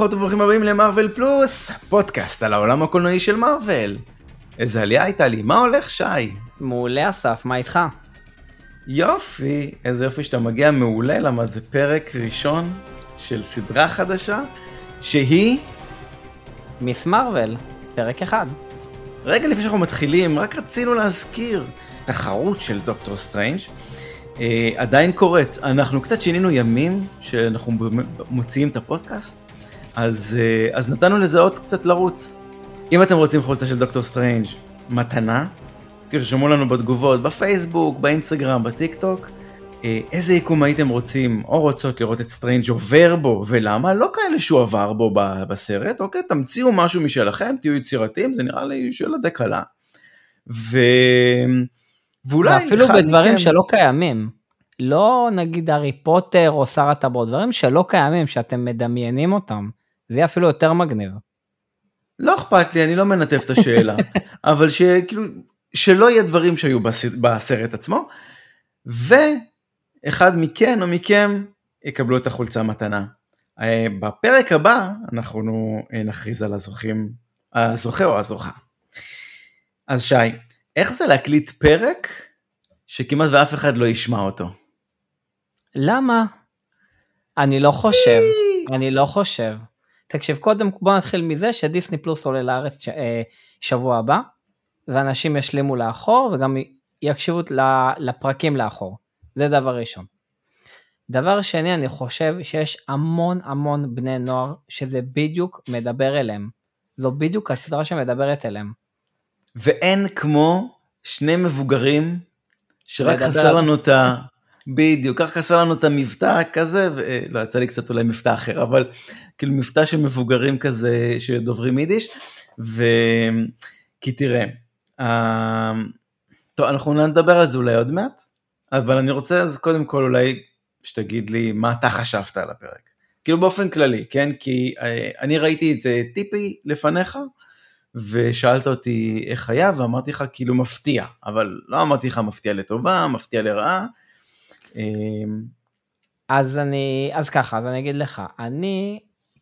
ברוכות וברוכים הבאים למארוול פלוס, פודקאסט על העולם הקולנועי של מארוול. איזה עליה הייתה לי, מה הולך שי? מעולה אסף, מה איתך? יופי, איזה יופי שאתה מגיע מעולה, למה זה פרק ראשון של סדרה חדשה, שהיא... מיס מארוול, פרק אחד. רגע לפני שאנחנו מתחילים, רק רצינו להזכיר, תחרות של דוקטור סטרנג' אה, עדיין קורית. אנחנו קצת שינינו ימים שאנחנו מוציאים את הפודקאסט, אז, אה, אז נתנו לזה עוד קצת לרוץ. אם אתם רוצים חולצה של דוקטור סטרנג' מתנה, תרשמו לנו בתגובות, בפייסבוק, באינסטגרם, בטיק טוק. אה, איזה יקום הייתם רוצים או רוצות לראות את סטרנג' עובר בו ולמה לא כאלה שהוא עבר בו בסרט אוקיי תמציאו משהו משלכם תהיו יצירתיים זה נראה לי שאלה די קלה. ו... ואולי אפילו בדברים מכם... שלא קיימים לא נגיד הארי פוטר או שר הטבעות דברים שלא קיימים שאתם מדמיינים אותם זה יהיה אפילו יותר מגניב. לא אכפת לי אני לא מנתב את השאלה אבל שכאילו שלא יהיה דברים שהיו בסרט עצמו. ו... אחד מכן או מכם יקבלו את החולצה מתנה. אה, בפרק הבא אנחנו אה, נכריז על הזוכים, הזוכה או הזוכה. אז שי, איך זה להקליט פרק שכמעט ואף אחד לא ישמע אותו? למה? אני לא חושב, אני לא חושב. תקשיב, קודם בוא נתחיל מזה שדיסני פלוס עולה לארץ אה, שבוע הבא, ואנשים ישלימו לאחור וגם יקשיבו לפרקים לאחור. זה דבר ראשון. דבר שני, אני חושב שיש המון המון בני נוער שזה בדיוק מדבר אליהם. זו בדיוק הסדרה שמדברת אליהם. ואין כמו שני מבוגרים שרק חסר לנו את ה... בדיוק, כך חסר לנו את המבטא כזה, ולא יצא לי קצת אולי מבטא אחר, אבל כאילו מבטא של מבוגרים כזה שדוברים יידיש, ו... כי תראה, אה, טוב, אנחנו נדבר על זה אולי עוד מעט, אבל אני רוצה אז קודם כל אולי שתגיד לי מה אתה חשבת על הפרק. כאילו באופן כללי, כן? כי אה, אני ראיתי את זה טיפי לפניך, ושאלת אותי איך היה, ואמרתי לך כאילו מפתיע, אבל לא אמרתי לך מפתיע לטובה, מפתיע לרעה. אמ, אז אני, אז ככה, אז אני אגיד לך, אני,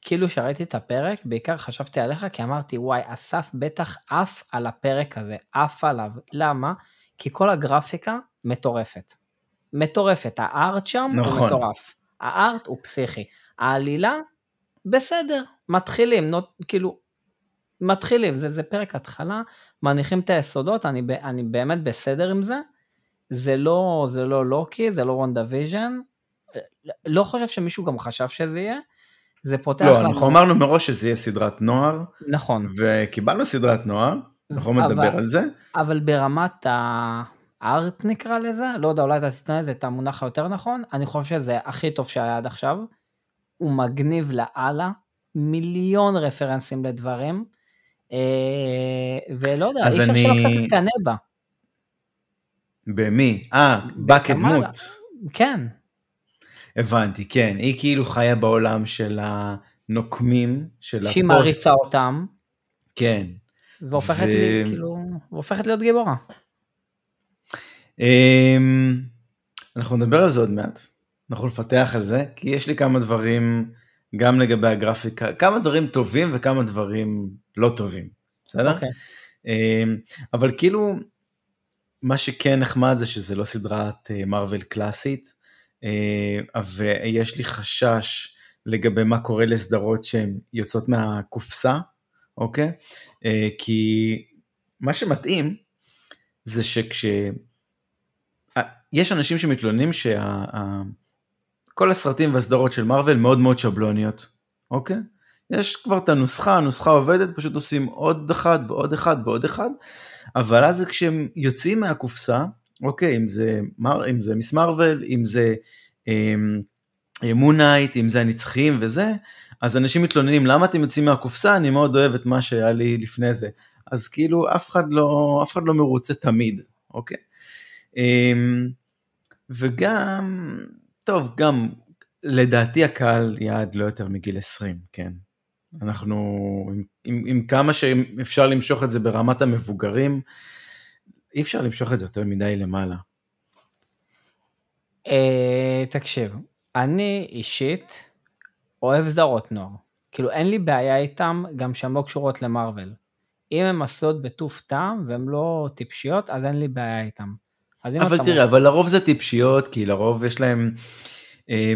כאילו שראיתי את הפרק, בעיקר חשבתי עליך, כי אמרתי, וואי, אסף בטח עף על הפרק הזה, עף עליו. למה? כי כל הגרפיקה מטורפת. מטורפת, ה art שם נכון. הוא מטורף. ה art הוא פסיכי. העלילה, בסדר, מתחילים, נו, כאילו, מתחילים, זה, זה פרק התחלה, מניחים את היסודות, אני, אני באמת בסדר עם זה. זה לא, זה לא לוקי, זה לא וונדה ויז'ן. לא חושב שמישהו גם חשב שזה יהיה. זה פותח לא, לנו... אנחנו אמרנו מראש שזה יהיה סדרת נוער. נכון. וקיבלנו סדרת נוער, אנחנו נדבר על זה. אבל ברמת ה... ארט נקרא לזה, לא יודע, אולי אתה תתן לזה את המונח היותר נכון, אני חושב שזה הכי טוב שהיה עד עכשיו. הוא מגניב לאללה, מיליון רפרנסים לדברים, אה, ולא יודע, אי אפשר שלא קצת להתקנא בה. במי? אה, בה כדמות. כן. הבנתי, כן, היא כאילו חיה בעולם של הנוקמים, של הפוסט. שהיא מעריצה אותם. כן. והופכת, ו... לי, כאילו, והופכת להיות גיבורה. אמ, אנחנו נדבר על זה עוד מעט, אנחנו נפתח על זה, כי יש לי כמה דברים גם לגבי הגרפיקה, כמה דברים טובים וכמה דברים לא טובים, בסדר? Okay. אוקיי. אמ, אבל כאילו, מה שכן נחמד זה שזה לא סדרת מרוויל קלאסית, אה, ויש לי חשש לגבי מה קורה לסדרות שהן יוצאות מהקופסה, אוקיי? אה, כי מה שמתאים זה שכש... יש אנשים שמתלוננים שכל הסרטים והסדרות של מארוול מאוד מאוד שבלוניות, אוקיי? יש כבר את הנוסחה, הנוסחה עובדת, פשוט עושים עוד אחד ועוד אחד ועוד אחד, אבל אז כשהם יוצאים מהקופסה, אוקיי, אם זה, אם זה מיס מארוול, אם זה מונייט, אם זה הנצחיים וזה, אז אנשים מתלוננים למה אתם יוצאים מהקופסה, אני מאוד אוהב את מה שהיה לי לפני זה. אז כאילו אף אחד לא, אף אחד לא מרוצה תמיד, אוקיי? אמ, וגם, טוב, גם לדעתי הקהל יעד לא יותר מגיל 20, כן. אנחנו, עם, עם, עם כמה שאפשר למשוך את זה ברמת המבוגרים, אי אפשר למשוך את זה יותר מדי למעלה. Uh, תקשיב, אני אישית אוהב סדרות נוער. כאילו אין לי בעיה איתם גם שהן לא קשורות למרוויל. אם הן עשויות בטוף טעם והן לא טיפשיות, אז אין לי בעיה איתם. אבל תראה, מוס... אבל לרוב זה טיפשיות, כי לרוב יש להם אה,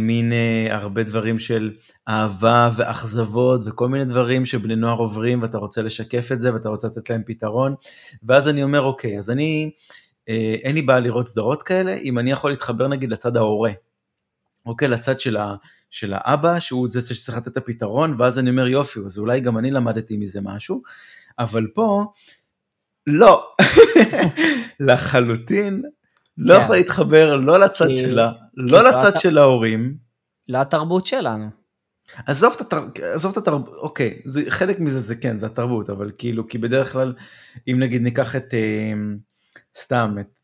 מין אה, הרבה דברים של אהבה ואכזבות וכל מיני דברים שבני נוער עוברים ואתה רוצה לשקף את זה ואתה רוצה לתת להם פתרון. ואז אני אומר, אוקיי, אז אני, אה, אין לי בעיה לראות סדרות כאלה, אם אני יכול להתחבר נגיד לצד ההורה. אוקיי, לצד של, ה, של האבא, שהוא זה שצריך לתת את הפתרון, ואז אני אומר, יופי, אז אולי גם אני למדתי מזה משהו. אבל פה, לא, לחלוטין, לא כן. יכול להתחבר לא לצד כי, שלה, לא לצד. של ההורים. התרבות שלנו. עזוב את התרבות, עזוב את התרבות, אוקיי, זה, חלק מזה זה כן, זה התרבות, אבל כאילו, כי בדרך כלל, אם נגיד ניקח את, אה, סתם, את,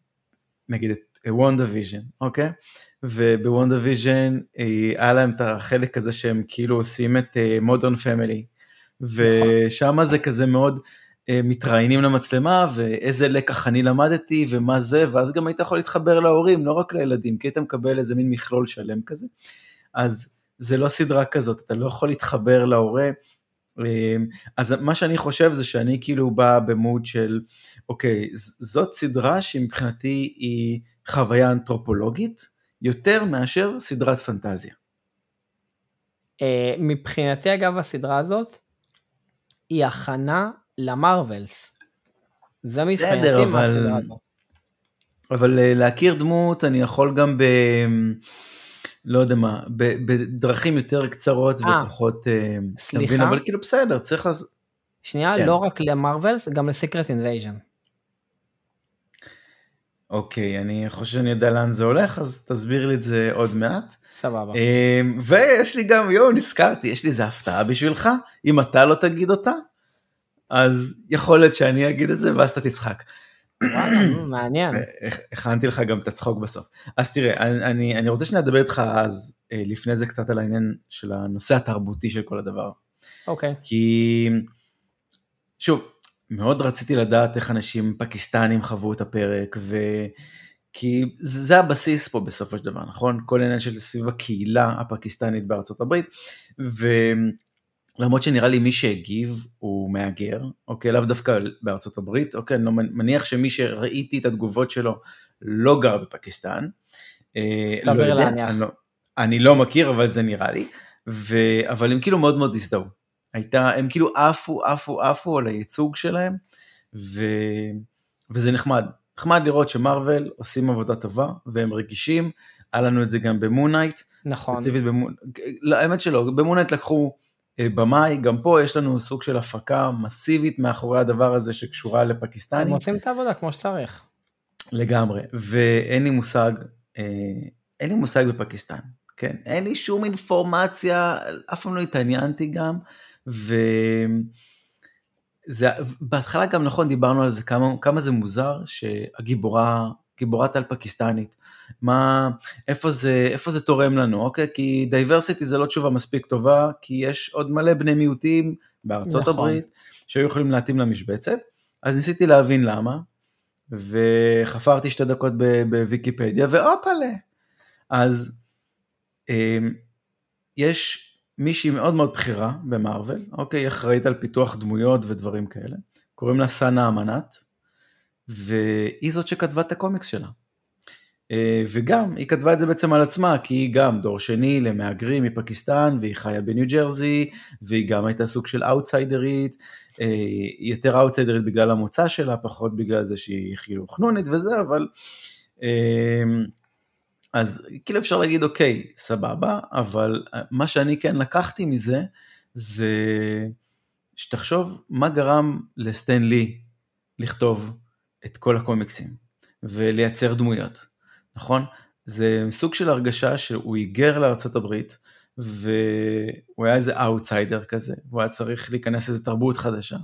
נגיד את וונדה ויז'ן, אוקיי? ובוונדה ויז'ן אה, היה להם את החלק הזה שהם כאילו עושים את מודרן פמילי, ושם זה כזה מאוד אה, מתראיינים למצלמה, ואיזה לקח אני למדתי, ומה זה, ואז גם היית יכול להתחבר להורים, לא רק לילדים, כי היית מקבל איזה מין מכלול שלם כזה. אז זה לא סדרה כזאת, אתה לא יכול להתחבר להורה. אה, אז מה שאני חושב זה שאני כאילו בא במוד של, אוקיי, זאת סדרה שמבחינתי היא חוויה אנתרופולוגית, יותר מאשר סדרת פנטזיה. אה, מבחינתי אגב הסדרה הזאת, היא הכנה למרווילס. זה הסדרה הזאת. אבל אה, להכיר דמות אני יכול גם ב... לא יודע מה, בדרכים יותר קצרות אה, אה, ופחות... אה, סליחה? מבין, אבל כאילו בסדר, צריך לעשות... שנייה, כן. לא רק למרווילס, גם לסיקרט אינבייז'ן. אוקיי, אני חושב שאני יודע לאן זה הולך, אז תסביר לי את זה עוד מעט. סבבה. ויש לי גם, יואו, נזכרתי, יש לי איזה הפתעה בשבילך, אם אתה לא תגיד אותה, אז יכול להיות שאני אגיד את זה ואז אתה תצחק. מעניין. הכנתי לך גם את הצחוק בסוף. אז תראה, אני, אני רוצה שניה לדבר איתך אז אה, לפני זה קצת על העניין של הנושא התרבותי של כל הדבר. אוקיי. כי, שוב, מאוד רציתי לדעת איך אנשים פקיסטנים חוו את הפרק, ו... כי זה הבסיס פה בסופו של דבר, נכון? כל העניין של סביב הקהילה הפקיסטנית בארצות הברית, ו... למרות שנראה לי מי שהגיב הוא מהגר, אוקיי, לאו דווקא בארצות הברית, אוקיי, אני לא מניח שמי שראיתי את התגובות שלו לא גר בפקיסטן. אה, לא יודע, אני לא, אני לא מכיר, אבל זה נראה לי, ו, אבל הם כאילו מאוד מאוד הזדהו. הייתה, הם כאילו עפו, עפו, עפו על הייצוג שלהם, ו, וזה נחמד. נחמד לראות שמרוויל עושים עבודה טובה, והם רגישים, היה לנו את זה גם במונייט. נכון. ספציפית במונייט, האמת שלא, במונייט לקחו במאי, גם פה יש לנו סוג של הפקה מסיבית מאחורי הדבר הזה שקשורה לפקיסטנים. הם עושים את העבודה כמו שצריך. לגמרי, ואין לי מושג, אה, אין לי מושג בפקיסטן, כן, אין לי שום אינפורמציה, אף פעם לא התעניינתי גם, וזה, בהתחלה גם נכון דיברנו על זה כמה, כמה זה מוזר שהגיבורה גיבורת על פקיסטנית, מה, איפה זה, איפה זה תורם לנו, אוקיי? כי diversity זה לא תשובה מספיק טובה, כי יש עוד מלא בני מיעוטים בארצות נכון. הברית שהיו יכולים להתאים למשבצת, אז ניסיתי להבין למה, וחפרתי שתי דקות בוויקיפדיה, והופלה. אז אה, יש מישהי מאוד מאוד בכירה במארוול, אוקיי, היא אחראית על פיתוח דמויות ודברים כאלה, קוראים לה סאנה אמנת, והיא זאת שכתבה את הקומיקס שלה. אה, וגם, היא כתבה את זה בעצם על עצמה, כי היא גם דור שני למהגרים מפקיסטן, והיא חיה בניו ג'רזי, והיא גם הייתה סוג של אאוטסיידרית, אה, יותר אאוטסיידרית בגלל המוצא שלה, פחות בגלל זה שהיא חינוך חנונית וזה, אבל... אה, אז כאילו אפשר להגיד, אוקיי, סבבה, אבל מה שאני כן לקחתי מזה, זה שתחשוב מה גרם לסטן לי לכתוב את כל הקומיקסים ולייצר דמויות, נכון? זה סוג של הרגשה שהוא היגר הברית והוא היה איזה אאוטסיידר כזה, הוא היה צריך להיכנס לאיזה תרבות חדשה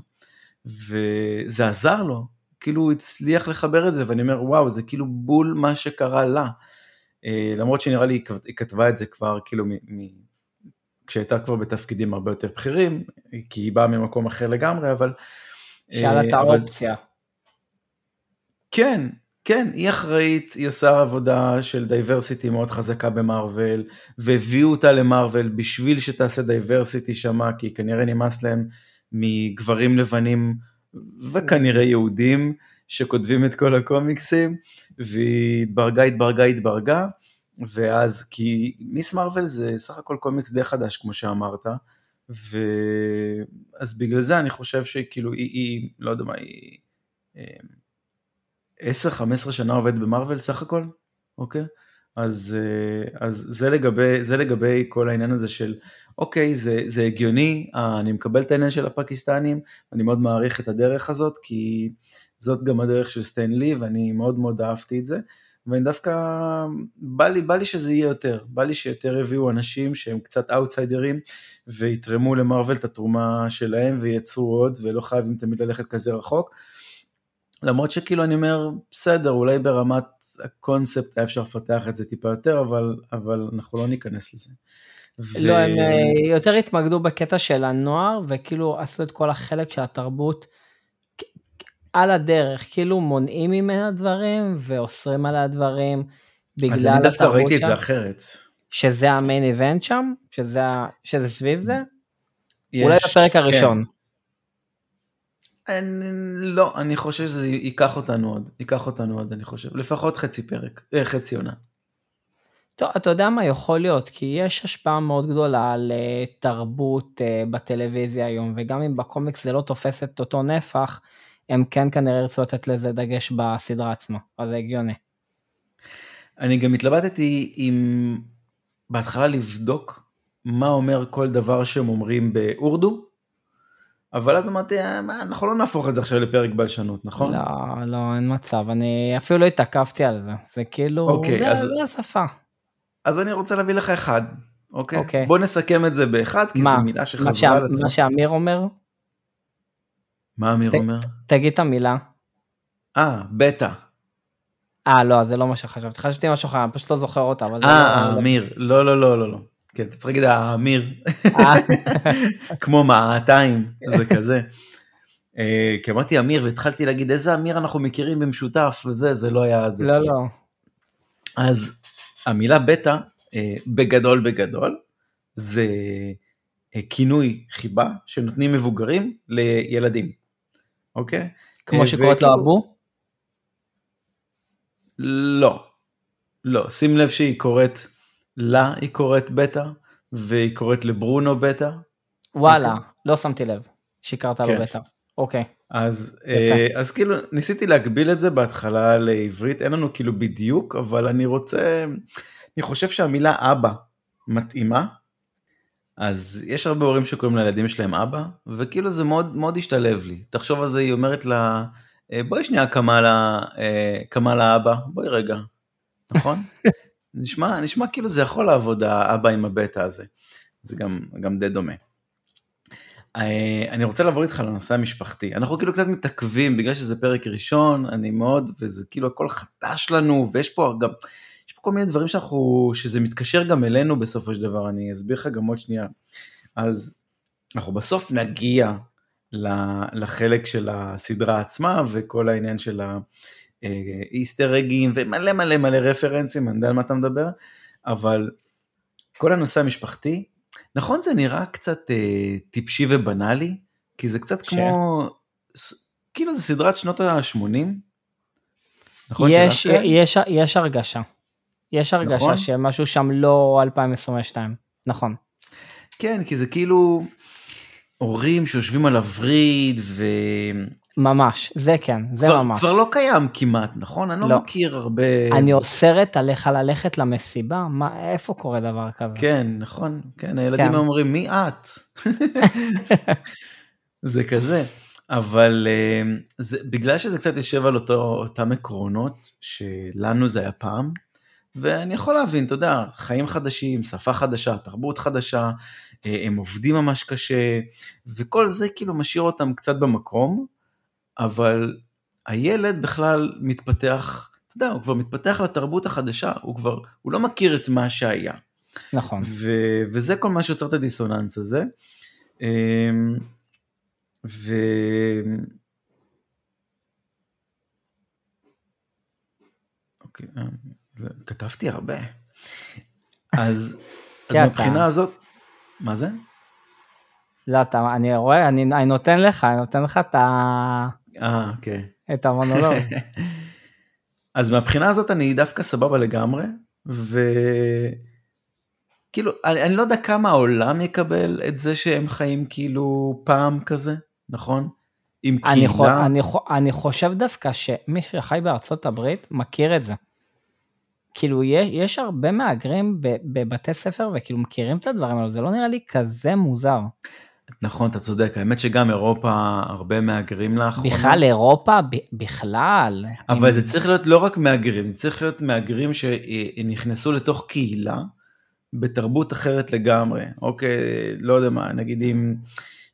וזה עזר לו, כאילו הוא הצליח לחבר את זה ואני אומר וואו זה כאילו בול מה שקרה לה, אה, למרות שנראה לי היא כתבה את זה כבר כאילו מ... מ- כשהייתה כבר בתפקידים הרבה יותר בכירים, כי היא באה ממקום אחר לגמרי, אבל... שאלה את האופציה. כן, כן, היא אחראית, היא עושה עבודה של diversity מאוד חזקה במארוול, והביאו אותה למארוול בשביל שתעשה diversity שמה, כי כנראה נמאס להם מגברים לבנים וכנראה יהודים שכותבים את כל הקומיקסים, והיא התברגה, התברגה, התברגה, ואז כי מיס מרוויל זה סך הכל קומיקס די חדש כמו שאמרת, ואז בגלל זה אני חושב שכאילו היא, היא לא יודע מה, היא 10-15 אה, שנה עובדת במרוויל סך הכל, אוקיי? אז, אה, אז זה, לגבי, זה לגבי כל העניין הזה של אוקיי, זה, זה הגיוני, אה, אני מקבל את העניין של הפקיסטנים, אני מאוד מעריך את הדרך הזאת, כי זאת גם הדרך של סטן לי, ואני מאוד מאוד אהבתי את זה, ואני דווקא, בא לי, בא לי שזה יהיה יותר, בא לי שיותר יביאו אנשים שהם קצת אאוטסיידרים, ויתרמו למרוויל את התרומה שלהם, וייצרו עוד, ולא חייבים תמיד ללכת כזה רחוק. למרות שכאילו אני אומר, בסדר, אולי ברמת הקונספט היה אפשר לפתח את זה טיפה יותר, אבל, אבל אנחנו לא ניכנס לזה. ו... לא, הם אה, יותר התמקדו בקטע של הנוער, וכאילו עשו את כל החלק של התרבות על הדרך, כאילו מונעים ממנה דברים ואוסרים עליה דברים בגלל התרבות שם. אז אני דווקא ראיתי את זה אחרת. שזה המיין איבנט שם? שזה, שזה סביב זה? יש, אולי בפרק כן. אני, לא, אני חושב שזה ייקח אותנו עוד, ייקח אותנו עוד, אני חושב, לפחות חצי פרק, אה, חצי עונה. טוב, אתה יודע מה יכול להיות, כי יש השפעה מאוד גדולה על uh, תרבות uh, בטלוויזיה היום, וגם אם בקומיקס זה לא תופס את אותו נפח, הם כן כנראה ירצו לתת לזה דגש בסדרה עצמה, אז זה הגיוני. אני גם התלבטתי עם בהתחלה לבדוק מה אומר כל דבר שהם אומרים באורדו, אבל אז אמרתי, אה, מה, אנחנו לא נהפוך את זה עכשיו לפרק בלשנות, נכון? לא, לא, אין מצב, אני אפילו לא התעכבתי על זה, זה כאילו, אוקיי, זה, אז... זה השפה. אז אני רוצה להביא לך אחד, אוקיי? אוקיי. בוא נסכם את זה באחד, כי זו מילה שחזרה על עצמה. מה שאמיר אומר? מה אמיר ת, אומר? תגיד את המילה. אה, בטא. אה, לא, זה לא מה שחשבתי, חשבתי משהו אחר, אני פשוט לא זוכר אותה, אה, לא... אמיר, לא, לא, לא, לא, לא. כן, אתה צריך להגיד האמיר. אה. כמו מעתיים, זה כזה. אה, כי אמרתי אמיר והתחלתי להגיד איזה אמיר אנחנו מכירים במשותף וזה, זה לא היה זה. לא, לא. אז המילה בטא, אה, בגדול בגדול, זה כינוי חיבה שנותנים מבוגרים לילדים, אוקיי? כמו שקוראת לו אבו? לא, לא, שים לב שהיא קוראת לה, היא קוראת בטא, והיא קוראת לברונו בטא. וואלה, אוקיי? לא שמתי לב שיקרת כן. לו בטא. אוקיי. אז, אה, אז כאילו ניסיתי להגביל את זה בהתחלה לעברית, אין לנו כאילו בדיוק, אבל אני רוצה, אני חושב שהמילה אבא מתאימה, אז יש הרבה הורים שקוראים לילדים שלהם אבא, וכאילו זה מאוד מאוד השתלב לי. תחשוב על זה, היא אומרת לה, אה, בואי שנייה אה, קמאלה אבא, בואי רגע, נכון? נשמע, נשמע כאילו זה יכול לעבוד האבא עם הבטא הזה, זה גם, גם די דומה. אה, אני רוצה לעבור איתך לנושא המשפחתי. אנחנו כאילו קצת מתעכבים בגלל שזה פרק ראשון, אני מאוד, וזה כאילו הכל חדש לנו, ויש פה גם, יש פה כל מיני דברים שאנחנו, שזה מתקשר גם אלינו בסופו של דבר, אני אסביר לך גם עוד שנייה. אז אנחנו בסוף נגיע לחלק של הסדרה עצמה, וכל העניין של האיסטר אגים, ומלא מלא מלא רפרנסים, אני יודע על מה אתה מדבר, אבל כל הנושא המשפחתי, נכון זה נראה קצת אה, טיפשי ובנאלי, כי זה קצת ש... כמו, ס, כאילו זה סדרת שנות ה-80. נכון יש, יש, יש הרגשה. יש הרגשה נכון? שמשהו שם לא 2022, נכון. כן, כי זה כאילו הורים שיושבים על הווריד ו... ממש, זה כן, זה כבר, ממש. כבר לא קיים כמעט, נכון? אני לא, לא מכיר הרבה... אני אוסרת עליך ללכת למסיבה? מה, איפה קורה דבר כזה? כן, נכון, כן, הילדים כן. אומרים, מי את? זה כזה. אבל אה, זה, בגלל שזה קצת יושב על אותו, אותם עקרונות שלנו זה היה פעם, ואני יכול להבין, אתה יודע, חיים חדשים, שפה חדשה, תרבות חדשה, אה, הם עובדים ממש קשה, וכל זה כאילו משאיר אותם קצת במקום, אבל הילד בכלל מתפתח, אתה יודע, הוא כבר מתפתח לתרבות החדשה, הוא כבר, הוא לא מכיר את מה שהיה. נכון. ו- וזה כל מה שיוצר את הדיסוננס הזה. אמ, ו... אוקיי, אה, כתבתי הרבה. אז, אז מבחינה הזאת, מה זה? לא, אתה, אני רואה, אני, אני נותן לך, אני נותן לך את ה... אה, אוקיי. את המונולוג. אז מהבחינה הזאת אני דווקא סבבה לגמרי, וכאילו, אני, אני לא יודע כמה העולם יקבל את זה שהם חיים כאילו פעם כזה, נכון? עם אני קהילה. חו, אני, אני חושב דווקא שמי שחי בארצות הברית מכיר את זה. כאילו יש, יש הרבה מהגרים בבתי ספר וכאילו מכירים את הדברים האלו, זה לא נראה לי כזה מוזר. נכון, אתה צודק, האמת שגם אירופה הרבה מהגרים לאחרונה. בכלל אירופה, בכלל. אבל עם... זה צריך להיות לא רק מהגרים, זה צריך להיות מהגרים שנכנסו לתוך קהילה בתרבות אחרת לגמרי. אוקיי, לא יודע מה, נגיד אם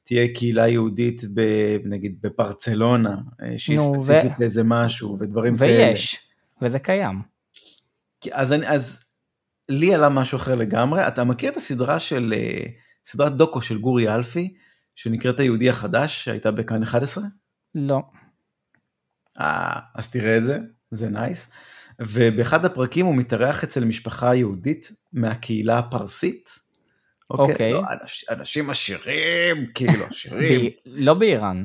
תהיה קהילה יהודית ב, נגיד בפרצלונה, אה, שהיא ספציפית ו... לאיזה משהו ודברים ויש, כאלה. ויש, וזה קיים. אז, אני, אז לי עלה משהו אחר לגמרי, אתה מכיר את הסדרה של... Uh, סדרת דוקו של גורי אלפי, שנקראת היהודי החדש, שהייתה בכאן 11? לא. אה, אז תראה את זה, זה נייס. ובאחד הפרקים הוא מתארח אצל משפחה יהודית מהקהילה הפרסית. אוקיי. אוקיי. לא, אנש, אנשים עשירים, כאילו עשירים. לא באיראן.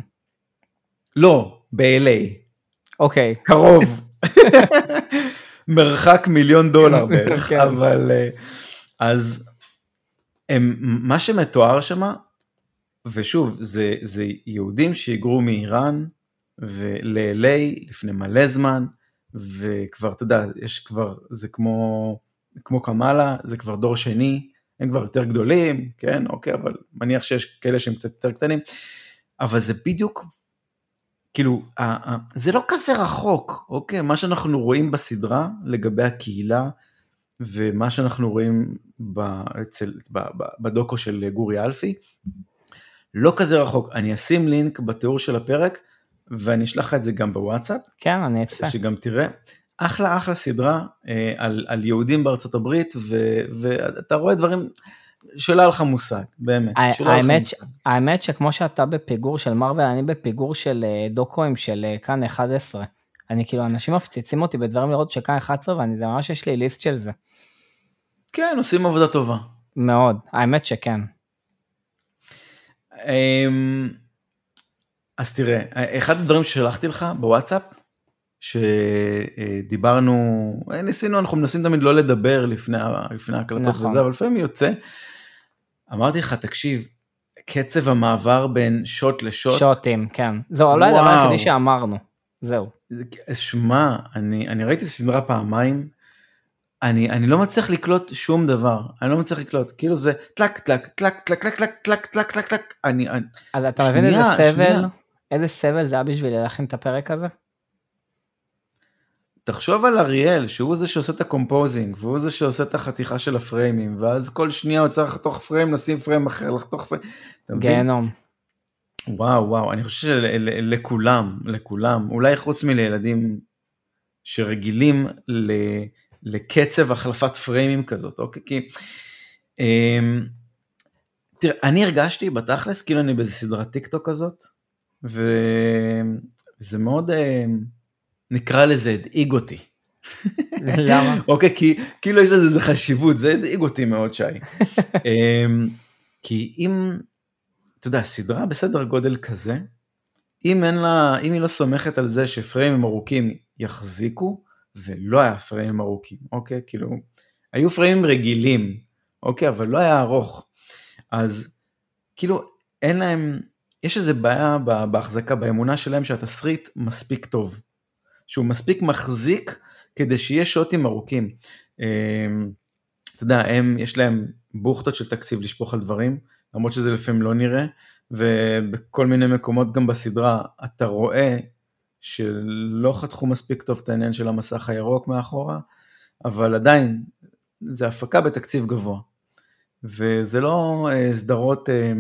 לא, ב-LA. אוקיי. קרוב. מרחק מיליון דולר בערך, כן. אבל... אה, אז הם, מה שמתואר שם, ושוב, זה, זה יהודים שהיגרו מאיראן ול-LA לפני מלא זמן, וכבר, אתה יודע, יש כבר, זה כמו, כמו קמאלה, זה כבר דור שני, הם כבר יותר גדולים, כן, אוקיי, אבל מניח שיש כאלה שהם קצת יותר קטנים, אבל זה בדיוק, כאילו, זה לא כזה רחוק, אוקיי, מה שאנחנו רואים בסדרה לגבי הקהילה, ומה שאנחנו רואים אצל, בדוקו של גורי אלפי, לא כזה רחוק. אני אשים לינק בתיאור של הפרק, ואני אשלח לך את זה גם בוואטסאפ. כן, אני אצפה. שגם תראה. אחלה אחלה סדרה אה, על, על יהודים בארצות הברית, ו, ואתה רואה דברים שלא היה לך מושג, באמת. האמת, האמת שכמו שאתה בפיגור של מרוויל, אני בפיגור של אה, דוקואים של אה, כאן 11. אני כאילו, אנשים מפציצים אותי בדברים לראות שכאן 11, ואני, זה ממש יש לי ליסט של זה. כן, עושים עבודה טובה. מאוד, האמת שכן. אמ, אז תראה, אחד הדברים ששלחתי לך בוואטסאפ, שדיברנו, ניסינו, אנחנו מנסים תמיד לא לדבר לפני, לפני ההקלטות נכון. וזה, אבל לפעמים יוצא. אמרתי לך, תקשיב, קצב המעבר בין שוט לשוט. שוטים, כן. זהו, אולי הדבר היחידי שאמרנו. זהו. שמע, אני, אני ראיתי סדרה פעמיים, אני, אני לא מצליח לקלוט שום דבר, אני לא מצליח לקלוט, כאילו זה טלק טלק טלק טלק טלק טלק טלק טלק טלק טלק, אני. אז אתה מבין איזה סבל, איזה סבל זה היה בשביל להכין את הפרק הזה? תחשוב על אריאל, שהוא זה שעושה את ה compositing, והוא זה שעושה את החתיכה של הפריימים, ואז כל שנייה הוא צריך לחתוך פריים, לשים פריים אחר, לחתוך פריים. גיהנום. וואו וואו, אני חושב שלכולם, לכולם, אולי חוץ מלילדים שרגילים ל... לקצב החלפת פריימים כזאת, אוקיי? כי... אמ, תראה, אני הרגשתי בתכלס כאילו אני באיזה סדרת טיק טוק כזאת, וזה מאוד, אמ, נקרא לזה, הדאיג אותי. למה? אוקיי, כי כאילו יש לזה חשיבות, זה הדאיג אותי מאוד, שי. אמ, כי אם, אתה יודע, סדרה בסדר גודל כזה, אם אין לה, אם היא לא סומכת על זה שפריימים ארוכים יחזיקו, ולא היה פריימים ארוכים, אוקיי? כאילו, היו פריימים רגילים, אוקיי? אבל לא היה ארוך. אז כאילו, אין להם, יש איזה בעיה בהחזקה, באמונה שלהם שהתסריט מספיק טוב. שהוא מספיק מחזיק כדי שיהיה שוטים ארוכים. אמ, אתה יודע, הם, יש להם בוכטות של תקציב לשפוך על דברים, למרות שזה לפעמים לא נראה, ובכל מיני מקומות גם בסדרה אתה רואה שלא חתכו מספיק טוב את העניין של המסך הירוק מאחורה, אבל עדיין, זה הפקה בתקציב גבוה. וזה לא אה, סדרות, אה,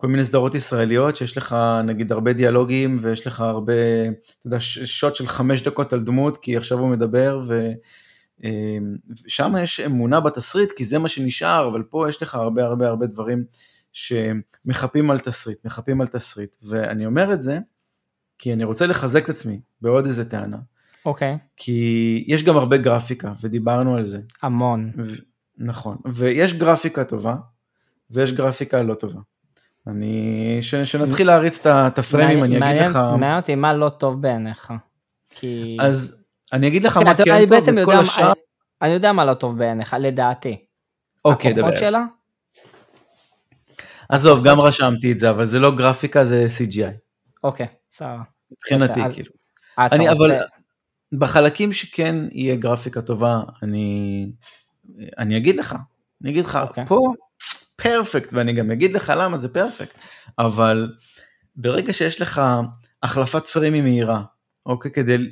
כל מיני סדרות ישראליות שיש לך נגיד הרבה דיאלוגים ויש לך הרבה, אתה יודע, שוט של חמש דקות על דמות כי עכשיו הוא מדבר ושם אה, יש אמונה בתסריט כי זה מה שנשאר, אבל פה יש לך הרבה הרבה הרבה דברים שמחפים על תסריט, מחפים על תסריט, ואני אומר את זה כי אני רוצה לחזק את עצמי בעוד איזה טענה. אוקיי. Okay. כי יש גם הרבה גרפיקה, ודיברנו על זה. המון. ו- נכון, ויש גרפיקה טובה, ויש גרפיקה לא טובה. אני, ש, שנתחיל להריץ את הפריימים, אני אגיד לך... מעניין אותי מה לא טוב בעיניך. כי... אז אני אגיד לך מה כן טוב, וכל יודע, השאר... אני, יודע מה לא טוב בעיניך, לדעתי. אוקיי, דבר. הכוחות שלה? עזוב, גם רשמתי את זה, אבל זה לא גרפיקה, זה CGI. אוקיי, סבבה. מבחינתי, כאילו. אני, אבל בחלקים שכן יהיה גרפיקה טובה, אני, אני אגיד לך, אני אגיד לך, אוקיי. פה פרפקט, ואני גם אגיד לך למה זה פרפקט, אבל ברגע שיש לך החלפת פריימים מהירה, אוקיי, כדי,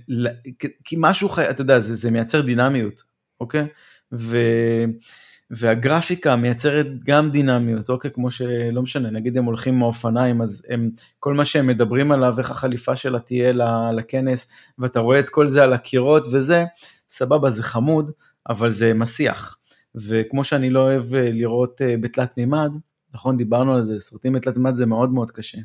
כי משהו חי, אתה יודע, זה, זה מייצר דינמיות, אוקיי, ו... והגרפיקה מייצרת גם דינמיות, אוקיי, כמו שלא משנה, נגיד הם הולכים עם האופניים, אז הם, כל מה שהם מדברים עליו, איך החליפה שלה תהיה לכנס, ואתה רואה את כל זה על הקירות וזה, סבבה, זה חמוד, אבל זה מסיח. וכמו שאני לא אוהב אה, לראות אה, בתלת מימד, נכון, דיברנו על זה, סרטים בתלת מימד זה מאוד מאוד קשה,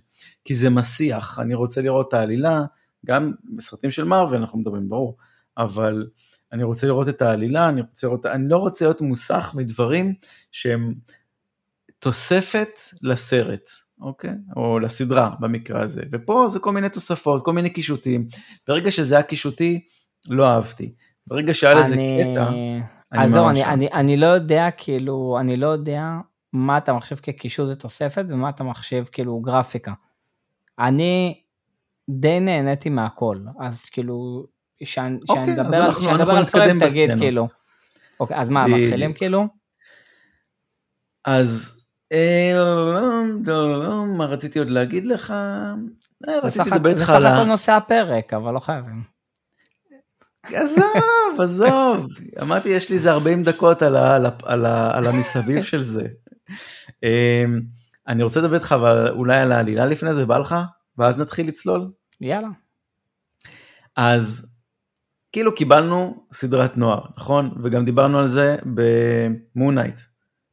כי זה מסיח, אני רוצה לראות את העלילה, גם בסרטים של מארוול אנחנו מדברים, ברור, אבל אני רוצה לראות את העלילה, אני, רוצה לראות, אני לא רוצה להיות מוסך מדברים שהם תוספת לסרט, אוקיי? או לסדרה במקרה הזה. ופה זה כל מיני תוספות, כל מיני קישוטים. ברגע שזה היה קישוטי, לא אהבתי. ברגע שהיה לזה אני- קטע, אז זהו, אני, אהבתי. אני, אני לא יודע, כאילו, אני לא יודע מה אתה מחשב כקישור זה תוספת ומה אתה מחשב כאילו גרפיקה. אני די נהניתי מהכל, אז כאילו, שאני אוקיי, אדבר על אנחנו- על פריים תגיד בסצנות. כאילו. אוקיי, אז מה, בדיוק. מתחילים כאילו? אז אה, לא, לא, לא, מה רציתי עוד להגיד לך? אה, זה רציתי סך לדבר זה איתך סך על ה... הכל נושא הפרק, אבל לא חייבים. עזוב, עזוב. אמרתי, יש לי איזה 40 דקות על, ה, על, ה, על, ה, על המסביב של זה. אמ, אני רוצה לדבר איתך אבל אולי על העלילה לפני זה, בא לך? ואז נתחיל לצלול. יאללה. אז כאילו קיבלנו סדרת נוער, נכון? וגם דיברנו על זה במונייט.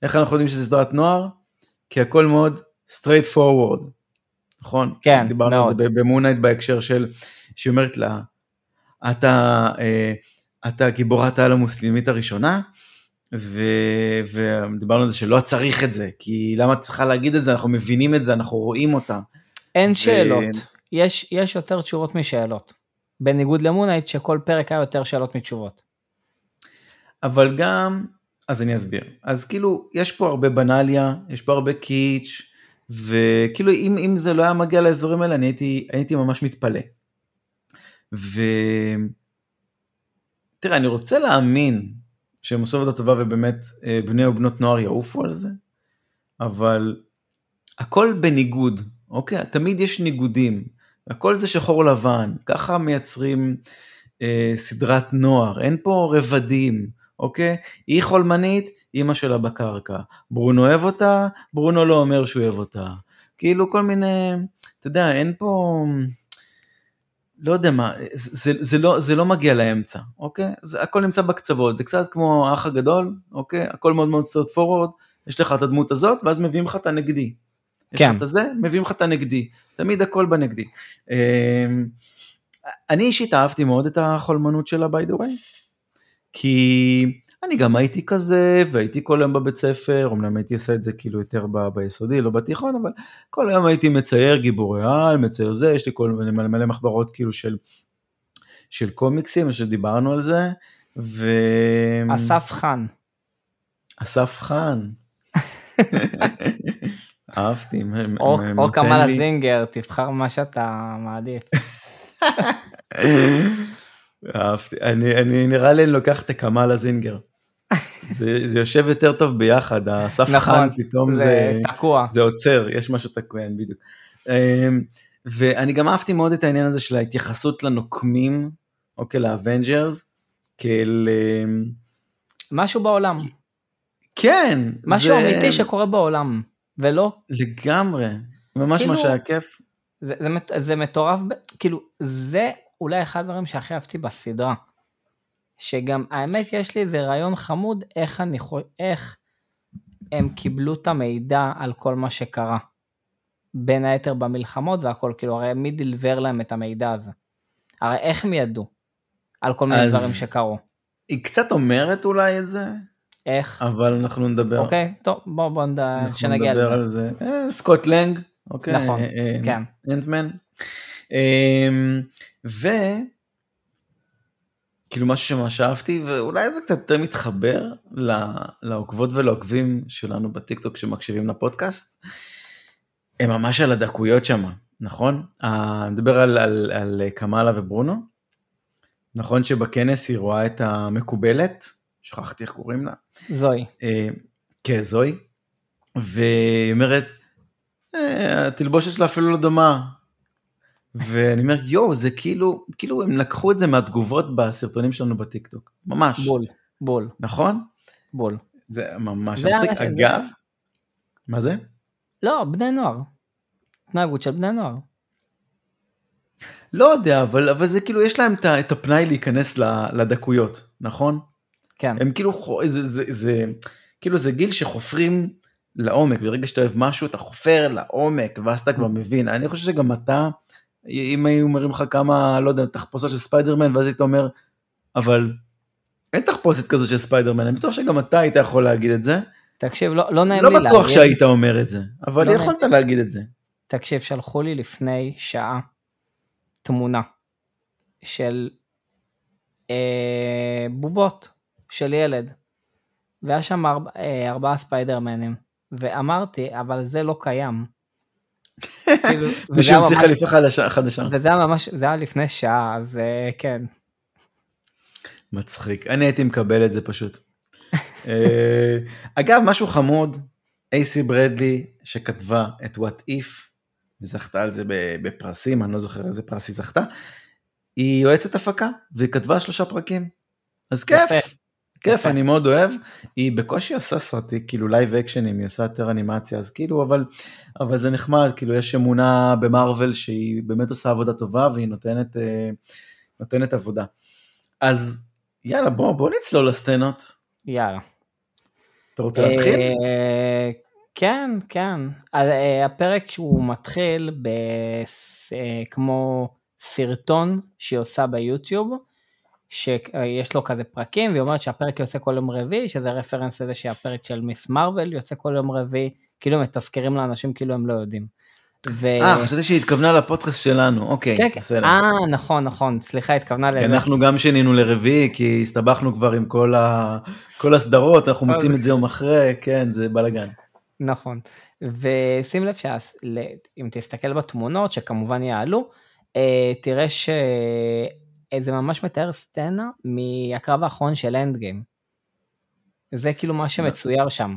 איך אנחנו יודעים שזה סדרת נוער? כי הכל מאוד straight forward, נכון? כן, דיברנו מאוד. על זה במונייט בהקשר של, שהיא אומרת לה, אתה, אה, אתה גיבורת העל המוסלמית הראשונה, ו... ודיברנו על זה שלא צריך את זה, כי למה את צריכה להגיד את זה? אנחנו מבינים את זה, אנחנו רואים אותה. אין ו- שאלות, יש, יש יותר תשובות משאלות. בניגוד למונייט שכל פרק היה יותר שאלות מתשובות. אבל גם, אז אני אסביר. אז כאילו, יש פה הרבה בנאליה, יש פה הרבה קיץ', וכאילו אם, אם זה לא היה מגיע לאזורים האלה, אני הייתי, הייתי ממש מתפלא. ו... תראה, אני רוצה להאמין שהם עושים עבודה טובה ובאמת אה, בני ובנות נוער יעופו על זה, אבל הכל בניגוד, אוקיי? תמיד יש ניגודים, הכל זה שחור לבן, ככה מייצרים אה, סדרת נוער, אין פה רבדים, אוקיי? היא חולמנית, אימא שלה בקרקע. ברונו אוהב אותה, ברונו לא אומר שהוא אוהב אותה. כאילו כל מיני, אתה יודע, אין פה, לא יודע מה, זה, זה, זה, לא, זה לא מגיע לאמצע, אוקיי? זה, הכל נמצא בקצוות, זה קצת כמו האח הגדול, אוקיי? הכל מאוד מאוד סטרט פורוורד, יש לך את הדמות הזאת, ואז מביאים לך את הנגדי. יש כן. לך את הזה, מביאים לך את הנגדי. תמיד הכל בנגדי. אמ, אני אישית אהבתי מאוד את החולמנות שלה, by the way, כי אני גם הייתי כזה, והייתי כל היום בבית ספר, אמנם הייתי עושה את זה כאילו יותר ב- ביסודי, לא בתיכון, אבל כל היום הייתי מצייר גיבורי על, מצייר זה, יש לי כל מיני מלא מלא מחברות כאילו של, של קומיקסים, שדיברנו על זה, ו... אסף חן. אסף חן. אהבתי, או, או נותן קמאלה לי- זינגר, תבחר מה שאתה מעדיף. אהבתי, אני, אני נראה לי לוקח את הקמאלה זינגר. זה, זה יושב יותר טוב ביחד, האסף נכון, חן פתאום זה, זה תקוע. זה עוצר, יש משהו תקוע, אין בדיוק. אמ, ואני גם אהבתי מאוד את העניין הזה של ההתייחסות לנוקמים, אוקיי, לאבנג'רס, כאל... אמ, משהו בעולם. כן, משהו זה- אמיתי שקורה בעולם. ולא, לגמרי, ממש כאילו- מה שהיה כיף. זה, זה, זה מטורף, כאילו, זה אולי אחד הדברים שהכי אהבתי בסדרה. שגם, האמת, יש לי איזה רעיון חמוד איך אני חו... איך הם קיבלו את המידע על כל מה שקרה. בין היתר במלחמות והכל, כאילו, הרי מי דלבר להם את המידע הזה? הרי איך הם ידעו? על כל מיני דברים שקרו. היא קצת אומרת אולי את זה, איך? אבל אנחנו נדבר. אוקיי, טוב, בוא בוא נד- אנחנו שנגיע נדבר על לזה. זה. אה, סקוט לנג, אוקיי. נכון, אה, אה, כן. אנטמן. אמ, ו... כאילו משהו שממש אהבתי, ואולי זה קצת יותר מתחבר לעוקבות ולעוקבים שלנו בטיקטוק שמקשיבים לפודקאסט. הם ממש על הדקויות שם, נכון? אה, אני מדבר על, על, על קמאלה וברונו. נכון שבכנס היא רואה את המקובלת, שכחתי איך קוראים לה. זוהי. אה, כן, זוהי. והיא אומרת, "אה, התלבושת שלה אפילו לא דומה. ואני אומר, יואו, זה כאילו, כאילו הם לקחו את זה מהתגובות בסרטונים שלנו בטיקטוק. ממש. בול, בול, נכון? בול. זה ממש זה מצחיק. אגב, מה זה? לא, בני נוער. התנהגות של בני נוער. לא יודע, אבל, אבל זה כאילו, יש להם את הפנאי להיכנס לדקויות, נכון? כן. הם כאילו, חו- זה, זה, זה, כאילו זה גיל שחופרים לעומק, ברגע שאתה אוהב משהו אתה חופר לעומק, ואז אתה כבר מבין. אני חושב שגם אתה, אם היו אומרים לך כמה, לא יודע, תחפושות של ספיידרמן, ואז היית אומר, אבל אין תחפושת כזו של ספיידרמן, אני בטוח שגם אתה היית יכול להגיד את זה. תקשיב, לא, לא נעים לא לי בטוח להגיד. שהיית אומר את זה, אבל לא יכולת להגיד את זה. תקשיב, שלחו לי לפני שעה תמונה של אה, בובות של ילד, והיה שם ארבע, אה, ארבעה ספיידרמנים, ואמרתי, אבל זה לא קיים. כאילו, מישהו המציא חליפה חדשה- חדשה. וזה היה ממש, זה היה לפני שעה, אז אה, כן. מצחיק, אני הייתי מקבל את זה פשוט. אה, אגב, משהו חמוד, איי סי ברדלי שכתבה את What If, וזכתה על זה בפרסים, אני לא זוכר איזה פרס היא זכתה, היא יועצת הפקה, והיא כתבה שלושה פרקים. אז כיף. כיף. אני מאוד אוהב. היא בקושי עושה סרטי, כאילו live action ים, היא עושה יותר אנימציה, אז כאילו, אבל, אבל זה נחמד, כאילו יש אמונה במארוול שהיא באמת עושה עבודה טובה, והיא נותנת, אה, נותנת עבודה. אז יאללה, בוא, בוא נצלול לסצנות. יאללה. אתה רוצה להתחיל? אה, כן, כן. אז, אה, הפרק שהוא מתחיל בס- כמו סרטון שהיא עושה ביוטיוב, שיש לו כזה פרקים, והיא אומרת שהפרק יוצא כל יום רביעי, שזה רפרנס לזה שהפרק של מיס מרוויל יוצא כל יום רביעי, כאילו מתזכרים לאנשים כאילו הם לא יודעים. ו... אה, חשבתי שהיא התכוונה לפודקאסט שלנו, אוקיי, כן, כן. בסדר. אה, נכון, נכון, סליחה, התכוונה לזה. אנחנו גם שינינו לרביעי, כי הסתבכנו כבר עם כל, ה... כל הסדרות, אנחנו מוצאים את זה יום אחרי, כן, זה בלאגן. נכון. ושים לב שאם תסתכל בתמונות, שכמובן יעלו, אה, תראה שזה ממש מתאר סצנה מהקרב האחרון של אנד גיים. זה כאילו מה שמצויר שם.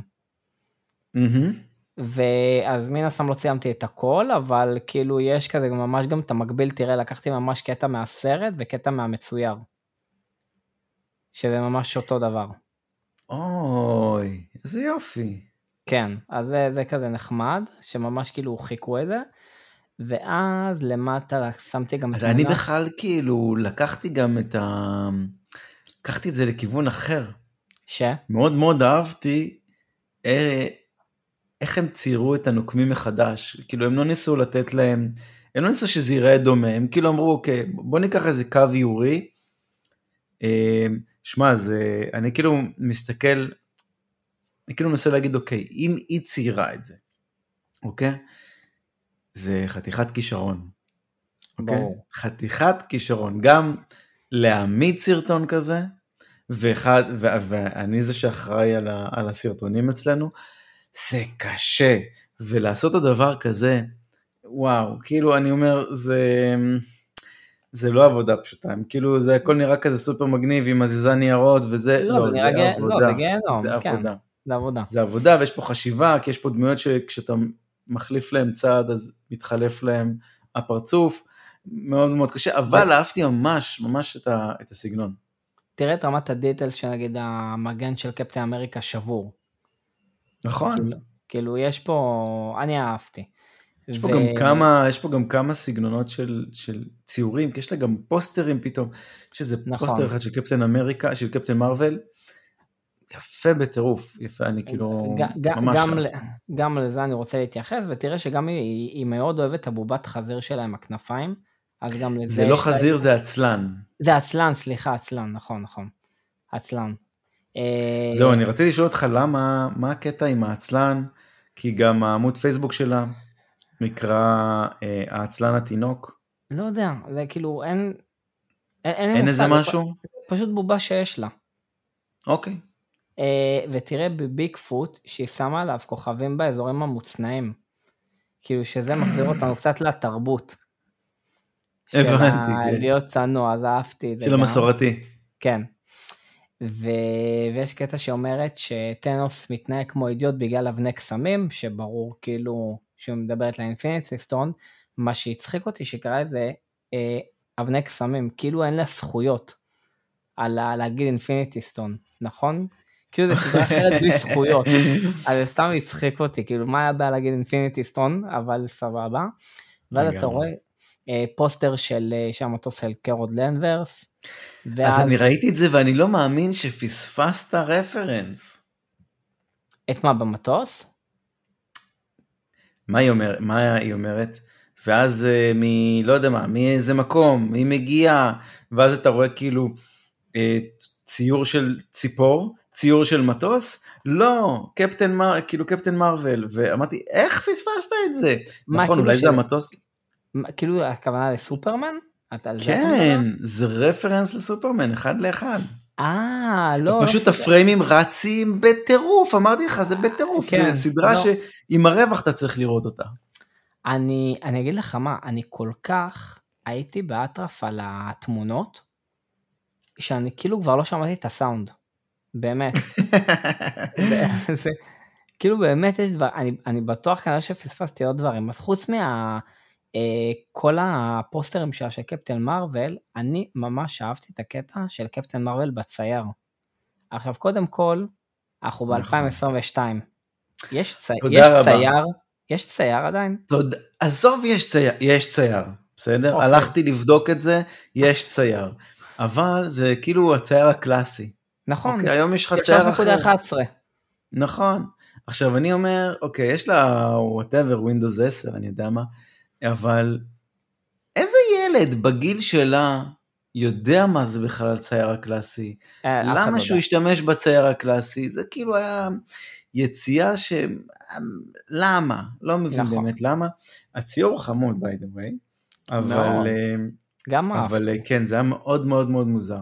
מהמם. ואז מן הסתם לא ציימתי את הכל, אבל כאילו יש כזה ממש גם את המקביל, תראה, לקחתי ממש קטע מהסרט וקטע מהמצויר. שזה ממש אותו דבר. אוי, איזה יופי. כן, אז זה, זה כזה נחמד, שממש כאילו חיכו את זה, ואז למטה שמתי גם אז אני בכלל כאילו לקחתי גם את ה... לקחתי את זה לכיוון אחר. ש? מאוד מאוד אהבתי אה, איך הם ציירו את הנוקמים מחדש. כאילו הם לא ניסו לתת להם, הם לא ניסו שזה ייראה דומה, הם כאילו אמרו אוקיי בוא ניקח איזה קו איורי. אה, שמע זה, אני כאילו מסתכל, אני כאילו מנסה להגיד אוקיי אם היא ציירה את זה, אוקיי? זה חתיכת כישרון. אוקיי? ברור. חתיכת כישרון, גם להעמיד סרטון כזה, ואחד, ו, ואני זה שאחראי על, ה, על הסרטונים אצלנו, זה קשה, ולעשות את הדבר כזה, וואו, כאילו אני אומר, זה, זה לא עבודה פשוטה, הם כאילו זה הכל נראה כזה סופר מגניב עם מזיזה ניירות וזה, לא, זה נראה גיהנום, עבודה, זה גיהנום, זה כן. עבודה. זה עבודה. זה עבודה ויש פה חשיבה, כי יש פה דמויות שכשאתה מחליף להם צעד אז מתחלף להם הפרצוף, מאוד מאוד קשה, אבל אהבתי ממש ממש את, ה, את הסגנון. תראה את רמת ה details שנגיד המגן של קפטן אמריקה שבור. נכון. כאילו, כאילו יש פה, אני אהבתי. יש פה, גם כמה, יש פה גם כמה סגנונות של, של ציורים, כי יש לה גם פוסטרים פתאום, יש איזה נכון. פוסטר אחד של קפטן אמריקה, של קפטן מארוול, יפה בטירוף, יפה, אני כאילו ג- ג- ממש גם, ל-. גם לזה אני רוצה להתייחס, ותראה שגם היא, היא מאוד אוהבת את הבובת חזיר שלה עם הכנפיים, אז גם לזה... זה לא חזיר, זה עצלן. זה עצלן, סליחה, עצלן, נכון, נכון. עצלן. אה, זהו, אני רציתי לשאול אותך למה, מה הקטע עם העצלן, כי גם העמוד פייסבוק שלה נקרא אה, העצלן התינוק. לא יודע, זה כאילו אין... אין, אין איזה משהו? פשוט בובה שיש לה. אוקיי. אה, ותראה בביג פוט שהיא שמה עליו כוכבים באזורים המוצנעים. כאילו שזה מחזיר אותנו קצת לתרבות. הבנתי. של כן. להיות צנוע, אז אהבתי את זה. של המסורתי. כן. ו... ויש קטע שאומרת שטנוס מתנהג כמו אידיוט בגלל אבני קסמים, שברור כאילו שהוא מדברת לאינפיניטי סטון, מה שהצחיק אותי שקרא את זה אה, אבני קסמים, כאילו אין לה זכויות על להגיד infinity stone, נכון? כאילו זה סדרה אחרת בלי זכויות, אז זה סתם הצחיק אותי, כאילו מה היה בעיה להגיד infinity stone, אבל סבבה. ואז אתה רואה אה, פוסטר של אה, המטוס של קרול דנברס. ואז... אז אני ראיתי את זה ואני לא מאמין שפספסת רפרנס. את מה, במטוס? מה היא, אומר, מה היא אומרת? ואז uh, מ... לא יודע מה, מאיזה מקום, היא מגיעה, ואז אתה רואה כאילו ציור של ציפור, ציור של מטוס, לא, קפטן מר... כאילו קפטן מרוויל, ואמרתי, איך פספסת את זה? מה, נכון, כאילו אולי ש... זה המטוס. מה, כאילו הכוונה לסופרמן? כן, זה רפרנס לסופרמן, אחד לאחד. אה, לא. פשוט לא הפריימים רצים בטירוף, אמרתי לך, זה בטירוף, כן, זה סדרה לא. שעם הרווח אתה צריך לראות אותה. אני, אני אגיד לך מה, אני כל כך הייתי באטרף על התמונות, שאני כאילו כבר לא שמעתי את הסאונד. באמת. זה, כאילו באמת יש דבר, אני, אני בטוח כנראה שפספסתי עוד דברים, אז חוץ מה... אה, כל הפוסטרים שלה של קפטן מרוויל, אני ממש אהבתי את הקטע של קפטן מרוויל בצייר. עכשיו קודם כל, אנחנו ב-2022. יש, צי... יש צייר, יש צייר עדיין? תודה, עזוב יש צייר, יש צייר, בסדר? אוקיי. הלכתי לבדוק את זה, יש צייר. אבל זה כאילו הצייר הקלאסי. נכון. אוקיי, היום יש לך צייר אחר. 3.11. נכון. עכשיו אני אומר, אוקיי, יש לה whatever, Windows 10, אני יודע מה. אבל איזה ילד בגיל שלה יודע מה זה בכלל צייר הקלאסי? אה, למה שהוא ישתמש בצייר הקלאסי? זה כאילו היה יציאה ש... למה? לא מבין נכון. באמת למה. הציור חמוד by the way, אבל... לא. גם אהבתי. אבל כן, זה היה מאוד מאוד מאוד מוזר.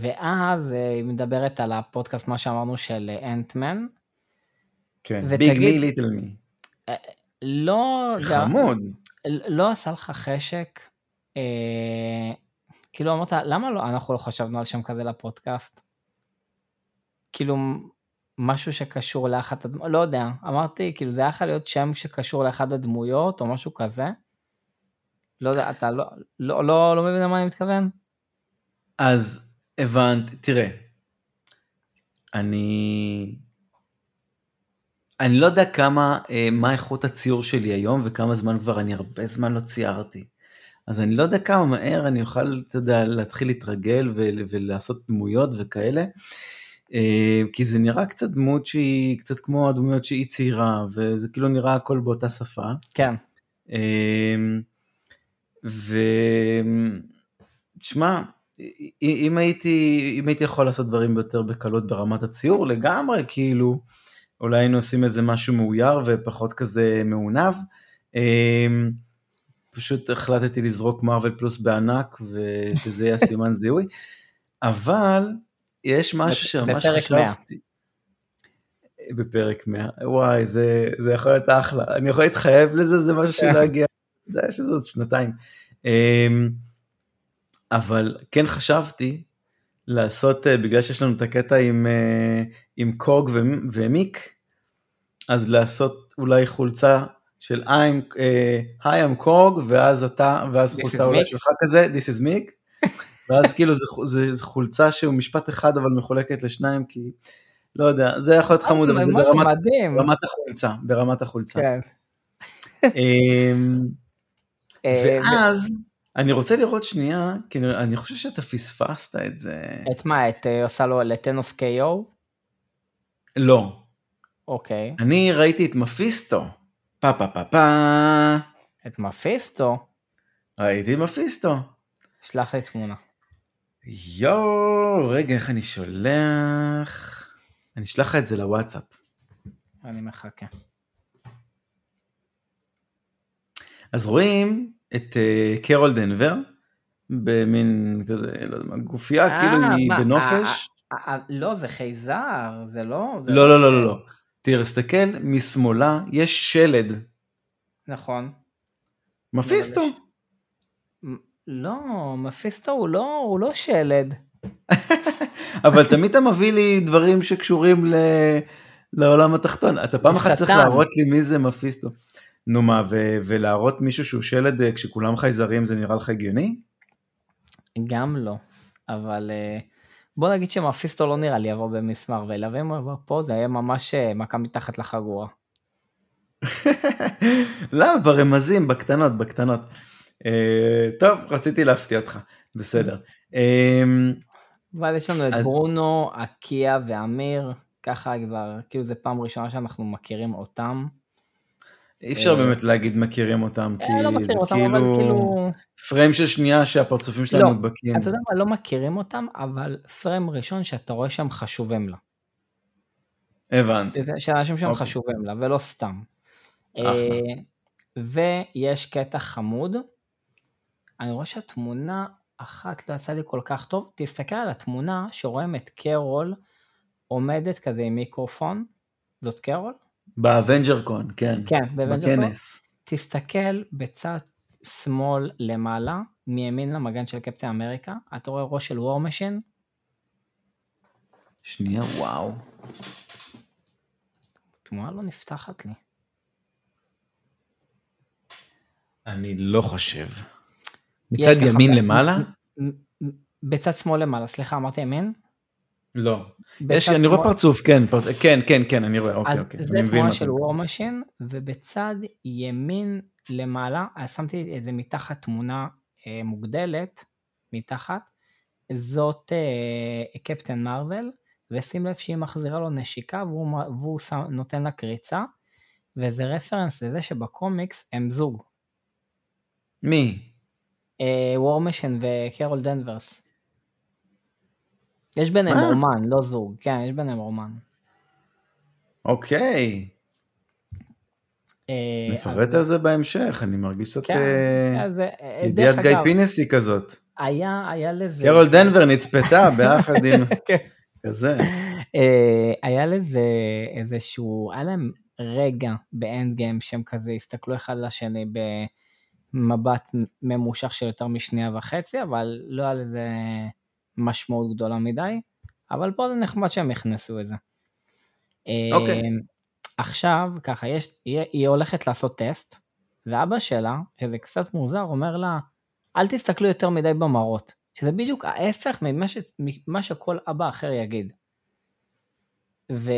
ואז היא מדברת על הפודקאסט, מה שאמרנו, של אנטמן. כן, ביג מי ליטל מי. לא... חמוד. לא עשה לך חשק, אה, כאילו אמרת, למה לא, אנחנו לא חשבנו על שם כזה לפודקאסט? כאילו, משהו שקשור לאחת הדמויות, לא יודע, אמרתי, כאילו זה היה יכול להיות שם שקשור לאחת הדמויות או משהו כזה. לא יודע, אתה לא, לא, לא, לא מבין למה אני מתכוון? אז הבנתי, תראה, אני אני לא יודע כמה, אה, מה איכות הציור שלי היום וכמה זמן כבר, אני הרבה זמן לא ציירתי. אז אני לא יודע כמה מהר אני אוכל, אתה יודע, להתחיל להתרגל ולעשות דמויות וכאלה. אה, כי זה נראה קצת דמות שהיא קצת כמו הדמויות שהיא ציירה, וזה כאילו נראה הכל באותה שפה. כן. אה, ו... תשמע, אם הייתי, אם הייתי יכול לעשות דברים יותר בקלות ברמת הציור, לגמרי, כאילו, אולי היינו עושים איזה משהו מאויר ופחות כזה מעונב. אמ, פשוט החלטתי לזרוק מרוויל פלוס בענק ושזה יהיה סימן זיהוי. אבל יש משהו שממש חשבתי. בפרק 100, וואי זה, זה יכול להיות אחלה, אני יכול להתחייב לזה, זה משהו שלא יגיע, זה היה שזה עוד שנתיים. אמ, אבל כן חשבתי לעשות, אה, בגלל שיש לנו את הקטע עם, אה, עם קוג ומיק, אז לעשות אולי חולצה של I'm, uh, Hi I'm קוג, ואז אתה, ואז חולצה אולי שלך כזה, This is מיק, ואז כאילו זה, זה, זה חולצה שהוא משפט אחד אבל מחולקת לשניים, כי לא יודע, זה יכול להיות חמוד, אבל זה ברמת, ברמת החולצה, ברמת החולצה. כן. אמ, ואז, אני רוצה לראות שנייה, כי אני חושב שאתה פספסת את זה. את מה, את אה, עושה לו לטנוס קיו? לא. אוקיי. אני ראיתי את מפיסטו. פה פה פה פה. את מפיסטו? ראיתי מפיסטו. שלח לי תמונה. יואו, רגע, איך אני שולח? אני אשלח לך את זה לוואטסאפ. אני מחכה. אז רואים את קרול דנבר, במין כזה, לא יודע מה, גופייה, אה, כאילו היא בנופש. אה, אה, לא, זה חייזר, זה לא... זה לא, לא, לא, לא, לא. תראה, תסתכל, משמאלה יש שלד. נכון. מפיסטו. מ- לא, מפיסטו הוא לא, הוא לא שלד. אבל תמיד אתה מביא לי דברים שקשורים ל... לעולם התחתון. אתה פעם אחת צריך. להראות לי מי זה מפיסטו. נו מה, ו- ולהראות מישהו שהוא שלד אה, כשכולם חייזרים זה נראה לך הגיוני? גם לא. אבל אה, בוא נגיד שמפיסטו לא נראה לי יבוא במיס מרוויל, אבל אם הוא יבוא פה זה היה ממש אה, מכה מתחת לחגורה. למה? ברמזים, בקטנות, בקטנות. אה, טוב, רציתי להפתיע אותך, בסדר. אה, ואז יש לנו את אז- ברונו, אקיה ואמיר, ככה כבר, כאילו זה פעם ראשונה שאנחנו מכירים אותם. אי אפשר באמת להגיד מכירים אותם, כי אה, לא זה אותם, אבל כאילו כאילו, פריים של שנייה שהפרצופים שלהם לא, מודבקים. אתה יודע מה, לא מכירים אותם, אבל פריים ראשון שאתה רואה שהם חשובים לה. הבנתי. שאנשים שהם אוקיי. חשובים לה, ולא סתם. אה, ויש קטע חמוד. אני רואה שהתמונה אחת לא יצאה לי כל כך טוב. תסתכל על התמונה שרואים את קרול עומדת כזה עם מיקרופון. זאת קרול? באבנג'רקון, כן. כן, באבנג'רס קון. בכנס. תסתכל בצד שמאל למעלה, מימין למגן של קפטן אמריקה, אתה רואה ראש של וור משין, שנייה, וואו. תמונה לא נפתחת לי. אני לא חושב. מצד ימין למעלה? בצד שמאל למעלה, סליחה, אמרתי ימין? לא. יש, אני רואה פרצוף, כן, פרצ- כן, כן, כן, אני רואה, אוקיי, אז אוקיי. זה תמונה של וור מתכוון. משין, ובצד ימין למעלה, אז שמתי את זה מתחת תמונה אה, מוגדלת, מתחת, זאת אה, קפטן מארוול, ושים לב שהיא מחזירה לו נשיקה והוא, והוא שם, נותן לה קריצה, וזה רפרנס לזה שבקומיקס הם זוג, מי? וור משין וקרול דנברס. יש ביניהם מה? רומן, לא זוג, כן, יש ביניהם רומן. אוקיי. אה, נפרט אז- על זה בהמשך, אני מרגיש קצת כן, אה, אה, ידיעת גיא פינסי כזאת. היה, היה לזה... קרול דנברס נצפתה ביחד עם... כן. כזה. היה לזה איזשהו, היה להם רגע באנד גיים שהם כזה הסתכלו אחד לשני במבט ממושך של יותר משנייה וחצי, אבל לא היה לזה משמעות גדולה מדי, אבל פה זה נחמד שהם הכנסו את זה. אוקיי. עכשיו, ככה, יש, היא, היא הולכת לעשות טסט, ואבא שלה, שזה קצת מוזר, אומר לה, אל תסתכלו יותר מדי במראות, שזה בדיוק ההפך ממה, ש, ממה שכל אבא אחר יגיד. ו...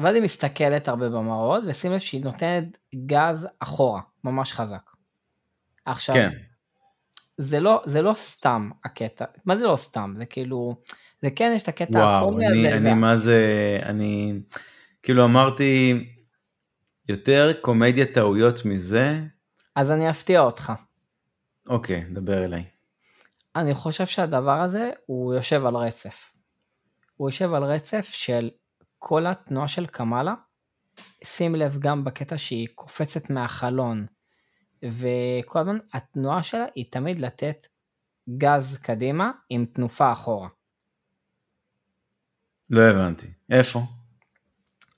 ואז היא מסתכלת הרבה במראות, ושים לב שהיא נותנת גז אחורה, ממש חזק. עכשיו, כן. זה לא, זה לא סתם הקטע, מה זה לא סתם? זה כאילו, זה כן יש את הקטע וואו, הקומי אני, הזה, אני וה- מה זה, אני, כאילו אמרתי, יותר קומדיה טעויות מזה, אז אני אפתיע אותך. אוקיי, דבר אליי. אני חושב שהדבר הזה הוא יושב על רצף. הוא יושב על רצף של כל התנועה של קמאלה, שים לב גם בקטע שהיא קופצת מהחלון, וכל הזמן התנועה שלה היא תמיד לתת גז קדימה עם תנופה אחורה. לא הבנתי. איפה?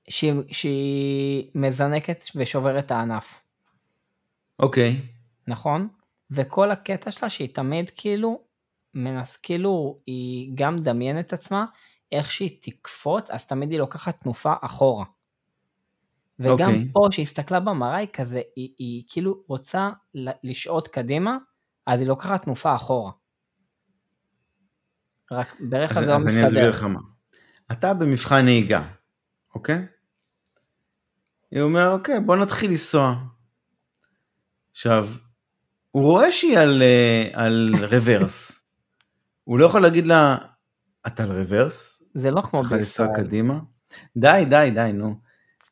שהיא, שהיא מזנקת ושוברת הענף, אוקיי. נכון? וכל הקטע שלה שהיא תמיד כאילו, מנס, כאילו היא גם מדמיינת את עצמה איך שהיא תקפוץ, אז תמיד היא לוקחת תנופה אחורה. וגם אוקיי. פה שהיא הסתכלה במראה היא כזה, היא, היא כאילו רוצה לשעוט קדימה, אז היא לוקחת תנופה אחורה. רק ברכב אז, זה לא אז אני אסביר מסתדר. לך מה. אתה במבחן נהיגה, אוקיי? היא אומר, אוקיי, בוא נתחיל לנסוע. עכשיו, הוא רואה שהיא על, אה, על רוורס. הוא לא יכול להגיד לה, את על רוורס? זה לא כמו צריכה לנסוע בישראל. קדימה? די, די, די, נו.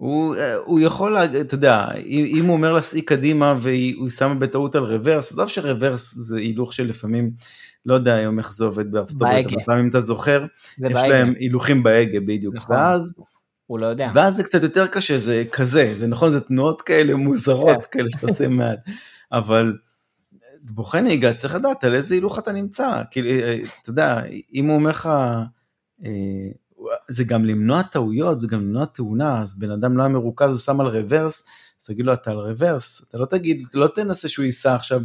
הוא, אה, הוא יכול, אתה יודע, אם הוא אומר להסעיק קדימה והוא שם בטעות על רוורס, עזוב שרוורס זה הילוך שלפעמים, לא יודע היום איך זה עובד בארצות הברית, אבל פעמים אתה זוכר, יש בהגה. להם הילוכים בהגה בדיוק, נכון. ואז, הוא לא יודע. ואז זה קצת יותר קשה, זה כזה, זה נכון, זה תנועות כאלה מוזרות כן. כאלה שאתה עושה מעט, אבל בוחן נהיגה צריך לדעת על איזה הילוך אתה נמצא, כאילו, אה, אתה יודע, אם הוא אומר לך, אה, זה גם למנוע טעויות, זה גם למנוע תאונה, אז בן אדם לא היה מרוכז, הוא שם על רוורס, אז תגיד לו אתה על רוורס, אתה לא תגיד, לא תנסה שהוא ייסע עכשיו,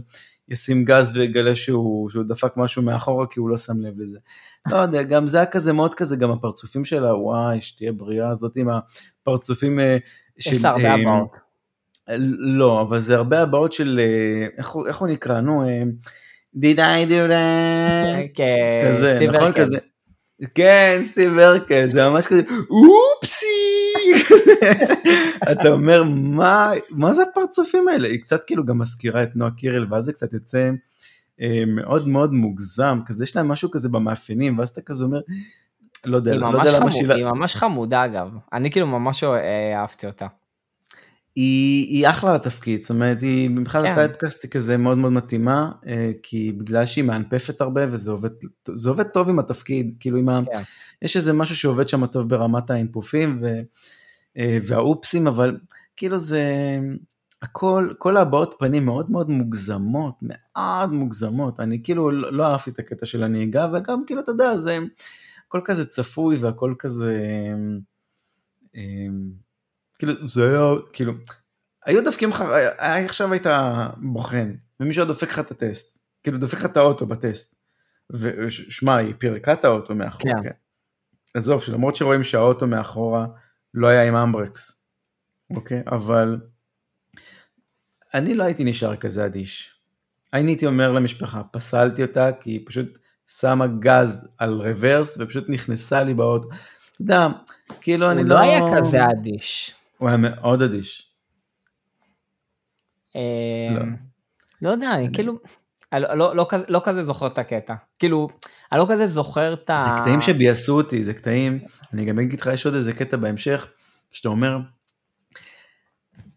ישים גז ויגלה שהוא, שהוא דפק משהו מאחורה כי הוא לא שם לב לזה. לא יודע, גם זה היה כזה מאוד כזה, גם הפרצופים שלה, וואי, שתהיה בריאה הזאת עם הפרצופים אה, של... יש לה הרבה הבעות. לא, אבל זה הרבה הבעות של, איך, איך הוא נקרא, נו, did I do that? כן, כזה, נכון כזה. כן, סטיב ברקל, זה ממש כזה, אופסי! אתה אומר, מה, מה זה הפרצופים האלה? היא קצת כאילו גם מזכירה את נועה קירל, ואז זה קצת יוצא אה, מאוד מאוד מוגזם, כזה יש להם משהו כזה במאפיינים, ואז אתה כזה אומר, לא יודע, לא יודע למה שהיא... היא ממש חמודה אגב, אני כאילו ממש אהבתי אותה. היא, היא אחלה לתפקיד, זאת אומרת, היא מבחינת כן. הטייפקאסט היא כזה מאוד מאוד מתאימה, אה, כי בגלל שהיא מאנפפת הרבה וזה עובד, עובד טוב עם התפקיד, כאילו עם כן. ה... יש איזה משהו שעובד שם טוב ברמת האינפופים ו, אה, והאופסים, אבל כאילו זה, הכל, כל הבעות פנים מאוד מאוד מוגזמות, מאוד מוגזמות, אני כאילו לא, לא אהבתי את הקטע של הנהיגה, וגם כאילו, אתה יודע, זה הכל כזה צפוי והכל כזה... אה, כאילו זה היה, כאילו, היו דופקים לך, עכשיו היית בוחן, ומישהו היה דופק לך את הטסט, כאילו דופק לך את האוטו בטסט, ושמע, היא פירקה את האוטו מאחורה, כן. כן. עזוב, שלמרות שרואים שהאוטו מאחורה לא היה עם אמברקס, אוקיי? אבל אני לא הייתי נשאר כזה אדיש. אני הייתי אומר למשפחה, פסלתי אותה כי היא פשוט שמה גז על רוורס ופשוט נכנסה לי באוטו. אתה יודע, כאילו אני לא... הוא לא היה כזה אדיש. הוא היה מאוד אדיש. אמ, לא יודע, אני כאילו, לא, לא, לא, לא כזה זוכר את הקטע. כאילו, אני לא כזה זוכר את ה... זה קטעים שביאסו אותי, זה קטעים, אני גם אגיד לך, יש עוד איזה קטע בהמשך, שאתה אומר,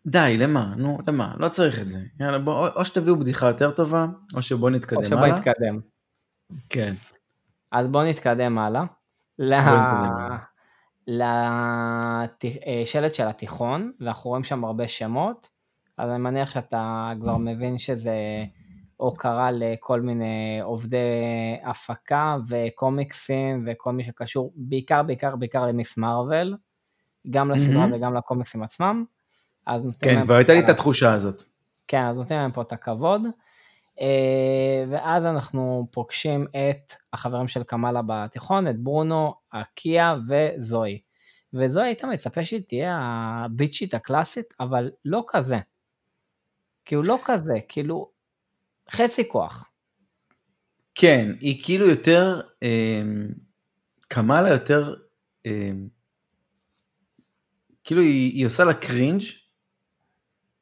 די, למה? נו, למה? לא צריך את זה. יאללה, בוא, או שתביאו בדיחה יותר טובה, או שבוא נתקדם הלאה. או שבוא נתקדם. כן. אז בוא נתקדם הלאה. לשלט של התיכון, ואנחנו רואים שם הרבה שמות, אז אני מניח שאתה כבר מבין שזה הוקרה לכל מיני עובדי הפקה וקומיקסים וכל מי שקשור, בעיקר בעיקר בעיקר למיס מרוויל, גם לסדרה mm-hmm. וגם לקומיקסים עצמם. אז כן, כבר הייתה לי את התחושה הזאת. כן, אז נותנים להם פה את הכבוד. אה, ואז אנחנו פוגשים את החברים של קמאלה בתיכון, את ברונו, אקיה וזוהי. וזוהי היית מצפה שהיא תהיה הביצ'ית הקלאסית, אבל לא כזה. כאילו לא כזה, כאילו חצי כוח. כן, היא כאילו יותר, אה, קמאלה יותר, אה, כאילו היא, היא עושה לה קרינג'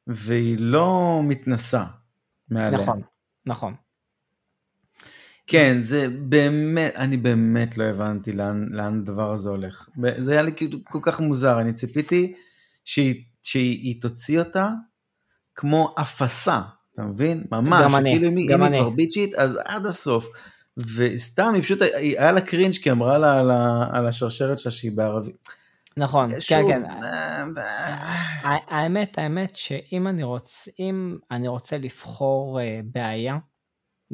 והיא לא מתנסה מעליה. נכון. נכון. כן, זה באמת, אני באמת לא הבנתי לאן, לאן הדבר הזה הולך. זה היה לי כאילו כל כך מוזר, אני ציפיתי שהיא, שהיא תוציא אותה כמו אפסה, אתה מבין? ממש, גם אני, כאילו אם היא כבר ביצ'ית, אז עד הסוף. וסתם, היא פשוט, היה לה קרינג' כי אמרה לה על, על השרשרת שלה שהיא בערבית. נכון, כן, שוב, כן, כן. האמת, האמת שאם אני רוצה, אם אני רוצה לבחור אה, בעיה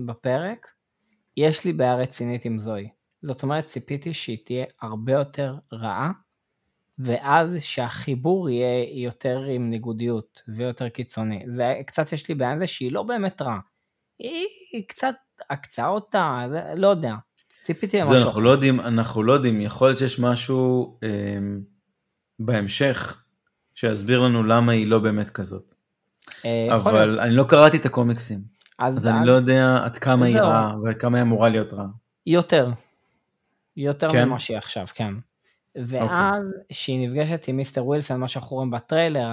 בפרק, יש לי בעיה רצינית עם זוהי. זאת אומרת, ציפיתי שהיא תהיה הרבה יותר רעה, ואז שהחיבור יהיה יותר עם ניגודיות ויותר קיצוני. זה קצת יש לי בעיה עם זה שהיא לא באמת רעה. היא, היא קצת עקצה אותה, זה, לא יודע. ציפיתי למשהו. זה אנחנו לא יודעים, אנחנו לא יודעים, יכול להיות שיש משהו... אה... בהמשך שיסביר לנו למה היא לא באמת כזאת. אה, אבל אני לא קראתי את הקומיקסים, אז אני לא יודע עד כמה היא רעה ועד כמה היא אמורה להיות רעה. יותר. יותר כן? ממה שהיא עכשיו, כן. ואז okay. שהיא נפגשת עם מיסטר ווילסון, מה שאנחנו רואים בטריילר,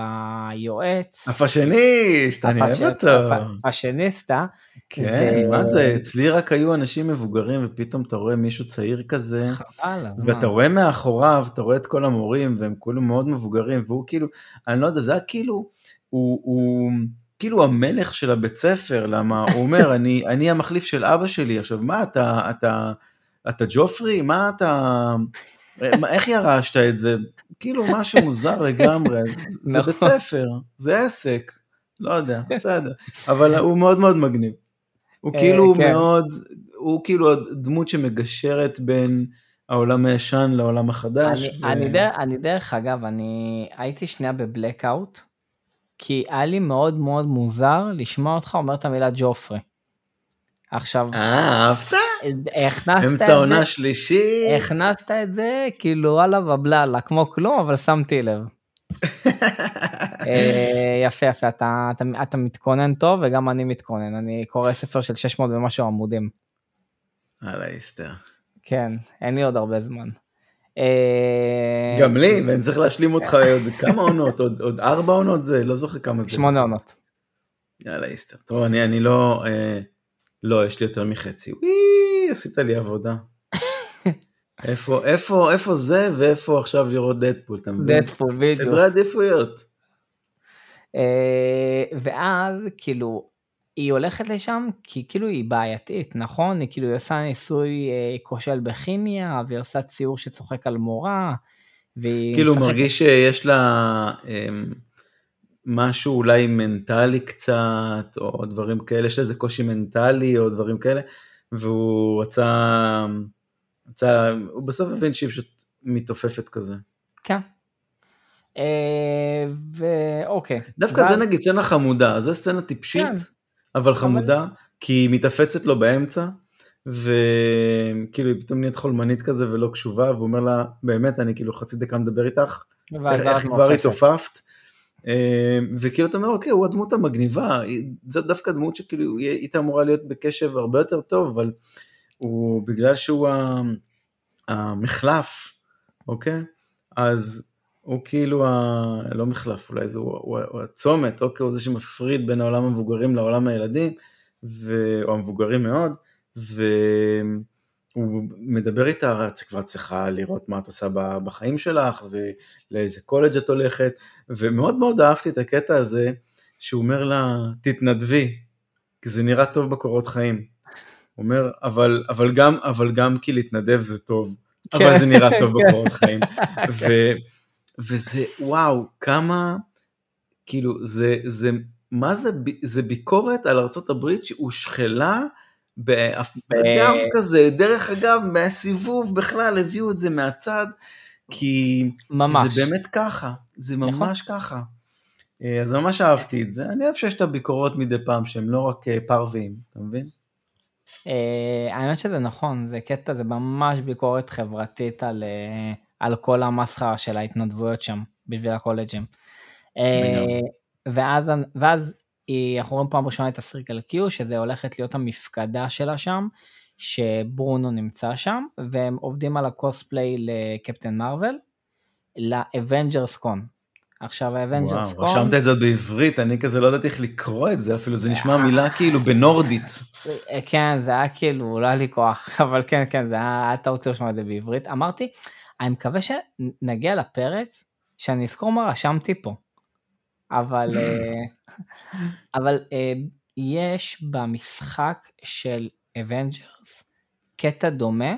היועץ. הפאשיניסט, אני אוהב אותו. הפאשיניסטה. כן, ו... מה זה, אצלי רק היו אנשים מבוגרים, ופתאום אתה רואה מישהו צעיר כזה. חבל. ואתה רואה מאחוריו, אתה רואה את כל המורים, והם כולם מאוד מבוגרים, והוא כאילו, אני לא יודע, זה היה כאילו, הוא, הוא כאילו המלך של הבית ספר, למה הוא אומר, אני, אני המחליף של אבא שלי, עכשיו מה, אתה, אתה, אתה ג'ופרי? מה אתה... איך ירשת את זה? כאילו משהו מוזר לגמרי, זה נכון. בית ספר, זה עסק, לא יודע, בסדר, אבל הוא מאוד מאוד מגניב. הוא אה, כאילו כן. מאוד, הוא כאילו הדמות שמגשרת בין העולם הישן לעולם החדש. אני, דרך אגב, אני הייתי שנייה בבלקאוט, כי היה לי מאוד מאוד מוזר לשמוע אותך אומר את המילה ג'ופרי. עכשיו, אה, אהבת? הכנסת את זה, אמצע עונה שלישית. הכנסת את זה, כאילו וואלה ובללה, כמו כלום, אבל שמתי לב. אה, יפה יפה, אתה, אתה, אתה מתכונן טוב וגם אני מתכונן, אני קורא ספר של 600 ומשהו עמודים. הלאה איסטר. כן, אין לי עוד הרבה זמן. אה, גם לי, ואני צריך להשלים אותך עוד כמה עונות, עוד, עוד ארבע עונות זה, לא זוכר כמה זה. שמונה עונות. יאללה איסטר. טוב, אני, אני לא, אה, לא, יש לי יותר מחצי. וואי, עשית לי עבודה. איפה, איפה, איפה זה ואיפה עכשיו לראות דדפול, אתה מבין? דדפול, בדיוק. סדרי עדיפויות. אה, ואז כאילו, היא הולכת לשם כי כאילו היא בעייתית, נכון? היא כאילו היא עושה ניסוי אה, כושל בכימיה, והיא עושה ציור שצוחק על מורה, והיא כאילו משחקת... מרגיש שיש לה אה, משהו אולי מנטלי קצת, או דברים כאלה, יש לה איזה קושי מנטלי או דברים כאלה, והוא רצה, רצה הוא בסוף הבין שהיא פשוט מתעופפת כזה. כן. אה, ואוקיי. דווקא זה נגיד סצנה חמודה, זו סצנה טיפשית, כן. אבל חמודה, כי היא מתעפצת לו באמצע, וכאילו היא פתאום נהיית חולמנית כזה ולא קשובה, והוא אומר לה, באמת, אני כאילו חצי דקה מדבר איתך, איך כבר התעופפת. אה, וכאילו אתה אומר, אוקיי, הוא הדמות המגניבה, זאת דווקא דמות שכאילו הייתה אמורה להיות בקשב הרבה יותר טוב, אבל הוא, בגלל שהוא המחלף, אוקיי? אז הוא כאילו, ה... לא מחלף, אולי זה הוא, הוא, הוא הצומת, אוקיי, הוא זה שמפריד בין העולם המבוגרים לעולם הילדים, ו... או המבוגרים מאוד, והוא מדבר איתה, את כבר צריכה לראות מה את עושה בחיים שלך, ולאיזה קולג' את הולכת, ומאוד מאוד אהבתי את הקטע הזה, שהוא אומר לה, תתנדבי, כי זה נראה טוב בקורות חיים. הוא אומר, אבל, אבל, גם, אבל גם כי להתנדב זה טוב, אבל כן. זה נראה טוב כן. בקורות חיים. ו... וזה, וואו, כמה, כאילו, זה, זה, מה זה, זה ביקורת על ארה"ב שהושכלה באגב כזה, דרך אגב, מהסיבוב בכלל הביאו את זה מהצד, כי, ממש. זה באמת ככה, זה נכון. ממש נכון. ככה. אה, אז ממש אהבתי את זה, אני אוהב שיש את הביקורות מדי פעם שהם לא רק אה, פרווים, אתה מבין? אה, האמת שזה נכון, זה קטע, זה ממש ביקורת חברתית על... על כל המסחרה של ההתנדבויות שם בשביל הקולג'ים. אה, ואז, ואז אנחנו רואים פעם ראשונה את הסריקל קיו, שזה הולכת להיות המפקדה שלה שם, שברונו נמצא שם, והם עובדים על הקוספליי לקפטן מארוול, לאבנג'רס קון. עכשיו האבנג'רס קון... רשמת את זה בעברית, אני כזה לא ידעתי איך לקרוא את זה אפילו, זה נשמע מילה כאילו בנורדית. אה, כן, זה היה כאילו, לא היה לי כוח, אבל כן, כן, זה היה טעות לרשום את זה בעברית. אמרתי, אני מקווה שנגיע לפרק שאני אזכור מה רשמתי פה. אבל, אה, אבל אה, יש במשחק של אבנג'רס קטע דומה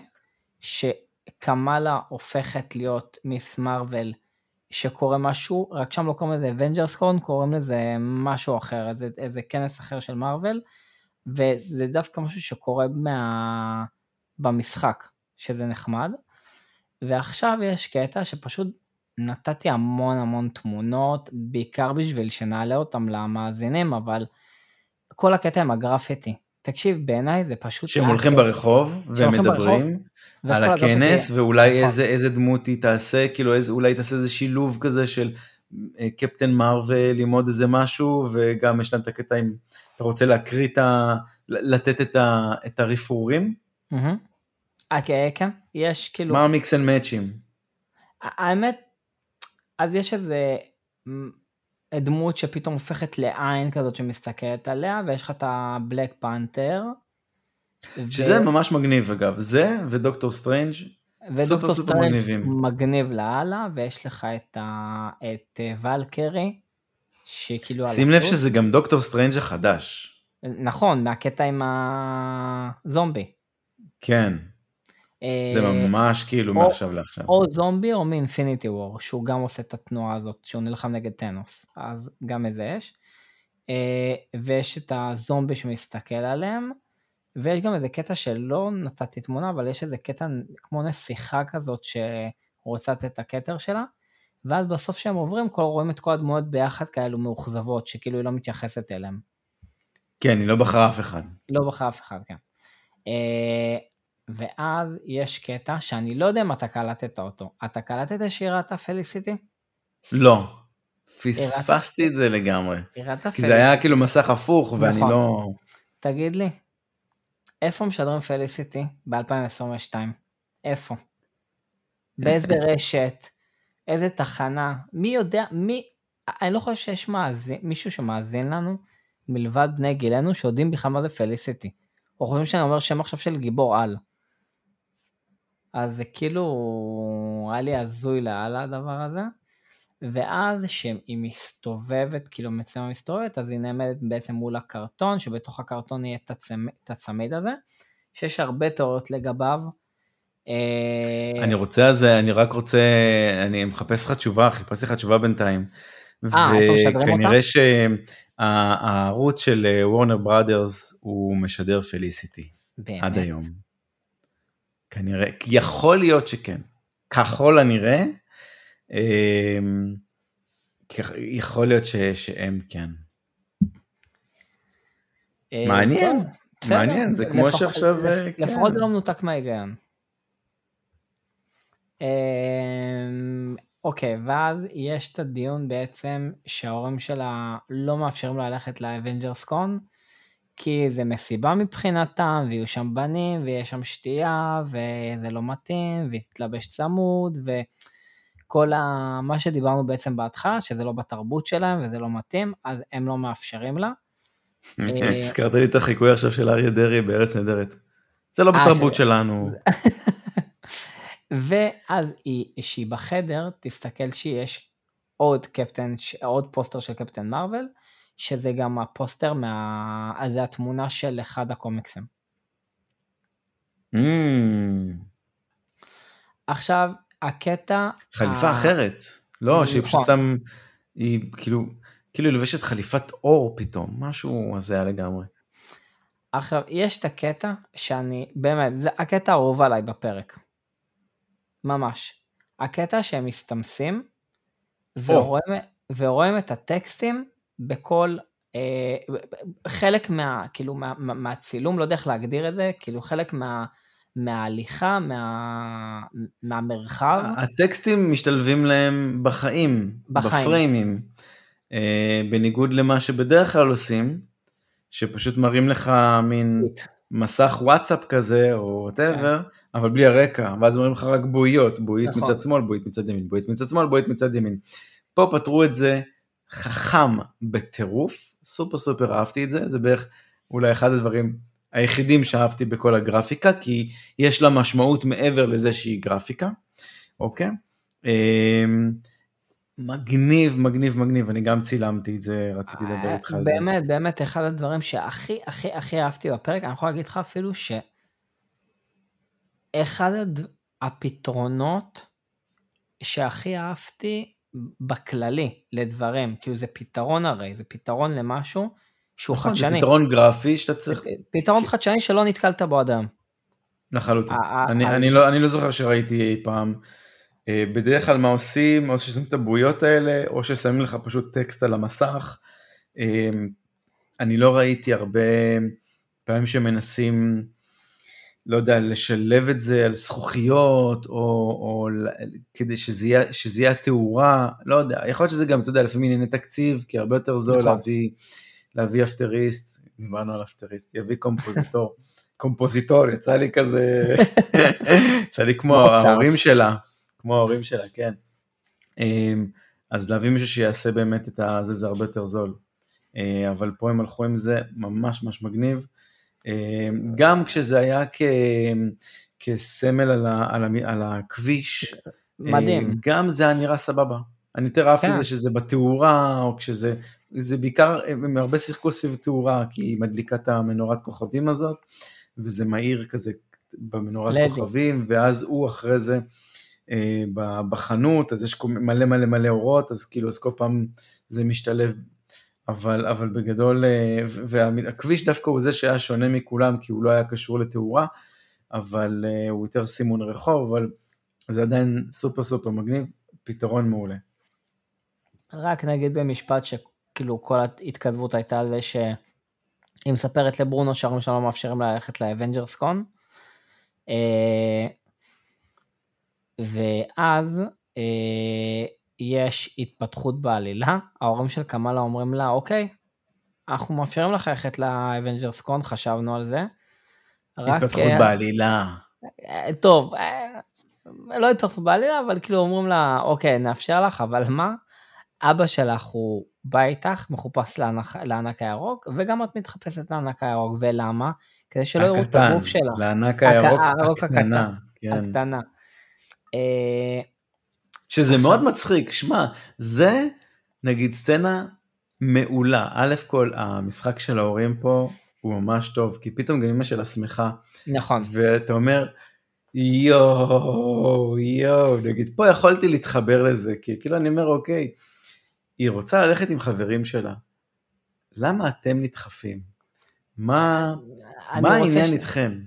שקמאלה הופכת להיות מיס מארוול שקורה משהו, רק שם לא קוראים לזה אבנג'רס קון, קוראים לזה משהו אחר, איזה, איזה כנס אחר של מארוול, וזה דווקא משהו שקורה מה... במשחק, שזה נחמד. ועכשיו יש קטע שפשוט נתתי המון המון תמונות, בעיקר בשביל שנעלה אותם למאזינים, אבל כל הקטע עם הגרפיטי. תקשיב, בעיניי זה פשוט... שהם הולכים ברחוב ומדברים על הכנס, ואולי נכון. איזה, איזה דמות היא תעשה, כאילו איזה, אולי תעשה איזה שילוב כזה של קפטן מרוויל עוד איזה משהו, וגם יש להם את הקטע אם אתה רוצה להקריא את ה... לתת את, ה, את הרפרורים. Mm-hmm. Okay, כן, יש כאילו... מה ה mix and match ים? האמת, אז יש איזה דמות שפתאום הופכת לעין כזאת שמסתכלת עליה, ויש לך את הבלק פנתר. שזה ו... ממש מגניב אגב, זה ודוקטור סטרנג' ודוקטור סטרנג' מגניב לאללה, ויש לך את, ה... את אה, ולקירי, שכאילו... שים לב שזה גם דוקטור סטרנג' החדש. נכון, מהקטע עם הזומבי. כן. זה אה, ממש כאילו מעכשיו לעכשיו. או זומבי או מאינפיניטי וור, שהוא גם עושה את התנועה הזאת, שהוא נלחם נגד טנוס, אז גם איזה יש. אה, ויש את הזומבי שמסתכל עליהם, ויש גם איזה קטע שלא נתתי תמונה, אבל יש איזה קטע כמו נסיכה כזאת שרוצה את הכתר שלה, ואז בסוף שהם עוברים, כל, רואים את כל הדמויות ביחד כאלו מאוכזבות, שכאילו היא לא מתייחסת אליהם. כן, היא לא בחרה אף אחד. לא בחרה אף אחד, כן. ואז יש קטע שאני לא יודע אם אתה קלטת אותו. אתה קלטת שירת הפליסיטי? לא. פספסתי את זה לגמרי. כי זה היה כאילו מסך הפוך ואני נכון. לא... תגיד לי, איפה משדרים פליסיטי ב-2022? איפה? באיזה רשת? איזה תחנה? מי יודע? מי... אני לא חושב שיש מאזין, מישהו שמאזין לנו מלבד בני גילנו שיודעים בכלל מה זה פליסיטי. או חושבים שאני אומר שם עכשיו של גיבור על. אז זה כאילו, היה לי הזוי לאללה הדבר הזה. ואז שהיא מסתובבת, כאילו מצלמה מסתובבת, אז היא נעמדת בעצם מול הקרטון, שבתוך הקרטון יהיה את הצמיד הזה, שיש הרבה תיאוריות לגביו. אה, אני רוצה על זה, אני רק רוצה, אני מחפש לך תשובה, חיפשתי לך תשובה בינתיים. אה, איפה משדרים אותה? וכנראה שהערוץ של וורנר בראדרס הוא משדר פליסיטי. באמת? עד היום. כנראה, יכול להיות שכן. ככל הנראה, אמ, יכול להיות ש, שהם כן. אה, מעניין, מעניין, זה כמו שעכשיו... אה, לפחות כן. זה לא מנותק מההיגיון. אמ, אוקיי, ואז יש את הדיון בעצם שההורים שלה לא מאפשרים לה ללכת ל Avengers Con, כי זה מסיבה מבחינתם, ויהיו שם בנים, ויש שם שתייה, וזה לא מתאים, והיא תתלבש צמוד, וכל ה... מה שדיברנו בעצם בהתחלה, שזה לא בתרבות שלהם וזה לא מתאים, אז הם לא מאפשרים לה. אה, הזכרת לי את החיקוי עכשיו של אריה דרעי בארץ נהדרת. זה לא אה, בתרבות שלנו. ואז היא, שהיא בחדר, תסתכל שיש עוד קפטן, עוד פוסטר של קפטן מרוויל, שזה גם הפוסטר מה... אז זה התמונה של אחד הקומיקסים. Mm. עכשיו, הקטע... חליפה ה... אחרת. לא, שהיא פשוט נכון. שם... היא כאילו, כאילו היא לובשת חליפת אור פתאום, משהו הזיה לגמרי. עכשיו, יש את הקטע שאני, באמת, זה הקטע האהוב עליי בפרק. ממש. הקטע שהם מסתמסים, ורואים, ורואים את הטקסטים בכל, אה, חלק מה, כאילו, מה, מהצילום, לא יודע איך להגדיר את זה, כאילו חלק מה... מההליכה, מה... מהמרחב. הטקסטים משתלבים להם בחיים, בחיים. בפריימים. אה, בניגוד למה שבדרך כלל עושים, שפשוט מראים לך מין מסך וואטסאפ כזה, או whatever, כן. אבל בלי הרקע, ואז אומרים לך רק בועיות, בועית נכון. מצד שמאל, בועית מצד ימין, בועית מצד שמאל, בועית מצד ימין. פה פתרו את זה חכם בטירוף, סופר סופר אהבתי את זה, זה בערך אולי אחד הדברים היחידים שאהבתי בכל הגרפיקה, כי יש לה משמעות מעבר לזה שהיא גרפיקה, אוקיי? אמ, מגניב, מגניב, מגניב, אני גם צילמתי את זה, רציתי לדבר איתך על זה. באמת, באמת, אחד הדברים שהכי, הכי, הכי אהבתי בפרק, אני יכול להגיד לך אפילו ש... אחד הפתרונות שהכי אהבתי בכללי לדברים, כאילו זה פתרון הרי, זה פתרון למשהו שהוא נכון, חדשני. זה פתרון גרפי שאתה צריך... פתרון חדשני שלא נתקלת בו עד היום. לחלוטין. אני, אני, לא, אני לא זוכר שראיתי אי פעם. אה, בדרך כלל מה עושים, או ששמים את הבועיות האלה, או ששמים לך פשוט טקסט על המסך. אה, אני לא ראיתי הרבה פעמים שמנסים לא יודע, לשלב את זה על זכוכיות, או, או כדי שזה יהיה, שזה יהיה התאורה, לא יודע, יכול להיות שזה גם, אתה יודע, לפעמים ענייני תקציב, כי הרבה יותר זול נכון. להביא, להביא אפטריסט, דיברנו על אפטריסט, יביא קומפוזיטור, קומפוזיטור, יצא לי כזה, יצא לי כמו ההורים שלה, כמו ההורים שלה, כן. אמ, אז להביא מישהו שיעשה באמת את זה, זה הרבה יותר זול. אה, אבל פה הם הלכו עם זה ממש ממש מגניב. אמ, גם כשזה היה כ... כסמל על, ה... על, ה... על הכביש, מדהים. גם זה היה נראה סבבה. אני יותר אהבתי את כן. זה שזה בתאורה, או כשזה, זה בעיקר, הם הרבה שיחקו סביב תאורה, כי היא מדליקה את המנורת כוכבים הזאת, וזה מהיר כזה במנורת לדי. כוכבים, ואז הוא אחרי זה אה, בחנות, אז יש מלא מלא מלא אורות, אז כאילו, אז כל פעם זה משתלב, אבל, אבל בגדול, אה, והכביש דווקא הוא זה שהיה שונה מכולם, כי הוא לא היה קשור לתאורה, אבל אה, הוא יותר סימון רחוב, אבל זה עדיין סופר סופר מגניב, פתרון מעולה. רק נגיד במשפט שכאילו כל ההתכתבות הייתה על זה שהיא מספרת לברונו שההורים שלה לא מאפשרים לה ללכת ל Avengers Con. אה, ואז יש התפתחות בעלילה, ההורים של קמאלה אומרים לה, אוקיי, אנחנו מאפשרים לך ללכת ל Avengers Con, חשבנו על זה. התפתחות רק, בעלילה. טוב, לא התפתחות בעלילה, אבל כאילו אומרים לה, אוקיי, נאפשר לך, אבל מה? אבא שלך הוא בא איתך, מחופש לענק, לענק הירוק, וגם את מתחפשת לענק הירוק, ולמה? כדי שלא יראו את הגוף שלה. לענק הירוק הקטנה. כן. הקטנה. אה, שזה מאוד מצחיק, שמע, זה נגיד סצנה מעולה. א' כל, המשחק של ההורים פה הוא ממש טוב, כי פתאום גם אמא שלה שמחה. נכון. ואתה אומר, יואו, יואו, נגיד, פה יכולתי להתחבר לזה, כי כאילו אני אומר, אוקיי, היא רוצה ללכת עם חברים שלה. למה אתם נדחפים? מה, מה העניין ש... איתכם?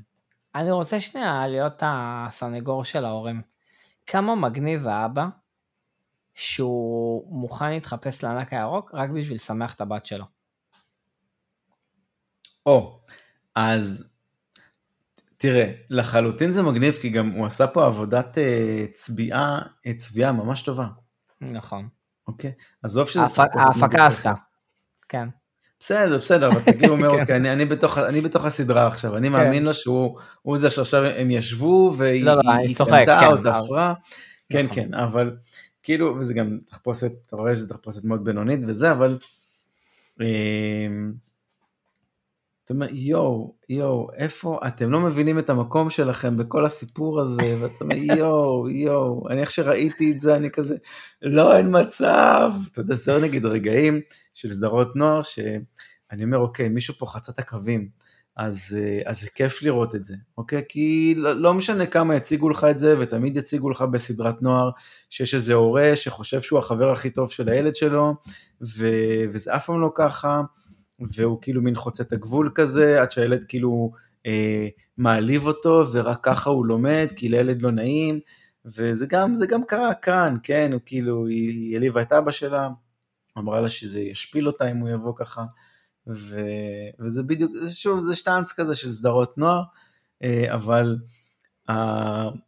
אני רוצה שנייה להיות הסנגור של ההורים. כמה מגניב האבא שהוא מוכן להתחפש לענק הירוק רק בשביל לשמח את הבת שלו. או, אז תראה, לחלוטין זה מגניב כי גם הוא עשה פה עבודת uh, צביעה, uh, צביעה ממש טובה. נכון. אוקיי? עזוב שזה... ההפקה עשתה. כן. בסדר, בסדר, אבל תגיד, הוא אומר, כן. אוקיי, אני, אני, בתוך, אני בתוך הסדרה עכשיו, אני כן. מאמין לו שהוא זה שעכשיו הם ישבו, והיא לא, לא, אני צוחק, כן. או דפרה, כן, נכון. כן, אבל כאילו, וזה גם תחפושת, אתה רואה שזה תחפושת מאוד בינונית וזה, אבל... אה, אתה אומר, יואו, יואו, איפה, אתם לא מבינים את המקום שלכם בכל הסיפור הזה, ואתה אומר, יואו, יואו, אני איך שראיתי את זה, אני כזה, לא, אין מצב. אתה יודע, זה נגיד רגעים של סדרות נוער, שאני אומר, אוקיי, מישהו פה חצה את הקווים, אז, אז זה כיף לראות את זה, אוקיי? כי לא, לא משנה כמה יציגו לך את זה, ותמיד יציגו לך בסדרת נוער, שיש איזה הורה שחושב שהוא החבר הכי טוב של הילד שלו, ו, וזה אף פעם לא ככה. והוא כאילו מין חוצה את הגבול כזה, עד שהילד כאילו אה, מעליב אותו, ורק ככה הוא לומד, כי לילד לא נעים, וזה גם, גם קרה כאן, כן, הוא כאילו, היא העליבה את אבא שלה, אמרה לה שזה ישפיל אותה אם הוא יבוא ככה, ו, וזה בדיוק, שוב, זה שטאנץ כזה של סדרות נוער, אה, אבל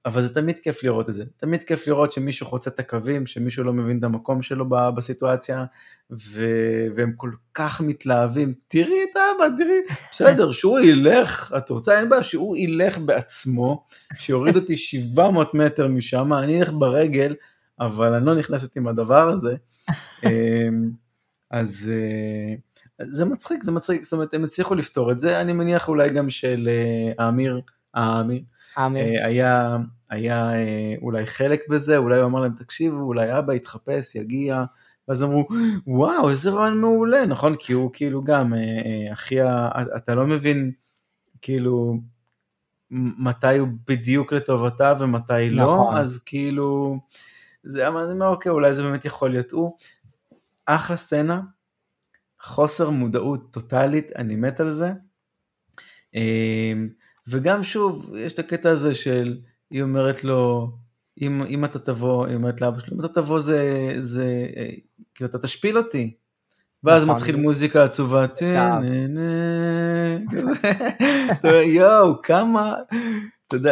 אבל זה תמיד כיף לראות את זה, תמיד כיף לראות שמישהו חוצה את הקווים, שמישהו לא מבין את המקום שלו בסיטואציה, ו... והם כל כך מתלהבים, תראי את אבא, תראי, בסדר, שהוא ילך, את רוצה, אין בעיה, שהוא ילך בעצמו, שיוריד אותי 700 מטר משם, אני אלך ברגל, אבל אני לא נכנסת עם הדבר הזה. אמ, אז אה, זה מצחיק, זה מצחיק, זאת אומרת, הם הצליחו לפתור את זה, אני מניח אולי גם של אה, האמיר, האמיר, אה, היה, היה אה, אולי חלק בזה, אולי הוא אמר להם, תקשיבו, אולי אבא יתחפש, יגיע, ואז אמרו, וואו, איזה רעיון מעולה, נכון? כי הוא כאילו גם, אה, אחי, אתה לא מבין, כאילו, מתי הוא בדיוק לטובתה ומתי לא, נכון. אז כאילו, זה, אני אומר, אוקיי, אולי זה באמת יכול להיות הוא. אחלה סצנה, חוסר מודעות טוטאלית, אני מת על זה. וגם שוב, יש את הקטע הזה של, היא אומרת לו, אם, אם אתה תבוא, היא אומרת לאבא שלו, אם אתה תבוא זה, זה, כאילו אתה תשפיל אותי. ואז נכון. מתחיל מוזיקה עצובה, יואו, כמה, אתה יודע,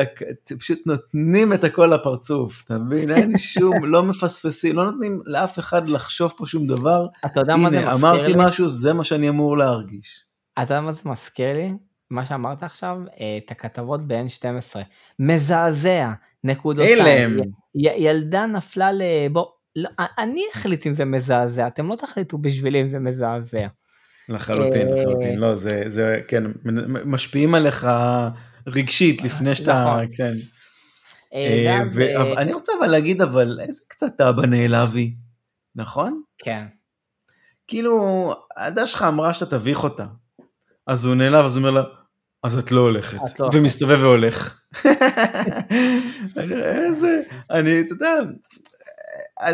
פשוט נותנים את הכל לפרצוף, אתה מבין? אין שום, לא מפספסים, לא נותנים לאף אחד לחשוב פה שום דבר. אתה יודע מה זה מזכיר לי? הנה, אמרתי משהו, זה מה שאני אמור להרגיש. אתה יודע מה זה מזכיר לי? מה שאמרת עכשיו, אה, את הכתבות ב-N12. מזעזע, נקודות. הלם. ילדה נפלה ל... בוא, לא, אני אחליט אם זה מזעזע, אתם לא תחליטו בשבילי אם זה מזעזע. לחלוטין, אה, לחלוטין, לא, זה, זה, כן, משפיעים עליך רגשית לפני שאתה, נכון. כן. אה, אני רוצה אבל להגיד, אבל איזה קצת אבא נעלבי, נכון? כן. כאילו, הילדה שלך אמרה שאתה תביך אותה. אז הוא נעלב, אז הוא אומר לה, אז את לא הולכת. את לא. ומסתובב והולך. אני אומר, איזה, אני, אתה יודע,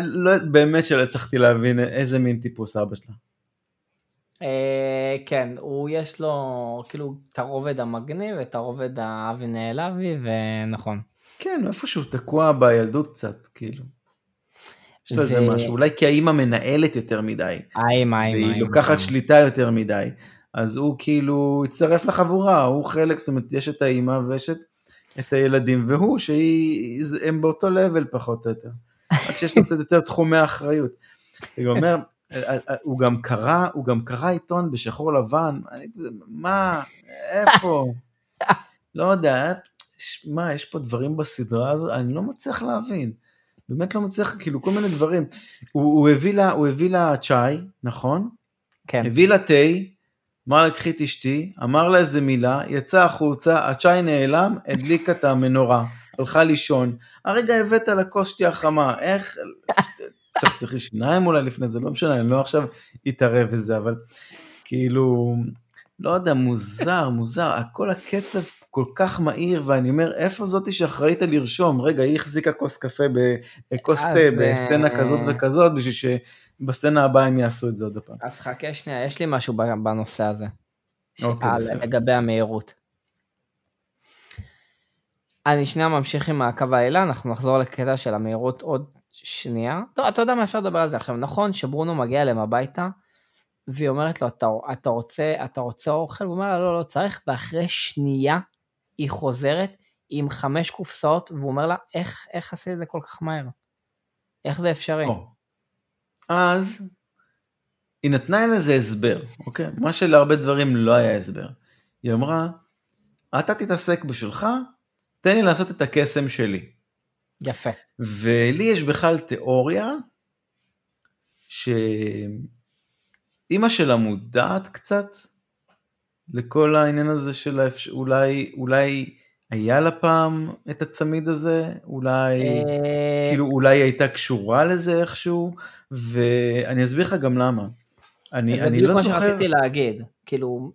לא, באמת שלא הצלחתי להבין איזה מין טיפוס אבא שלה. אה, כן, הוא יש לו כאילו את הרובד המגניב, את הרובד האבי נעלבי, ונכון. כן, איפשהו תקוע בילדות קצת, כאילו. יש לו איזה משהו, אולי כי האימא מנהלת יותר מדי, האמא, האמא. והיא. לוקחת שליטה יותר מדי, אז הוא כאילו הצטרף לחבורה, הוא חלק, זאת אומרת, יש את האימא ויש את, את הילדים, והוא, שהיא, זה- הם באותו לבל פחות או יותר, רק שיש לו קצת יותר תחומי אחריות. הוא אומר, אה, הוא גם קרא, הוא גם קרא עיתון בשחור לבן, מה, איפה, לא יודע, מה, יש פה דברים בסדרה הזאת, אני לא מצליח להבין. באמת לא מצליח, כאילו כל מיני דברים. הוא, הוא, הביא לה, הוא הביא לה צ'אי, נכון? כן. הביא לה תה, אמר לה קחי את אשתי, אמר לה איזה מילה, יצא החוצה, הצ'אי נעלם, הדליקה את המנורה, הלכה לישון. הרגע הבאת לה כוס שתייה חמה, איך... צריך שיניים אולי לפני זה, לא משנה, אני לא עכשיו אתערב בזה, אבל כאילו, לא יודע, מוזר, מוזר, הכל הקצב כל כך מהיר, ואני אומר, איפה זאתי שאחראית לרשום? רגע, היא החזיקה כוס קפה, בכוס אז, תה, אה, בסצנה כזאת וכזאת, בשביל שבסצנה הבאה הם יעשו את זה עוד פעם. אז חכה שנייה, יש לי משהו בנושא הזה. אוקיי, בסדר. לגבי המהירות. אני שנייה ממשיך עם הקו העלילה, אנחנו נחזור לקטע של המהירות עוד שנייה. טוב, אתה יודע מה אפשר לדבר על זה עכשיו. נכון שברונו מגיע אליהם הביתה, והיא אומרת לו, אתה, אתה, רוצה, אתה רוצה אוכל? הוא אומר לה, לא, לא צריך, ואחרי שנייה היא חוזרת עם חמש קופסאות, והוא אומר לה, איך, איך עשית את זה כל כך מהר? איך זה אפשרי? או. אז היא נתנה לזה הסבר, אוקיי? מה שלהרבה דברים לא היה הסבר. היא אמרה, אתה תתעסק בשלך, תן לי לעשות את הקסם שלי. יפה. ולי יש בכלל תיאוריה שאימא שלה מודעת קצת לכל העניין הזה של האפשר... אולי, אולי היה לה פעם את הצמיד הזה, אולי, אה, כאילו אולי היא הייתה קשורה לזה איכשהו, ואני אסביר לך גם למה. אני, זה אני בדיוק לא מה זוכר... שרציתי להגיד, כאילו,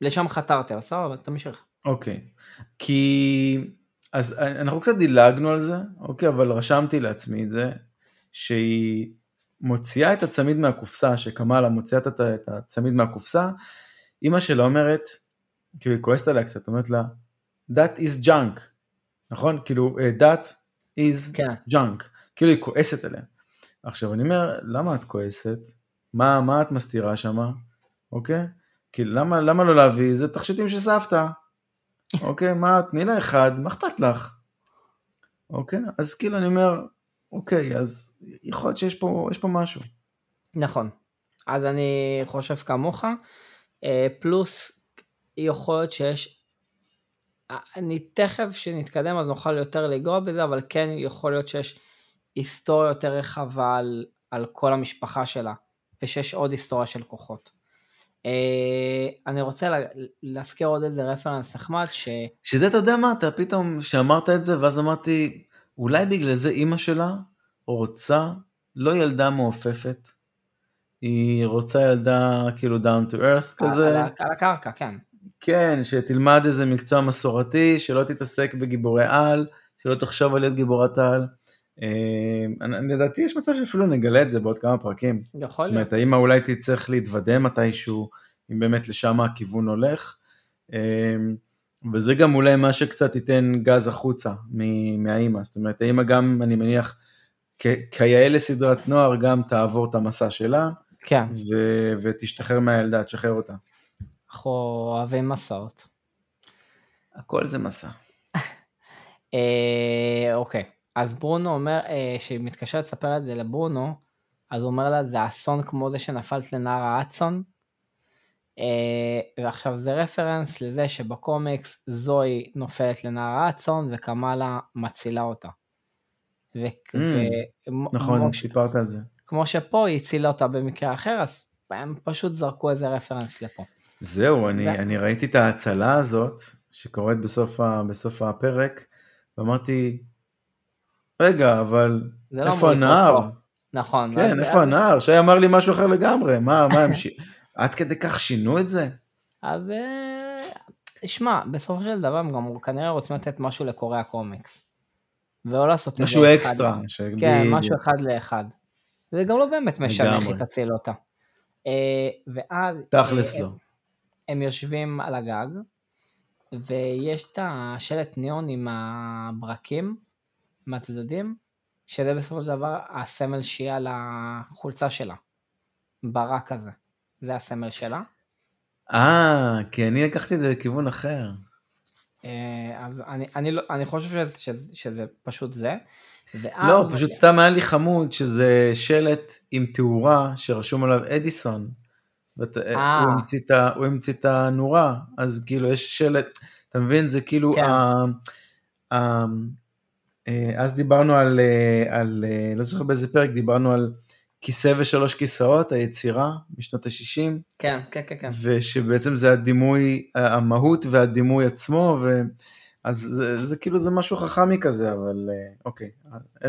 לשם חתרתי, אבל סבבה, תמשיך. אוקיי, כי אז אנחנו קצת דילגנו על זה, אוקיי, אבל רשמתי לעצמי את זה, שהיא מוציאה את הצמיד מהקופסה, שקמאלה מוציאה את הצמיד מהקופסה, אימא שלה אומרת, כאילו היא כועסת עליה קצת, אומרת לה, that is junk, נכון? כאילו, אה, that is כן. junk, כאילו היא כועסת עליה. עכשיו אני אומר, למה את כועסת? מה, מה את מסתירה שמה? אוקיי? כאילו, למה, למה לא להביא? זה תכשיטים של סבתא. אוקיי, מה, תני לה אחד, מה אכפת לך? אוקיי, אז כאילו אני אומר, אוקיי, אז יכול להיות שיש פה, יש פה משהו. נכון. אז אני חושב כמוך, אה, פלוס יכול להיות שיש, אה, אני תכף שנתקדם אז נוכל יותר לגרוע בזה, אבל כן יכול להיות שיש היסטוריה יותר רחבה על, על כל המשפחה שלה, ושיש עוד היסטוריה של כוחות. אה, אני רוצה לה, להזכיר עוד איזה רפרנס נחמד, ש... שזה, אתה יודע מה, אתה פתאום, שאמרת את זה, ואז אמרתי, אולי בגלל זה אימא שלה רוצה לא ילדה מעופפת, היא רוצה ילדה כאילו down to earth כזה. על, הקרקע, כן. כן, שתלמד איזה מקצוע מסורתי, שלא תתעסק בגיבורי על, שלא תחשוב על להיות גיבורת על. אה, לדעתי יש מצב שאפילו נגלה את זה בעוד כמה פרקים. יכול זאת להיות. אומרת, האמא אולי תצטרך להתוודה מתישהו, אם באמת לשם הכיוון הולך. וזה גם אולי מה שקצת ייתן גז החוצה מהאימא. זאת אומרת, האמא גם, אני מניח, כיאה לסדרת נוער, גם תעבור את המסע שלה, כן, ו- ותשתחרר מהילדה, תשחרר אותה. אנחנו אוהבים מסעות. הכל זה מסע. אה, אוקיי, אז ברונו אומר, אה, שהיא מתקשרת לספר את זה לברונו, אז הוא אומר לה, זה אסון כמו זה שנפלת לנהר האצון. אה, ועכשיו זה רפרנס לזה שבקומיקס זוהי נופלת לנער הצאן וקמאלה מצילה אותה. ו... Mm, ו... נכון, סיפרת על זה. כמו שפה היא הצילה אותה במקרה אחר, אז הם פשוט זרקו איזה רפרנס לפה. זהו, אני, ו... אני ראיתי את ההצלה הזאת שקורית בסוף, ה... בסוף הפרק, ואמרתי, רגע, אבל לא איפה הנער? נכון. כן, איפה הנער? שי אמר לי משהו אחר לגמרי, מה, מה ש... עד כדי כך שינו את זה? אז אה, שמע, בסופו של דבר הם גם כנראה רוצים לתת משהו לקוריאה קומיקס. ולא לעשות את זה משהו אקסטרה. כן, משהו אחד לאחד. זה גם לא באמת משנה איך היא תציל אותה. אה, ואז... תכלס אה, לא. הם יושבים על הגג, ויש את השלט ניאון עם הברקים מהצדדים, שזה בסופו של דבר הסמל שיהיה על החולצה שלה. ברק הזה. זה הסמל שלה. אה, כי אני לקחתי את זה לכיוון אחר. אה, אז אני, אני, לא, אני חושב שזה, שזה, שזה פשוט זה. לא, פשוט סתם היה לי חמוד שזה שלט עם תאורה שרשום עליו אדיסון. ואת, אה. הוא, המציא את, הנורה, אז כאילו יש שלט, אתה מבין? זה כאילו, כן. ה, ה, אה, אז דיברנו על, על, לא זוכר באיזה פרק, דיברנו על כיסא ושלוש כיסאות, היצירה משנות ה-60. כן, כן, כן, כן. ושבעצם זה הדימוי, המהות והדימוי עצמו, ו... אז זה, זה כאילו זה משהו חכמי כזה, אבל אה, אוקיי,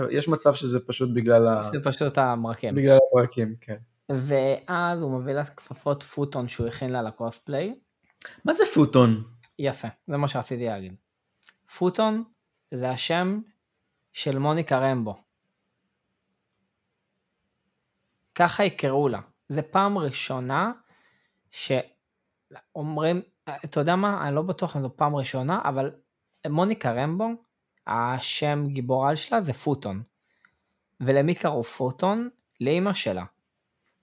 יש מצב שזה פשוט בגלל ה... זה פשוט המרקים. בגלל המרקים, כן. ואז הוא מביא לה כפפות פוטון שהוא הכין לה לקוספליי. מה זה פוטון? יפה, זה מה שרציתי להגיד. פוטון זה השם של מוניקה רמבו. ככה יקראו לה. זה פעם ראשונה שאומרים, אתה יודע מה, אני לא בטוח אם זו פעם ראשונה, אבל מוניקה רמבו, השם גיבור על שלה זה פוטון. ולמי קראו פוטון? לאימא שלה.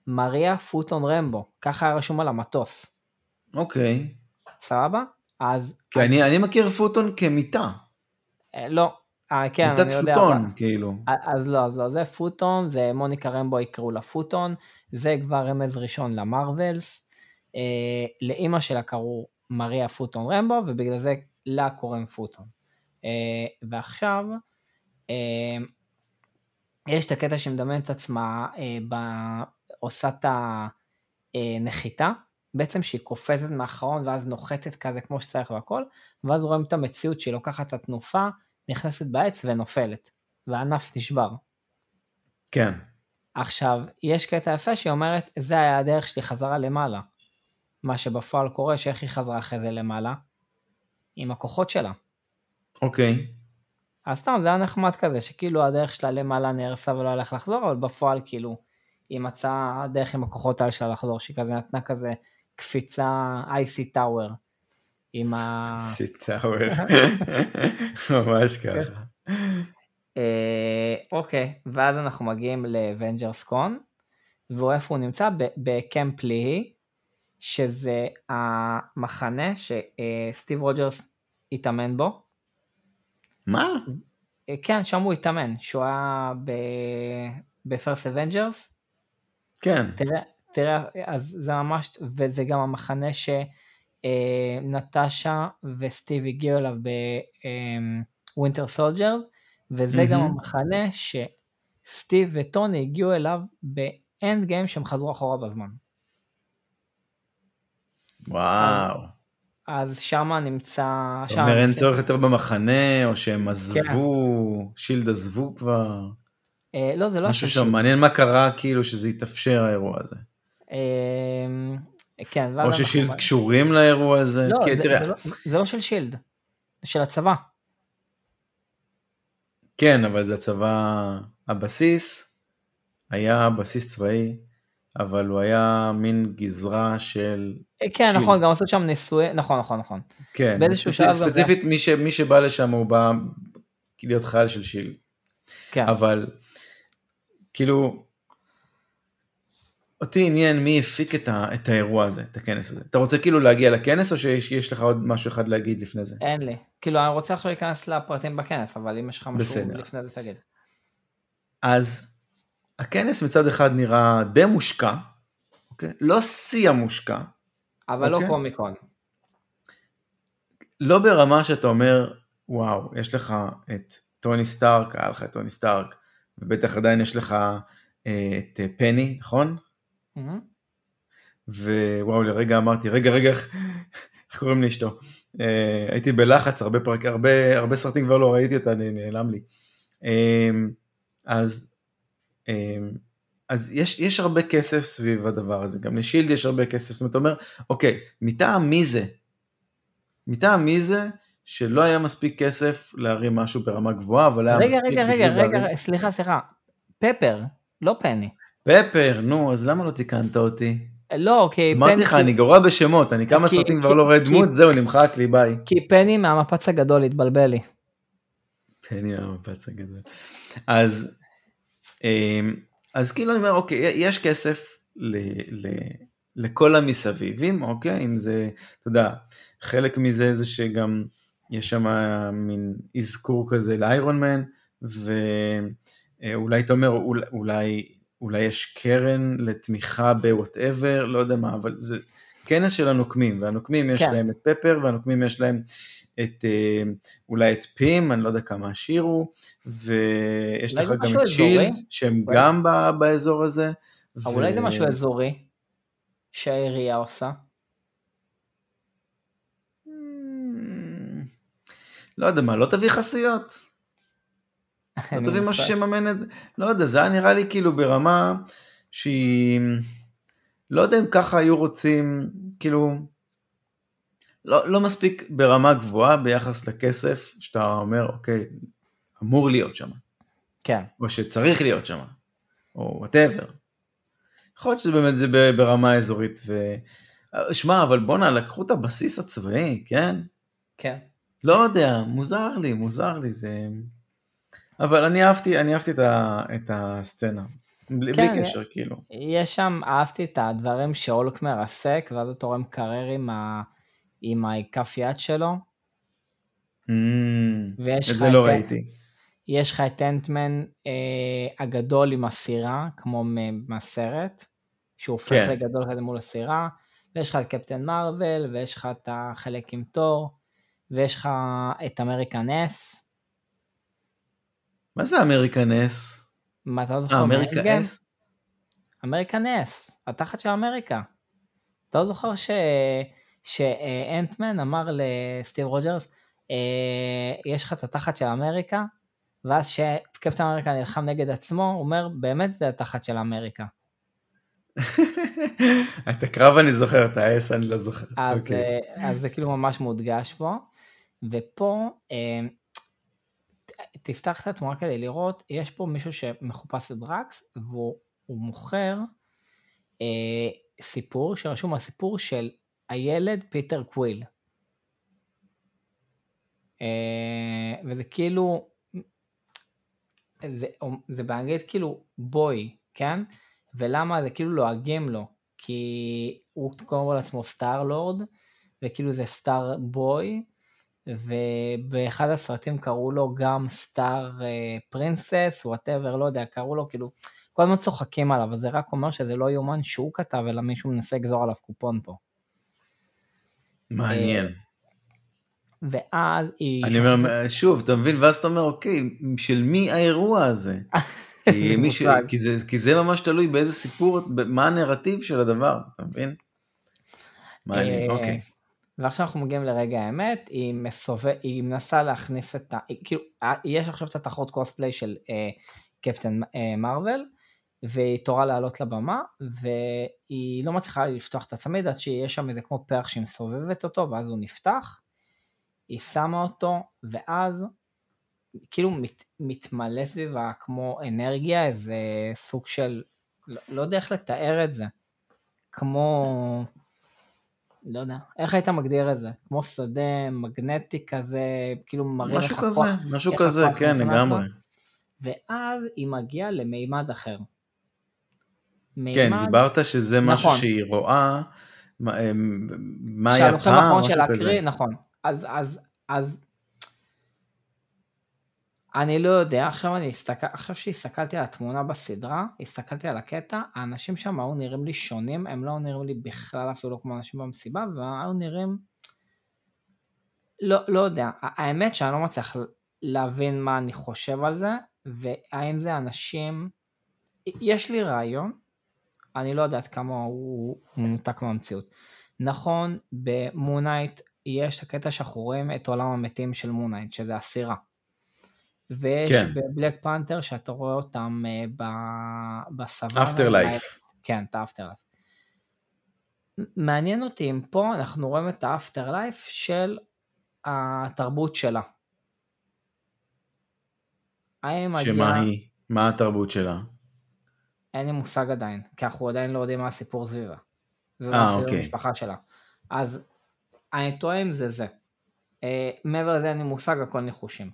מריה פוטון רמבו, ככה היה רשום על המטוס. אוקיי. סבבה? אז... כי אני, אני מכיר פוטון כמיטה. אה, לא, אה, כן, אני יודע. פוטון, אבל... כאילו. אז לא, אז לא, זה פוטון, זה מוניקה רמבו יקראו לה פוטון, זה כבר רמז ראשון למרווילס. אה, לאימא שלה קראו מריה פוטון רמבו, ובגלל זה לה קוראים פוטון. אה, ועכשיו, אה, יש את הקטע שמדמיין את עצמה אה, ב... עושה את הנחיתה, בעצם שהיא קופצת מאחרון ואז נוחתת כזה כמו שצריך והכל, ואז רואים את המציאות שהיא לוקחת את התנופה, נכנסת בעץ ונופלת, והענף נשבר. כן. עכשיו, יש קטע יפה שהיא אומרת, זה היה הדרך שלי חזרה למעלה. מה שבפועל קורה, שאיך היא חזרה אחרי זה למעלה? עם הכוחות שלה. אוקיי. אז סתם, זה היה נחמד כזה, שכאילו הדרך שלה למעלה נהרסה ולא היה איך לחזור, אבל בפועל כאילו, היא מצאה דרך עם הכוחות האלה שלה לחזור, שהיא כזה נתנה כזה קפיצה Icy Tower. עם ה... Icy Tower, ממש ככה. אה, אוקיי, ואז אנחנו מגיעים ל Avengers Con, ואיפה הוא נמצא? ב Camp Lehigh, שזה המחנה שסטיב רוג'רס התאמן בו. מה? אה, כן, שם הוא התאמן, שהוא היה ב First Avengers. כן. תראה, תראה, אז זה ממש, וזה גם המחנה ש... אה, נטשה וסטיב הגיעו אליו ב Winter Soldier, וזה mm-hmm. גם המחנה שסטיב וטוני הגיעו אליו ב Endgame שהם חזרו אחורה בזמן. וואו. אז שמה נמצא... אתה אומר אין צורך יותר במחנה, או שהם עזבו, כן. שילד עזבו כבר. אה, לא, זה לא... משהו שם, מעניין מה קרה כאילו שזה התאפשר האירוע הזה. אה, כן, או ששילד קשורים לאירוע הזה. לא, זה, תראה... זה, לא, זה לא של שילד, זה של הצבא. כן, אבל זה הצבא, הבסיס היה בסיס צבאי, אבל הוא היה מין גזרה של... כן, שילד. נכון, גם עשו שם נישואי, נכון, נכון, נכון. כן, ספציפית, ספציפית מי, ש, מי שבא לשם הוא בא להיות חייל של שילד. כן. אבל, כאילו, אותי עניין מי הפיק את, ה, את האירוע הזה, את הכנס הזה. אתה רוצה כאילו להגיע לכנס או שיש לך עוד משהו אחד להגיד לפני זה? אין לי. כאילו אני רוצה עכשיו להיכנס לפרטים בכנס, אבל אם יש לך משהו בסדר. לפני זה תגיד. אז הכנס מצד אחד נראה די מושקע, אוקיי? לא שיא המושקע. אבל okay. לא קומיקון. לא ברמה שאתה אומר, וואו, יש לך את טוני סטארק, היה לך את טוני סטארק, ובטח עדיין יש לך אה, את פני, נכון? ווואו, לרגע אמרתי, רגע, רגע, איך קוראים לאשתו? אה, הייתי בלחץ, הרבה, פרק, הרבה, הרבה סרטים כבר לא ראיתי אותה, נעלם לי. אה, אז, אה, אז יש, יש הרבה כסף סביב הדבר הזה, גם לשילד יש הרבה כסף, זאת אומרת, אתה אומר, אוקיי, מטעם מי זה? מטעם מי זה שלא היה מספיק כסף להרים משהו ברמה גבוהה, אבל היה רגע, מספיק רגע, רגע, רגע, רגע, סליחה, סליחה, פפר, לא פני. פפר, נו, אז למה לא תיקנת אותי? לא, כי פני... אמרתי לך, אני גרוע בשמות, אני כמה סרטים כבר לא רואה דמות, זהו, נמחק לי, ביי. כי פני מהמפץ הגדול התבלבל לי. פני מהמפץ הגדול. אז, אמ, אז כאילו אני אומר, אוקיי, יש כסף ל, ל, לכל המסביבים, אוקיי? אם זה, אתה יודע, חלק מזה זה שגם יש שם מין אזכור כזה לאיירון מן, ואולי אתה אומר, אולי, אולי יש קרן לתמיכה בוואטאבר, לא יודע מה, אבל זה כנס של הנוקמים, והנוקמים יש כן. להם את פפר, והנוקמים יש להם את, אה, אולי את פים, אני לא יודע כמה השיר הוא, ויש לך גם את שילד, שהם אולי... גם באזור הזה. ו... אולי זה משהו אזורי שהעירייה עושה? לא יודע מה, לא תביא חסויות. לא תביא משהו שיממן את... לא יודע, זה היה נראה לי כאילו ברמה שהיא... לא יודע אם ככה היו רוצים, כאילו... לא, לא מספיק ברמה גבוהה ביחס לכסף, שאתה אומר, אוקיי, אמור להיות שם. כן. או שצריך להיות שם, או whatever. יכול להיות שזה באמת זה ברמה אזורית, ו... שמע, אבל בואנה, לקחו את הבסיס הצבאי, כן? כן. לא יודע, מוזר לי, מוזר לי, זה... אבל אני אהבתי, אני אהבתי את, ה, את הסצנה, בלי, כן, בלי קשר, כאילו. יש שם, אהבתי את הדברים שאולק מרסק, ואז הוא תורם קרר עם, ה, עם הכף יד שלו. Mm, את זה לא ראיתי. יש לך את אנטמן אה, הגדול עם הסירה, כמו מהסרט, שהוא הופך כן. לגדול כזה מול הסירה, ויש לך את קפטן מרוויל, ויש לך את החלק עם תור. ויש לך את American ass. מה זה American ass? מה אתה לא זוכר? American ass, התחת של אמריקה. אתה לא זוכר ש... שאנטמן אמר לסטיב רוג'רס, אה, יש לך את התחת של אמריקה, ואז שקפטן אמריקה נלחם נגד עצמו, הוא אומר, באמת זה התחת של אמריקה. את הקרב אני זוכר, את ה ass אני לא זוכר. אז, okay. אוקיי. אה, אז זה כאילו ממש מודגש פה. ופה אה, תפתח את התמונה כדי לראות, יש פה מישהו שמחופש לדרקס והוא מוכר אה, סיפור שרשום הסיפור של הילד פיטר קוויל. אה, וזה כאילו, זה, זה באנגלית כאילו boy, כן? ולמה זה כאילו לועגים לו? כי הוא קורא לעצמו Star-Lord, וכאילו זה Star Boy, ובאחד הסרטים קראו לו גם Star Princess, whatever, לא יודע, קראו לו כאילו, כל הזמן צוחקים עליו, אז זה רק אומר שזה לא יומן שהוא כתב, אלא מישהו מנסה לגזור עליו קופון פה. מעניין. אה, ואז היא... אני אומר, שוב, אתה מבין, ואז אתה אומר, אוקיי, של מי האירוע הזה? כי, מישהו, כי, זה, כי זה ממש תלוי באיזה סיפור, מה הנרטיב של הדבר, אתה מבין? מעניין, אה, אוקיי. ועכשיו אנחנו מגיעים לרגע האמת, היא, מסובב, היא מנסה להכניס את ה... כאילו, יש עכשיו את התחרות קוספליי של אה, קפטן אה, מרוויל, והיא תורה לעלות לבמה, והיא לא מצליחה לפתוח את הצמיד עד שיש שם איזה כמו פרח שהיא מסובבת אותו, ואז הוא נפתח, היא שמה אותו, ואז כאילו מת, מתמלא סביבה כמו אנרגיה, איזה סוג של, לא, לא יודע איך לתאר את זה, כמו... לא יודע, איך היית מגדיר את זה? כמו שדה מגנטי כזה, כאילו מראה לך כוח. משהו כזה, משהו כזה, כן, לגמרי. ואז היא מגיעה למימד אחר. כן, מימד... כן, דיברת שזה נכון. משהו שהיא רואה, מה היא הפעם, משהו כזה. נכון. אז, אז, אז... אני לא יודע, עכשיו אני הסתכל, עכשיו שהסתכלתי על התמונה בסדרה, הסתכלתי על הקטע, האנשים שם היו נראים לי שונים, הם לא נראים לי בכלל אפילו כמו אנשים במסיבה, והיו נראים, לא, לא יודע, האמת שאני לא מצליח להבין מה אני חושב על זה, והאם זה אנשים, יש לי רעיון, אני לא יודעת כמה הוא מנותק מהמציאות. נכון, במונייט יש את הקטע שאנחנו רואים את עולם המתים של מונייט, שזה הסירה. ויש כן. בבלק פנתר שאתה רואה אותם בסבבה. אפטר לייף. כן, את האפטר לייף. מעניין אותי אם פה אנחנו רואים את האפטר לייף של התרבות שלה. שמה. היא? מה התרבות שלה? אין לי מושג עדיין, כי אנחנו עדיין לא יודעים מה הסיפור סביבה. ומה סביב אוקיי. המשפחה שלה. אז אני טועה אם זה זה. Uh, מעבר לזה אין לי מושג, הכל ניחושים.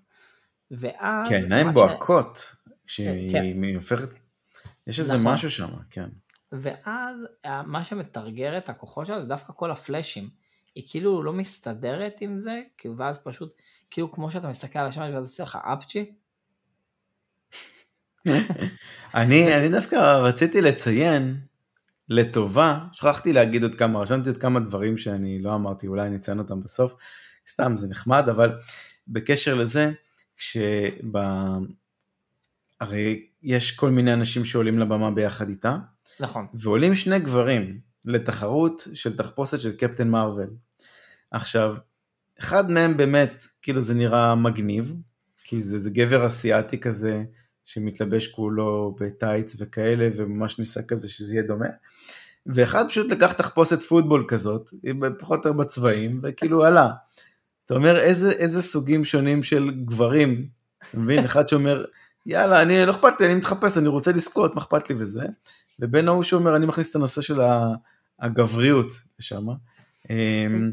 ואז... כן, עיניים בוהקות, כשהיא כן. הופכת... יש איזה נכון. משהו שם, כן. ואז אה, מה שמתרגר את הכוחות שלה זה דווקא כל הפלאשים. היא כאילו לא מסתדרת עם זה, ואז פשוט, כאילו כמו שאתה מסתכל על השמש ואז עושה לך אפצ'י. אני, אני דווקא רציתי לציין לטובה, שכחתי להגיד עוד כמה, רשמתי עוד כמה דברים שאני לא אמרתי, אולי אני אציין אותם בסוף, סתם זה נחמד, אבל בקשר לזה, כשב... הרי יש כל מיני אנשים שעולים לבמה ביחד איתה. נכון. ועולים שני גברים לתחרות של תחפושת של קפטן מרוויל. עכשיו, אחד מהם באמת, כאילו זה נראה מגניב, כי זה, זה גבר אסיאתי כזה, שמתלבש כולו בטייץ וכאלה, וממש ניסה כזה שזה יהיה דומה. ואחד פשוט לקח תחפושת פוטבול כזאת, פחות או יותר בצבעים, וכאילו עלה. אתה אומר איזה, איזה סוגים שונים של גברים, אתה מבין? אחד שאומר, יאללה, אני, לא אכפת לי, אני מתחפש, אני רוצה לזכות, מה אכפת לי וזה. ובין ההוא שאומר, אני מכניס את הנושא של הגבריות לשם. אמ,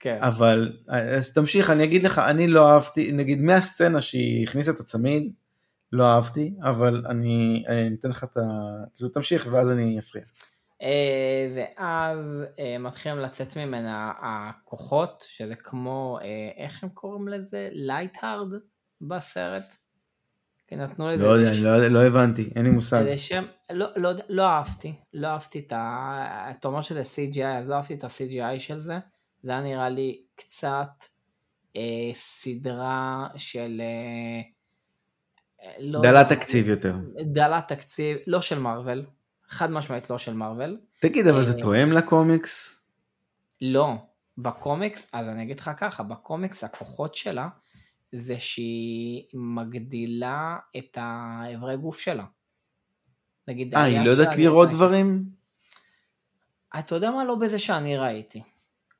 כן. אבל, אז תמשיך, אני אגיד לך, אני לא אהבתי, נגיד מהסצנה שהיא הכניסה את הצמיד, לא אהבתי, אבל אני, אני אתן לך את ה... כאילו תמשיך ואז אני אפריע. אה, ואז אה, מתחילים לצאת ממנה הכוחות, שזה כמו, אה, איך הם קוראים לזה? light-hard בסרט? כי נתנו לזה... לא יודע, ש... לא, לא הבנתי, אין לי מושג. זה שם, לא, לא, לא אהבתי, לא אהבתי את ה... אתה אומר שזה CGI, אז לא אהבתי את ה-CGI של זה. זה היה נראה לי קצת אה, סדרה של... אה, לא, דלת תקציב יותר. דלת תקציב, לא של מארוול, חד משמעית לא של מארוול. תגיד, אבל זה אה, תואם לקומיקס? לא, בקומיקס, אז אני אגיד לך ככה, בקומיקס הכוחות שלה זה שהיא מגדילה את האיברי גוף שלה. נגיד, אה, היא לא יודעת לראות דברים? אתה יודע מה? לא בזה שאני ראיתי.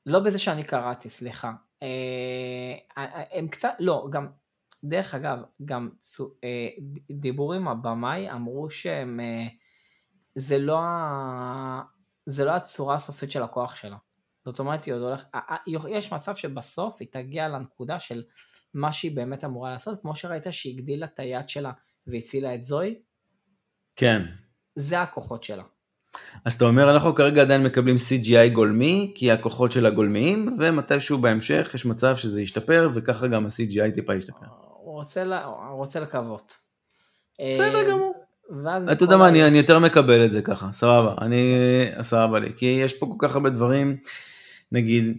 לא בזה שאני קראתי, סליחה. אה, הם קצת, לא, גם דרך אגב, גם אה, דיבור עם הבמאי אמרו שהם, אה, זה לא, זה לא הצורה הסופית של הכוח שלה. זאת אומרת, היא עוד הולך, יש מצב שבסוף היא תגיע לנקודה של מה שהיא באמת אמורה לעשות, כמו שראית שהיא הגדילה את היד שלה והצילה את זוהי. כן. זה הכוחות שלה. אז אתה אומר, אנחנו כרגע עדיין מקבלים CGI גולמי, כי הכוחות שלה גולמיים, ומתישהו בהמשך יש מצב שזה ישתפר, וככה גם ה-CGI טיפה ישתפר. רוצה, רוצה לקוות. בסדר אה, גמור. אתה יודע מה, אני, אני יותר מקבל את זה ככה, סבבה, אני, סבבה לי, כי יש פה כל כך הרבה דברים, נגיד,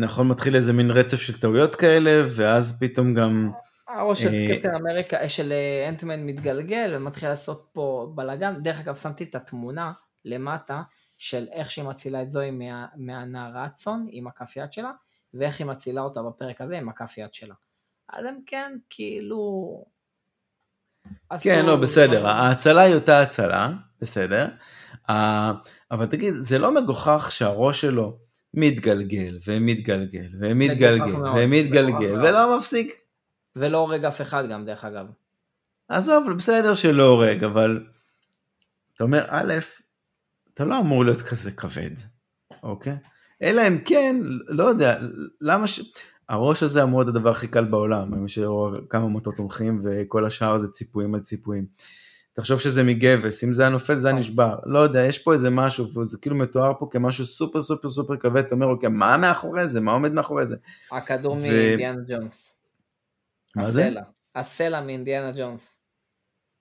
נכון מתחיל איזה מין רצף של טעויות כאלה, ואז פתאום גם... הראש של אה, קפטן אמריקה, של אה, אנטמן מתגלגל ומתחיל לעשות פה בלאגן, דרך אגב שמתי את התמונה למטה של איך שהיא מצילה את זוהי מה, מהנערה צאן עם הכף יד שלה, ואיך היא מצילה אותה בפרק הזה עם הכף יד שלה. אז הם כן, כאילו... כן, לא, בסדר, ההצלה היא אותה הצלה, בסדר, אבל תגיד, זה לא מגוחך שהראש שלו מתגלגל ומתגלגל ומתגלגל ומתגלגל ולא מפסיק. ולא הורג אף אחד גם, דרך אגב. עזוב, בסדר שלא הורג, אבל אתה אומר, א', אתה לא אמור להיות כזה כבד, אוקיי? אלא אם כן, לא יודע, למה ש... הראש הזה אמור להיות הדבר הכי קל בעולם, יש כמה מוטות תומכים וכל השאר זה ציפויים על ציפויים. תחשוב שזה מגבס, אם זה היה נופל זה היה נשבר, לא יודע, יש פה איזה משהו, וזה כאילו מתואר פה כמשהו סופר סופר סופר כבד, אתה אומר, אוקיי, מה מאחורי זה, מה עומד מאחורי זה? הכדור ו... מדיאנה ג'ונס. מה זה? הסלע מאינדיאנה ג'ונס.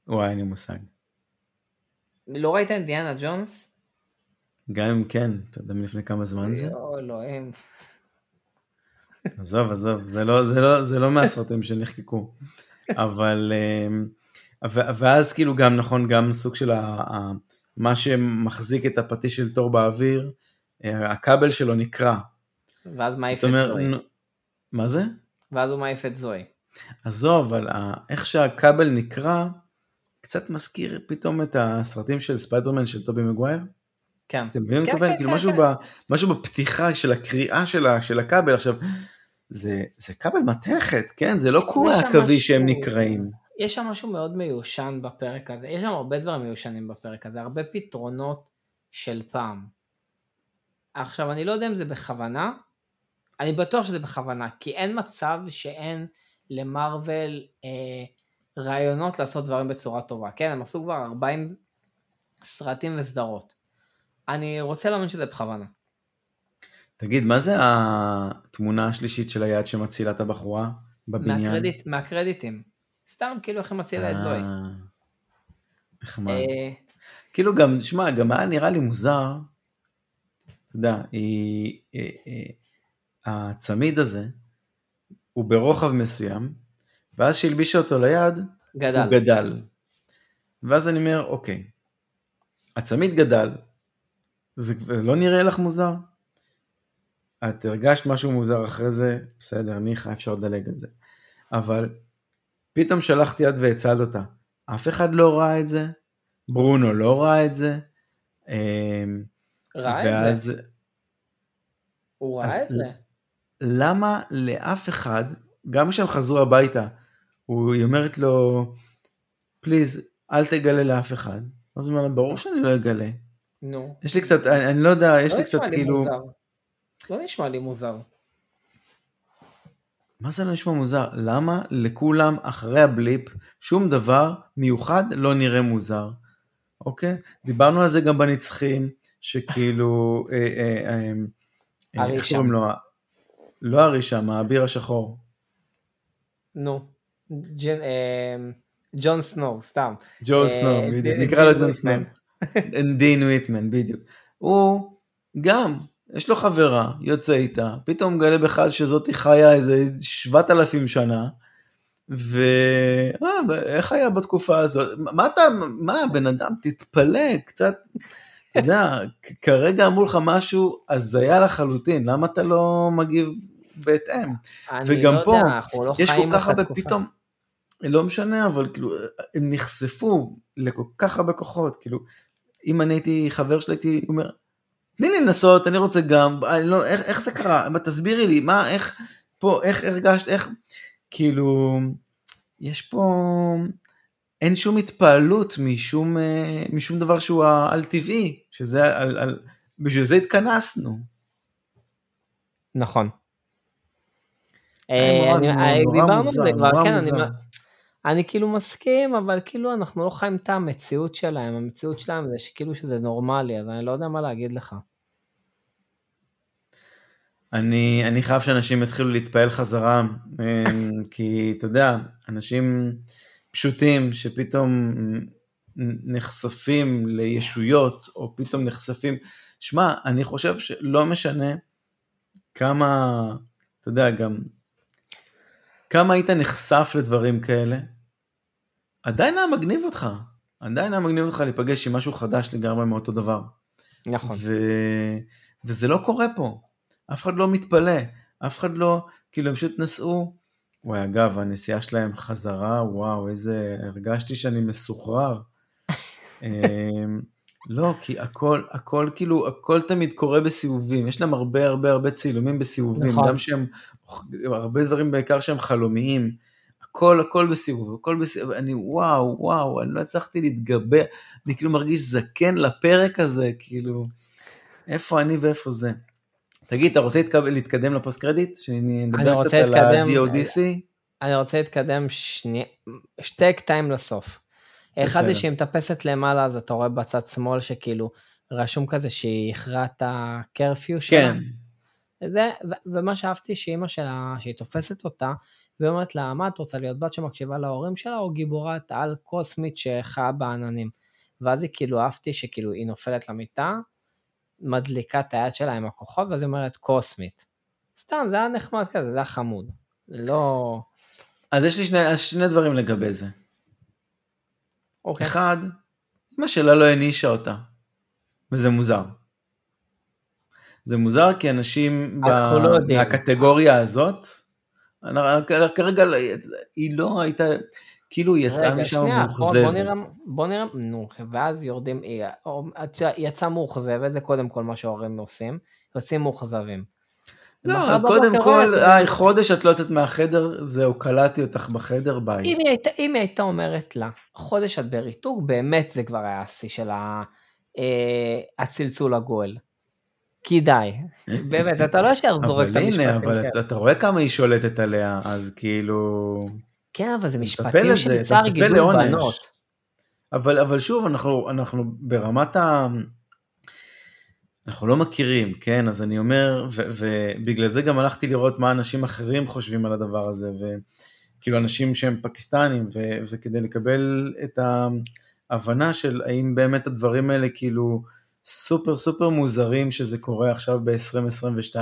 וואי, אין לי מושג. לא ראית אינדיאנה ג'ונס? גם אם כן, אתה יודע מלפני כמה זמן זה? יואו, אלוהים. עזוב, עזוב, זה לא, זה לא, זה לא מהסרטים שנחקקו. אבל, אמ, ואז כאילו גם נכון, גם סוג של ה, ה, מה שמחזיק את הפטיש של תור באוויר, אה, הכבל שלו נקרע. ואז מעיף את זוהי. מה זה? ואז הוא מעיף את זוהי. עזוב, אבל איך שהכבל נקרע, קצת מזכיר פתאום את הסרטים של ספיידרמן של טובי מגווייר. כן. אתם מבינים מה כן, אני מתכוון? כן, כאילו כן, משהו. ב, משהו בפתיחה של הקריאה של, ה, של הכבל. עכשיו, זה, זה כבל מתכת, כן? זה לא קורי עכבי שהם נקרעים. יש שם משהו מאוד מיושן בפרק הזה, יש שם הרבה דברים מיושנים בפרק הזה, הרבה פתרונות של פעם. עכשיו, אני לא יודע אם זה בכוונה, אני בטוח שזה בכוונה, כי אין מצב שאין למרוויל אה, רעיונות לעשות דברים בצורה טובה. כן, הם עשו כבר 40 סרטים וסדרות. אני רוצה להאמין שזה בכוונה. תגיד, מה זה התמונה השלישית של היד שמצילה את הבחורה בבניין? מהקרדיט, מהקרדיטים. סתם כאילו איך היא מצילה את זוהי. אה, נחמד. אה, כאילו גם, שמע, גם היה נראה לי מוזר, אתה יודע, אה, הצמיד הזה, הוא ברוחב מסוים, ואז שהלבישה אותו ליד, גדל. הוא גדל. ואז אני אומר, אוקיי, הצמיד גדל, זה לא נראה לך מוזר? את הרגשת משהו מוזר אחרי זה, בסדר, ניחא, אפשר לדלג על זה. אבל פתאום שלחתי יד והצלת אותה. אף אחד לא ראה את זה, ברונו לא ראה את זה. אמ, ראה את ואז זה? הוא ראה את זה? למה לאף אחד, גם כשהם חזרו הביתה, הוא- היא אומרת לו, פליז, אל תגלה לאף אחד. אז הוא אומר לה, ברור שאני לא אגלה. נו. יש לי קצת, אני, אני לא יודע, יש לא לי קצת כאילו, מוזר. לא נשמע לי מוזר. מה זה לא נשמע מוזר? למה לכולם אחרי הבליפ שום דבר מיוחד לא נראה מוזר? אוקיי? דיברנו על זה גם בנצחים, שכאילו, אה, אה, אה, איך. קוראים לו? לא ארי שם, האביר השחור. נו. ג'ון סנור, סתם. ג'ו אה, סנור, נקרא לו ג'ון. סנור. דין ויטמן, בדיוק. הוא גם, יש לו חברה, יוצא איתה, פתאום מגלה בכלל שזאתי חיה איזה 7,000 שנה, ואיך היה בתקופה הזאת? מה אתה, מה בן אדם, תתפלא קצת, אתה יודע, כרגע אמרו לך משהו הזיה לחלוטין, למה אתה לא מגיב בהתאם? וגם לא פה, יודע, לא יש כל כך הרבה. פתאום, לא משנה, אבל כאילו, הם נחשפו לכל כך הרבה כוחות, כאילו, אם אני הייתי חבר שלי, הייתי אומר, תני לי לנסות, אני רוצה גם, אני לא, איך, איך זה קרה? תסבירי לי, מה, איך, פה, איך הרגשת, איך, כאילו, יש פה, אין שום התפעלות משום, אה, משום דבר שהוא על טבעי, שזה, על, על, בשביל זה התכנסנו. נכון. אה, אני- נורא- אה, נורא דיברנו על זה כבר, כן, אני כאילו מסכים, אבל כאילו אנחנו לא חיים את המציאות שלהם, המציאות שלהם זה שכאילו שזה נורמלי, אז אני לא יודע מה להגיד לך. אני, אני חייב שאנשים יתחילו להתפעל חזרה, אמ, כי אתה יודע, אנשים פשוטים שפתאום נחשפים לישויות, או פתאום נחשפים, שמע, אני חושב שלא משנה כמה, אתה יודע, גם, כמה היית נחשף לדברים כאלה, עדיין היה מגניב אותך, עדיין היה מגניב אותך להיפגש עם משהו חדש לגמרי מאותו דבר. נכון. ו... וזה לא קורה פה. אף אחד לא מתפלא, אף אחד לא, כאילו הם פשוט נסעו. וואי, אגב, הנסיעה שלהם חזרה, וואו, איזה, הרגשתי שאני מסוחרר. אמ, לא, כי הכל, הכל כאילו, הכל תמיד קורה בסיבובים. יש להם הרבה הרבה הרבה צילומים בסיבובים. נכון. גם שהם, הרבה דברים בעיקר שהם חלומיים. הכל הכל בסיבוב, הכל בסיבוב, אני וואו, וואו, אני לא הצלחתי להתגבר, אני כאילו מרגיש זקן לפרק הזה, כאילו, איפה אני ואיפה זה. תגיד, אתה רוצה להתקב- להתקדם לפוסט קרדיט? שנדבר אני קצת רוצה על להתקדם- ה-DODC? אני רוצה להתקדם שני... שתי קטעים לסוף. אחד. זה שהיא מטפסת למעלה, אז אתה רואה בצד שמאל שכאילו רשום כזה שהיא הכרעה את הקרפיו שלה. כן, זה, ומה שאהבתי שאימא שלה, שהיא תופסת אותה, והיא אומרת לה, מה את רוצה להיות בת שמקשיבה להורים שלה, או גיבורת על קוסמית שחיה בעננים? ואז היא כאילו, אהבתי שכאילו היא נופלת למיטה, מדליקה את היד שלה עם הכוחות, ואז היא אומרת קוסמית. סתם, זה היה נחמד כזה, זה היה חמוד. לא... אז יש לי שני, שני דברים לגבי זה. אוקיי. אחד, אמא שלה לא הענישה אותה, וזה מוזר. זה מוזר כי אנשים. לא מהקטגוריה הזאת, כרגע היא לא הייתה, כאילו היא יצאה משם מאוכזבת. בוא נראה, נו, ואז יורדים, היא יצאה מאוכזבת, זה קודם כל מה שההורים עושים, יוצאים מאוכזבים. לא, קודם כל, היי, חודש את לא יוצאת מהחדר, זהו, קלטתי אותך בחדר, ביי. אם היא, הייתה, אם היא הייתה אומרת לה, חודש את בריתוק, באמת זה כבר היה השיא של אה, הצלצול הגואל. כדאי, באמת, אתה לא ישר זורק את המשפטים. אבל הנה, אבל כן. אתה רואה כמה היא שולטת עליה, אז כאילו... כן, אבל זה משפטים צער גידול בנות. אבל, אבל שוב, אנחנו, אנחנו ברמת ה... אנחנו לא מכירים, כן? אז אני אומר, ו, ובגלל זה גם הלכתי לראות מה אנשים אחרים חושבים על הדבר הזה, וכאילו אנשים שהם פקיסטנים, ו, וכדי לקבל את ההבנה של האם באמת הדברים האלה כאילו סופר סופר מוזרים שזה קורה עכשיו ב-2022,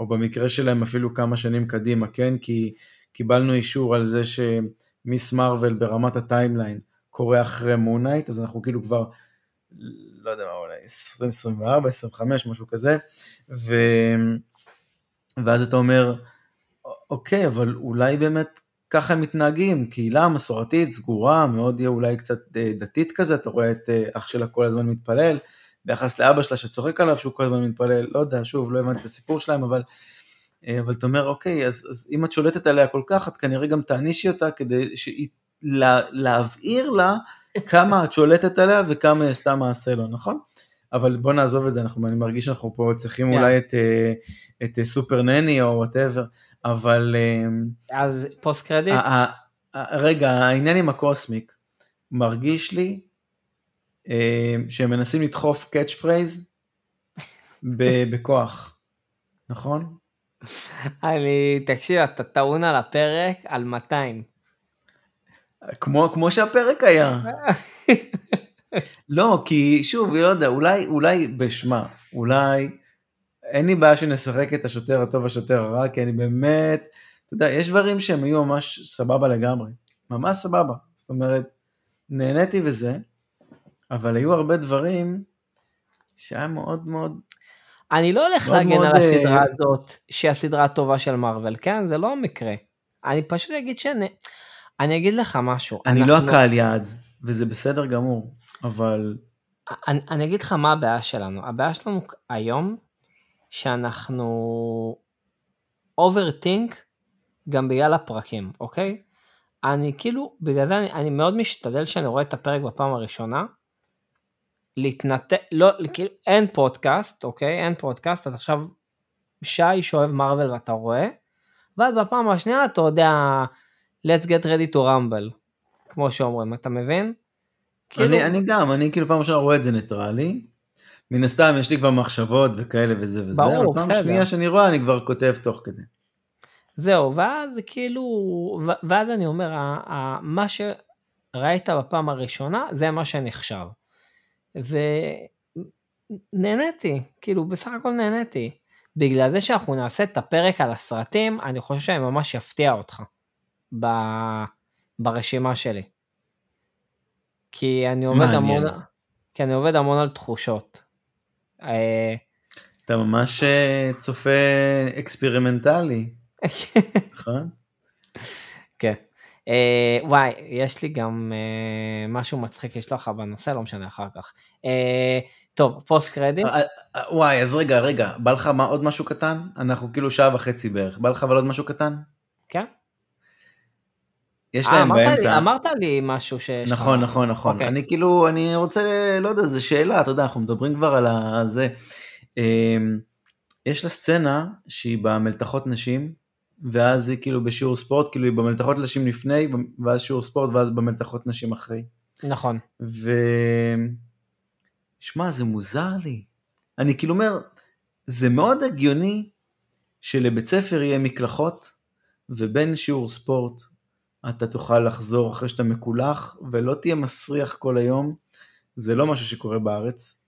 או במקרה שלהם אפילו כמה שנים קדימה, כן? כי קיבלנו אישור על זה שמיס מרוויל ברמת ה timeline קורה אחרי Moon Knight, אז אנחנו כאילו כבר לא יודע מה, אולי 2024, 25, משהו כזה, ו... ואז אתה אומר, אוקיי, אבל אולי באמת ככה הם מתנהגים, קהילה מסורתית, סגורה, מאוד אולי קצת אה, דתית כזה, אתה רואה את אה, אח שלה כל הזמן מתפלל, ביחס לאבא שלה שצוחק עליו שהוא כל הזמן מתפלל, לא יודע, שוב, לא הבנתי את הסיפור שלהם, אבל, אה, אבל אתה אומר, אוקיי, אז, אז אם את שולטת עליה כל כך, את כנראה גם תענישי אותה כדי שהיא, לה, להבהיר לה כמה את שולטת עליה וכמה היא עשתה מעשה לא, נכון? אבל בוא נעזוב את זה, אנחנו, אני מרגיש שאנחנו פה צריכים yeah. אולי את, אה, את, את סופר נני או whatever, אבל... אה, אז post credit? רגע, העניין עם ה cosmic, מרגיש לי אה, שהם מנסים לדחוף catch phrase בכוח, נכון? אני, תקשיב, אתה טעון על הפרק על 200. כמו, כמו שהפרק היה. לא, כי שוב, לא יודע, אולי, אולי בשמה, אולי, אין לי בעיה שנשחק את השוטר הטוב השוטר הרע, כי אני באמת, אתה יודע, יש דברים שהם היו ממש סבבה לגמרי, ממש סבבה, זאת אומרת, נהניתי וזה, אבל היו הרבה דברים שהיה מאוד מאוד... אני לא הולך להגן מאוד, על הסדרה uh... הזאת, שהיא הסדרה הטובה של מארוול, כן? זה לא המקרה. אני פשוט אגיד שאני... אני אגיד לך משהו. אני לא אנחנו... לא הקהל יעד, וזה בסדר גמור, אבל... אני, אני אגיד לך מה הבעיה שלנו. הבעיה שלנו היום, שאנחנו overthink גם בגלל הפרקים, אוקיי? אני כאילו, בגלל זה אני, אני מאוד משתדל שאני רואה את הפרק בפעם הראשונה, להתנתק, לא, כאילו, אין פודקאסט, אוקיי? אין פודקאסט, אז עכשיו שי שאוהב מארוול ואתה רואה, ואז בפעם השנייה אתה יודע, let's get ready to rumble, כמו שאומרים, אתה מבין? כאילו... אני, אני גם, אני כאילו פעם ראשונה רואה את זה ניטרלי, מן הסתם יש לי כבר מחשבות וכאלה וזה וזה, ברור, אבל פעם שנייה שאני רואה אני כבר כותב תוך כדי. זהו, ואז כאילו, ואז אני אומר, מה שראית בפעם הראשונה זה מה שנחשב. ונהניתי, כאילו בסך הכל נהניתי. בגלל זה שאנחנו נעשה את הפרק על הסרטים, אני חושב שאני ממש אפתיע אותך. ב... ברשימה שלי. כי אני עובד המון, כי אני עובד המון על תחושות. אה, אתה ממש אה, צופה אקספרימנטלי, נכון? כן. אה, וואי, יש לי גם אה, משהו מצחיק לשלוח לך בנושא, לא משנה אחר כך. אה, טוב, post credit. וואי, אז רגע, רגע, בא לך מה, עוד משהו קטן? אנחנו כאילו שעה וחצי בערך, בא לך אבל עוד משהו קטן? כן. יש אה, להם באמצע. לי, אמרת לי משהו ש... נכון, נכון, נכון. אוקיי. אוקיי. אני כאילו, אני רוצה, לא יודע, זו שאלה, אתה יודע, אנחנו מדברים כבר על הזה. אמ, יש לה סצנה שהיא במלתחות נשים, ואז היא כאילו בשיעור ספורט, כאילו היא במלתחות נשים לפני, ואז שיעור ספורט, ואז במלתחות נשים אחרי. נכון. ו... שמע, זה מוזר לי. אני כאילו אומר, זה מאוד הגיוני שלבית ספר יהיה מקלחות, ובין שיעור ספורט אתה תוכל לחזור אחרי שאתה מקולח, ולא תהיה מסריח כל היום. זה לא משהו שקורה בארץ.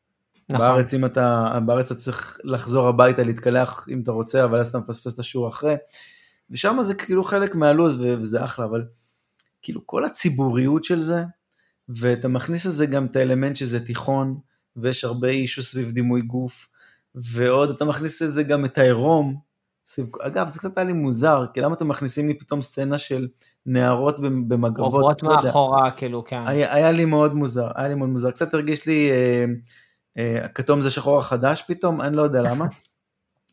נכון. בארץ אם אתה, בארץ אתה צריך לחזור הביתה, להתקלח אם אתה רוצה, אבל אז אתה מפספס את השיעור אחרי. ושם זה כאילו חלק מהלו"ז וזה אחלה, אבל כאילו כל הציבוריות של זה, ואתה מכניס לזה גם את האלמנט שזה תיכון, ויש הרבה אישו סביב דימוי גוף, ועוד אתה מכניס לזה גם את העירום. סביב... אגב, זה קצת היה לי מוזר, כי למה אתם מכניסים לי פתאום סצנה של נערות במגבות? עוברות לא מאחורה, כאילו, כן. היה, היה לי מאוד מוזר, היה לי מאוד מוזר. קצת הרגיש לי, אה, אה, הכתום זה שחור החדש פתאום, אני לא יודע למה.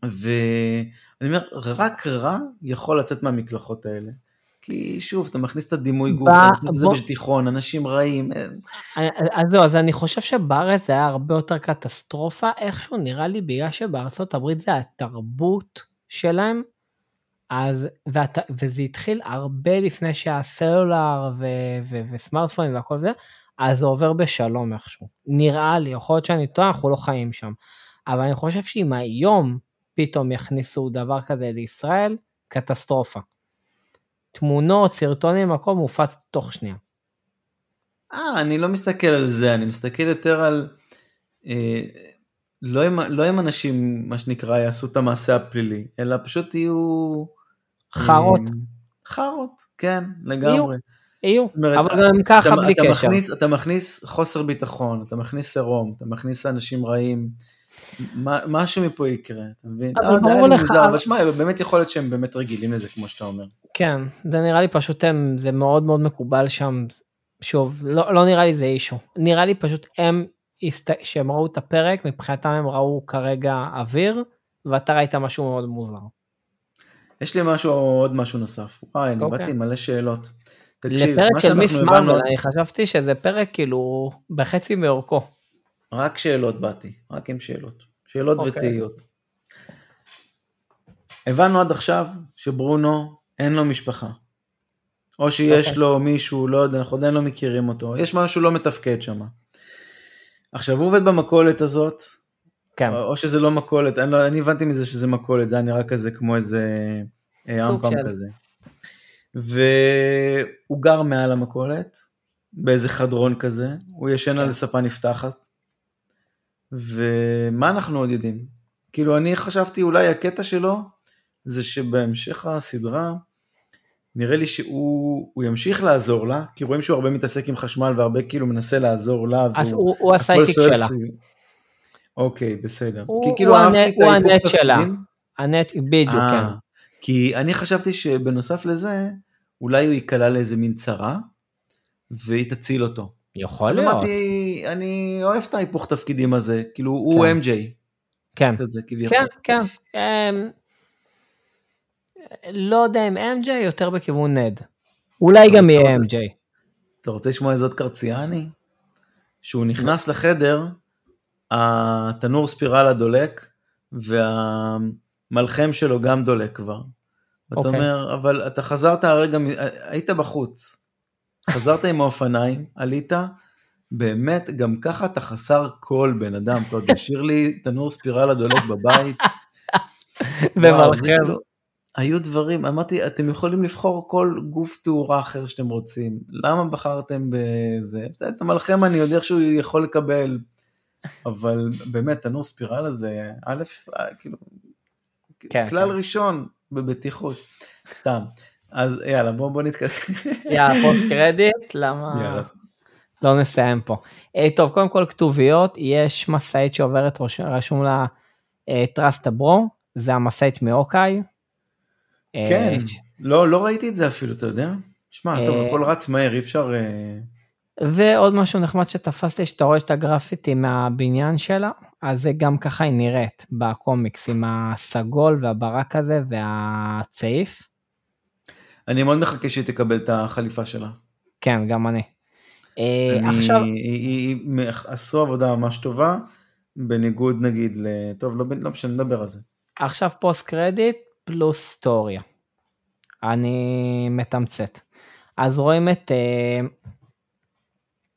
ואני אומר, רק רע יכול לצאת מהמקלחות האלה. כי שוב, אתה מכניס את הדימוי גוף, אתה מכניס את זה בתיכון, אנשים רעים. אה. אז זהו, אז אני חושב שבארץ זה היה הרבה יותר קטסטרופה, איכשהו נראה לי בגלל שבארצות הברית זה התרבות שלהם, אז, ואת, וזה התחיל הרבה לפני שהסלולר ו, ו, וסמארטפונים והכל זה, אז זה עובר בשלום איכשהו. נראה לי, יכול להיות שאני טועה, אנחנו לא חיים שם. אבל אני חושב שאם היום פתאום יכניסו דבר כזה לישראל, קטסטרופה. תמונות, סרטונים, הכל מופץ תוך שנייה. אה, אני לא מסתכל על זה, אני מסתכל יותר על... אה, לא אם, לא אנשים, מה שנקרא, יעשו את המעשה הפלילי, אלא פשוט יהיו... חארות. אה, חארות, כן, לגמרי. יהיו, אומרת, אבל גם ככה בלי אתה קשר. מכניס, אתה מכניס חוסר ביטחון, אתה מכניס עירום, אתה מכניס אנשים רעים. משהו מפה יקרה, אתה מבין? אבל אה, ברור לך... אבל שמע, באמת יכול להיות שהם באמת רגילים לזה, כמו שאתה אומר. כן, זה נראה לי פשוט הם, זה מאוד מאוד מקובל שם. שוב, לא, לא נראה לי זה אישו. נראה לי פשוט הם, שהם ראו את הפרק, מבחינתם הם ראו כרגע אוויר, ואתה ראית משהו מאוד מוזר. יש לי משהו, עוד משהו נוסף. וואי, אני אוקיי. באתי מלא שאלות. תקשיב, לפרק של מיס מרוויל, אני חשבתי שזה פרק כאילו בחצי מאורכו. רק שאלות באתי, רק עם שאלות. שאלות okay. אוקיי. ותהיות. הבנו עד עכשיו שברונו אין לו משפחה. או שיש okay. אוקיי. לו מישהו, לא יודע, אנחנו עדיין לא מכירים אותו, יש משהו לא מתפקד שם. עכשיו הוא עובד במכולת הזאת, כן. או, או שזה לא מכולת, אני, לא, אני הבנתי מזה שזה מכולת, זה היה נראה כזה כמו איזה אמפם של... כזה. והוא גר מעל המכולת, באיזה חדרון כזה, הוא ישן כן. על ספה נפתחת, ומה אנחנו עוד יודעים? כאילו אני חשבתי אולי הקטע שלו זה שבהמשך הסדרה נראה לי שהוא ימשיך לעזור לה, כי רואים שהוא הרבה מתעסק עם חשמל והרבה כאילו מנסה לעזור לה. אז הוא, הוא הסייקיק שלה. אוקיי, בסדר. הוא, כי כאילו הוא, הנט, הוא הנט שלה. הנט, בדיוק, אה, כן. כי אני חשבתי שבנוסף לזה, אולי הוא ייקלע לאיזה מין צרה, והיא תציל אותו. יכול להיות. אז אמרתי, אני אוהב את ההיפוך תפקידים הזה, כאילו כן. הוא MJ. כן. כזה, כביכול. כן, כן. Um, לא יודע אם MJ יותר בכיוון נד. אולי גם יהיה MJ. אתה רוצה לשמוע איזה עוד קרציאני? שהוא נכנס לחדר, התנור ספירלה דולק, והמלחם שלו גם דולק כבר. ואתה okay. אוקיי. אומר, אבל אתה חזרת הרגע, היית בחוץ, חזרת עם האופניים, עלית, באמת, גם ככה אתה חסר כל בן אדם, אתה עוד משאיר לי תנור ספירלה דולק בבית. ומלחם. כאילו, היו דברים, אמרתי, אתם יכולים לבחור כל גוף תאורה אחר שאתם רוצים, למה בחרתם בזה? את המלחם אני יודע שהוא יכול לקבל, אבל באמת, תנור ספירלה זה, א', כאילו, כן, כלל כן. ראשון בבטיחות, סתם. אז יאללה, בואו בוא נתקדם. יאללה, פוסט קרדיט, למה? יאללה. לא נסיים פה. אה, טוב, קודם כל כתוביות, יש משאית שעוברת, רשום לה אה, Trust Bro, זה המשאית מאוקיי. אה, כן, לא, לא ראיתי את זה אפילו, אתה יודע? שמע, טוב, הכל רץ מהר, אי אפשר... ועוד משהו נחמד שתפסתי, שאתה רואה את הגרפיטי מהבניין שלה, אז זה גם ככה היא נראית בקומיקס, עם הסגול והברק הזה והצעיף. אני מאוד מחכה שהיא תקבל את החליפה שלה. כן, גם אני. אה, עכשיו... עשו עבודה ממש טובה, בניגוד נגיד ל... טוב, לא, לא משנה, נדבר על זה. עכשיו post credit פלוס תיאוריה. אני מתמצת. אז רואים את, אה,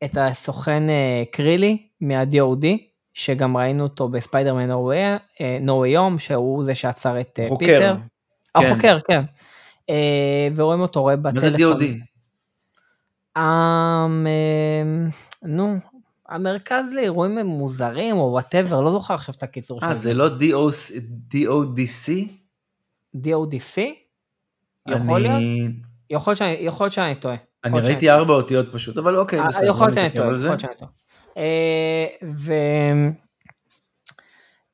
את הסוכן אה, קלירי מה-DOD, שגם ראינו אותו בספיידרמן No Way Home, שהוא זה שעצר את חוקר. פיטר. כן. החוקר, כן. ורואים אותו רואה בטלפון. מה זה DOD? אמ, אמ, נו, המרכז לאירועים מוזרים או whatever, לא זוכר עכשיו את הקיצור אה, של זה לא DO- DODC? DODC? יכול להיות? יכול להיות שאני- טועה. אני ראיתי ארבע אותיות פשוט, אבל אוקיי, אה, בסדר. יכול להיות שאני טועה, יכול. להיות שאני טועה. אה,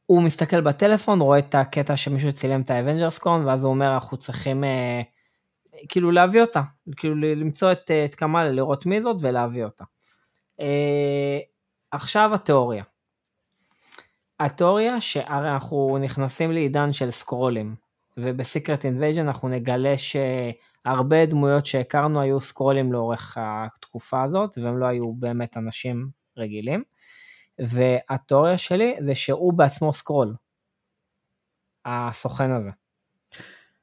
והוא מסתכל בטלפון, רואה את הקטע שמישהו צילם את ה Avengers Con, ואז הוא אומר, אנחנו צריכים אה, כאילו להביא אותה, כאילו למצוא את, את קמאלה, לראות מי זאת ולהביא אותה. אה, עכשיו התיאוריה. התיאוריה שהרי אנחנו נכנסים לעידן של סקרולים, וב Secret Invasion אנחנו נגלה שהרבה דמויות שהכרנו היו סקרולים לאורך התקופה הזאת, והם לא היו באמת אנשים רגילים. והתיאוריה שלי זה שהוא בעצמו סקרול. הסוכן הזה.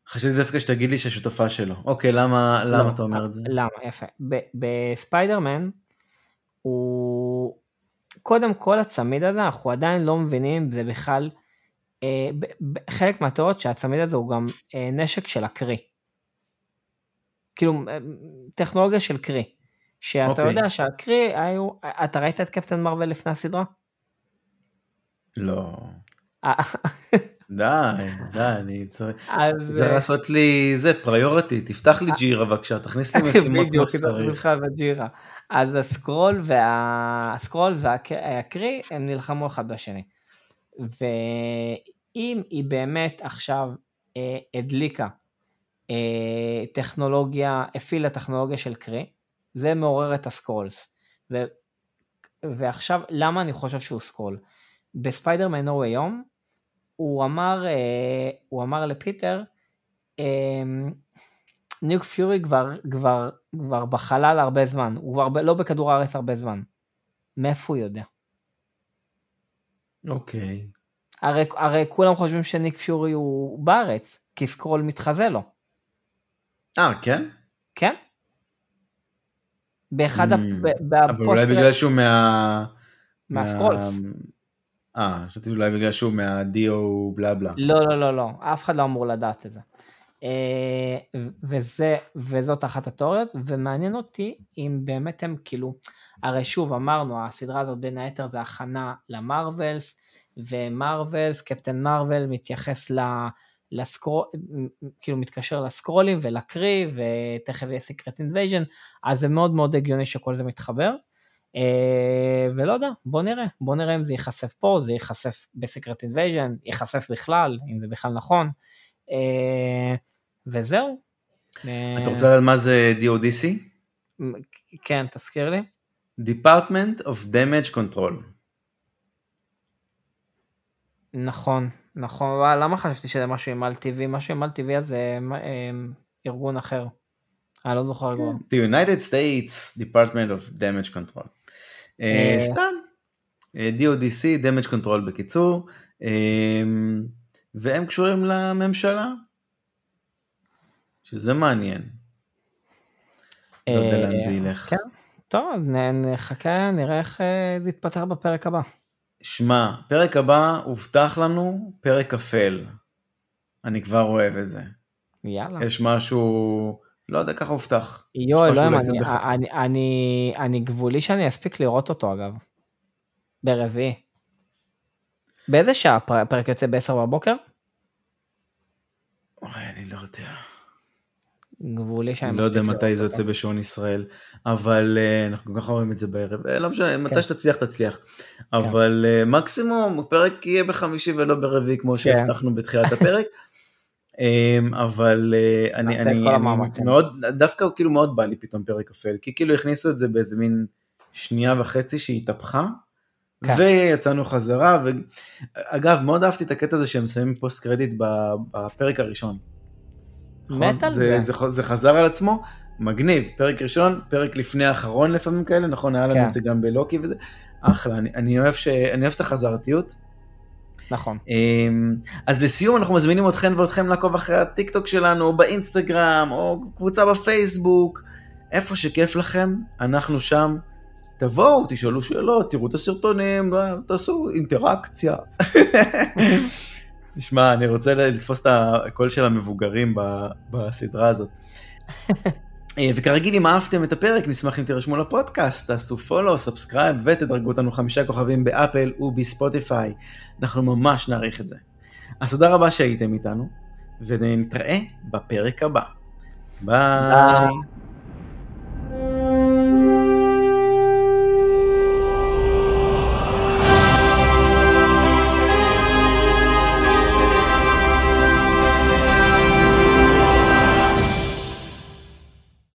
חשבתי דווקא שתגיד לי שהשותפה שלו. אוקיי, למה למה לא, אתה אומר את זה? למה? יפה. בספיידרמן, הוא... קודם כל הצמיד הזה, אנחנו עדיין לא מבינים זה בכלל... אה, חלק מהתיאוריות שהצמיד הזה הוא גם אה, נשק של הקרי. כאילו, אה, טכנולוגיה של קרי. שאתה אוקיי. יודע שהקרי היו... אתה ראית את קפטן מרוויל לפני הסדרה? לא. אה, די, די, אני צריך... אז... צריך לעשות לי זה, פריורטי, תפתח לי ג'ירה בבקשה, תכניס לי משימות כמו אה, בדיוק, זה שצריך. בג'ירה. אז הסקרול והסקרול והקרי הם נלחמו אחד בשני. ואם היא באמת עכשיו אה, הדליקה אה, טכנולוגיה, הפעילה טכנולוגיה של קרי, זה מעורר את הסקרולס. ו, ועכשיו, למה אני חושב שהוא סקרול? בספיידרמן No Way Home, הוא אמר, אה, הוא אמר לפיטר, אה, ניק פיורי כבר, כבר, כבר בחלל הרבה זמן, הוא כבר לא בכדור הארץ הרבה זמן. מאיפה הוא יודע? אוקיי. הרי, הרי כולם חושבים שניק פיורי הוא בארץ, כי סקרול מתחזה לו, אה, כן? כן? באחד Mm, הפ... ב- אבל אולי בגלל שהוא מה... מהסקרולס. אה, חשבתי אולי בגלל שהוא מהדיו בלה בלה. לא, לא, לא, לא, אף אחד לא אמור לדעת את זה. אה, וזה, וזאת אחת התיאוריות, ומעניין אותי אם באמת הם כאילו, הרי שוב אמרנו, הסדרה הזאת בין היתר זה הכנה למרווילס, ומרווילס, קפטן מרוויל מתייחס ל... לסקרול, כאילו מתקשר לסקרולים ולקרי, ותכף יהיה Secret Invasion, אז זה מאוד מאוד הגיוני שכל זה מתחבר. אה, ולא יודע, בוא נראה, בוא נראה אם זה ייחשף פה, זה ייחשף ב Secret Invasion, ייחשף בכלל, אם זה בכלל נכון. אה, וזהו. אה, אתה רוצה לדעת מה זה DODC? כן, תזכיר לי. Department of Damage Control. נכון, נכון, למה חשבתי שזה משהו עם על טבעי? משהו עם על טבעי אז זה אה, ארגון אחר. אני לא זוכר כבר. The United States Department of Damage Control. אה, אה. סתם. אה, DODC, Damage Control בקיצור, והם קשורים לממשלה, שזה מעניין. לא יודע לאן זה ילך. כן, טוב, נחכה, נראה איך זה יתפתח בפרק הבא. שמע, פרק הבא הובטח לנו פרק אפל. אני כבר אוהב את זה. יאללה. יש משהו, לא יודע, ככה הובטח. משהו אלוהים, אולי אני, אני, אני, אני גבולי שאני אספיק לראות אותו אגב. ברביעי. באיזה שעה הפר- הפרק יוצא ב-10 בבוקר? אוי, אני לא יודע. גבולי שאני אני לא יודע מתי זה. יוצא בשעון ישראל, אבל אה, אנחנו ככה רואים את זה בערב, אה, לא משנה, כן. מתי שתצליח תצליח. אבל אה, מקסימום הפרק יהיה בחמישי ולא ברביעי כמו כן. שהבטחנו בתחילת הפרק. אה, אבל אה, אני, אני. מאוד, דווקא כאילו מאוד בא לי פתאום פרק אפל, כי כאילו הכניסו את זה באיזה מין שנייה וחצי שהתהפכה. כן. ויצאנו חזרה, ואגב מאוד אהבתי את הקטע הזה שהם שמים פוסט קרדיט בפרק הראשון. נכון? מת על זה. זה, ח- זה חזר על עצמו, מגניב, פרק ראשון, פרק לפני האחרון לפעמים כאלה, נכון, היה לנו כן. את זה גם בלוקי וזה, אחלה, אני, אני, אוהב ש, אני אוהב את החזרתיות. נכון. אמ, אז לסיום אנחנו מזמינים אתכם ואתכם לעקוב אחרי הטיק טוק שלנו, או באינסטגרם, או קבוצה בפייסבוק, איפה שכיף לכם, אנחנו שם, תבואו, תשאלו שאלות, תראו את הסרטונים, תעשו אינטראקציה. נשמע, אני רוצה לתפוס את הקול של המבוגרים בסדרה הזאת. אה, וכרגיל, אם אהבתם את הפרק, נשמח אם תירשמו לפודקאסט, תעשו follow, subscribe ותדרגו אותנו חמישה כוכבים באפל ובספוטיפיי. אנחנו ממש נעריך את זה. אז תודה רבה שהייתם איתנו, ונתראה בפרק הבא. ביי.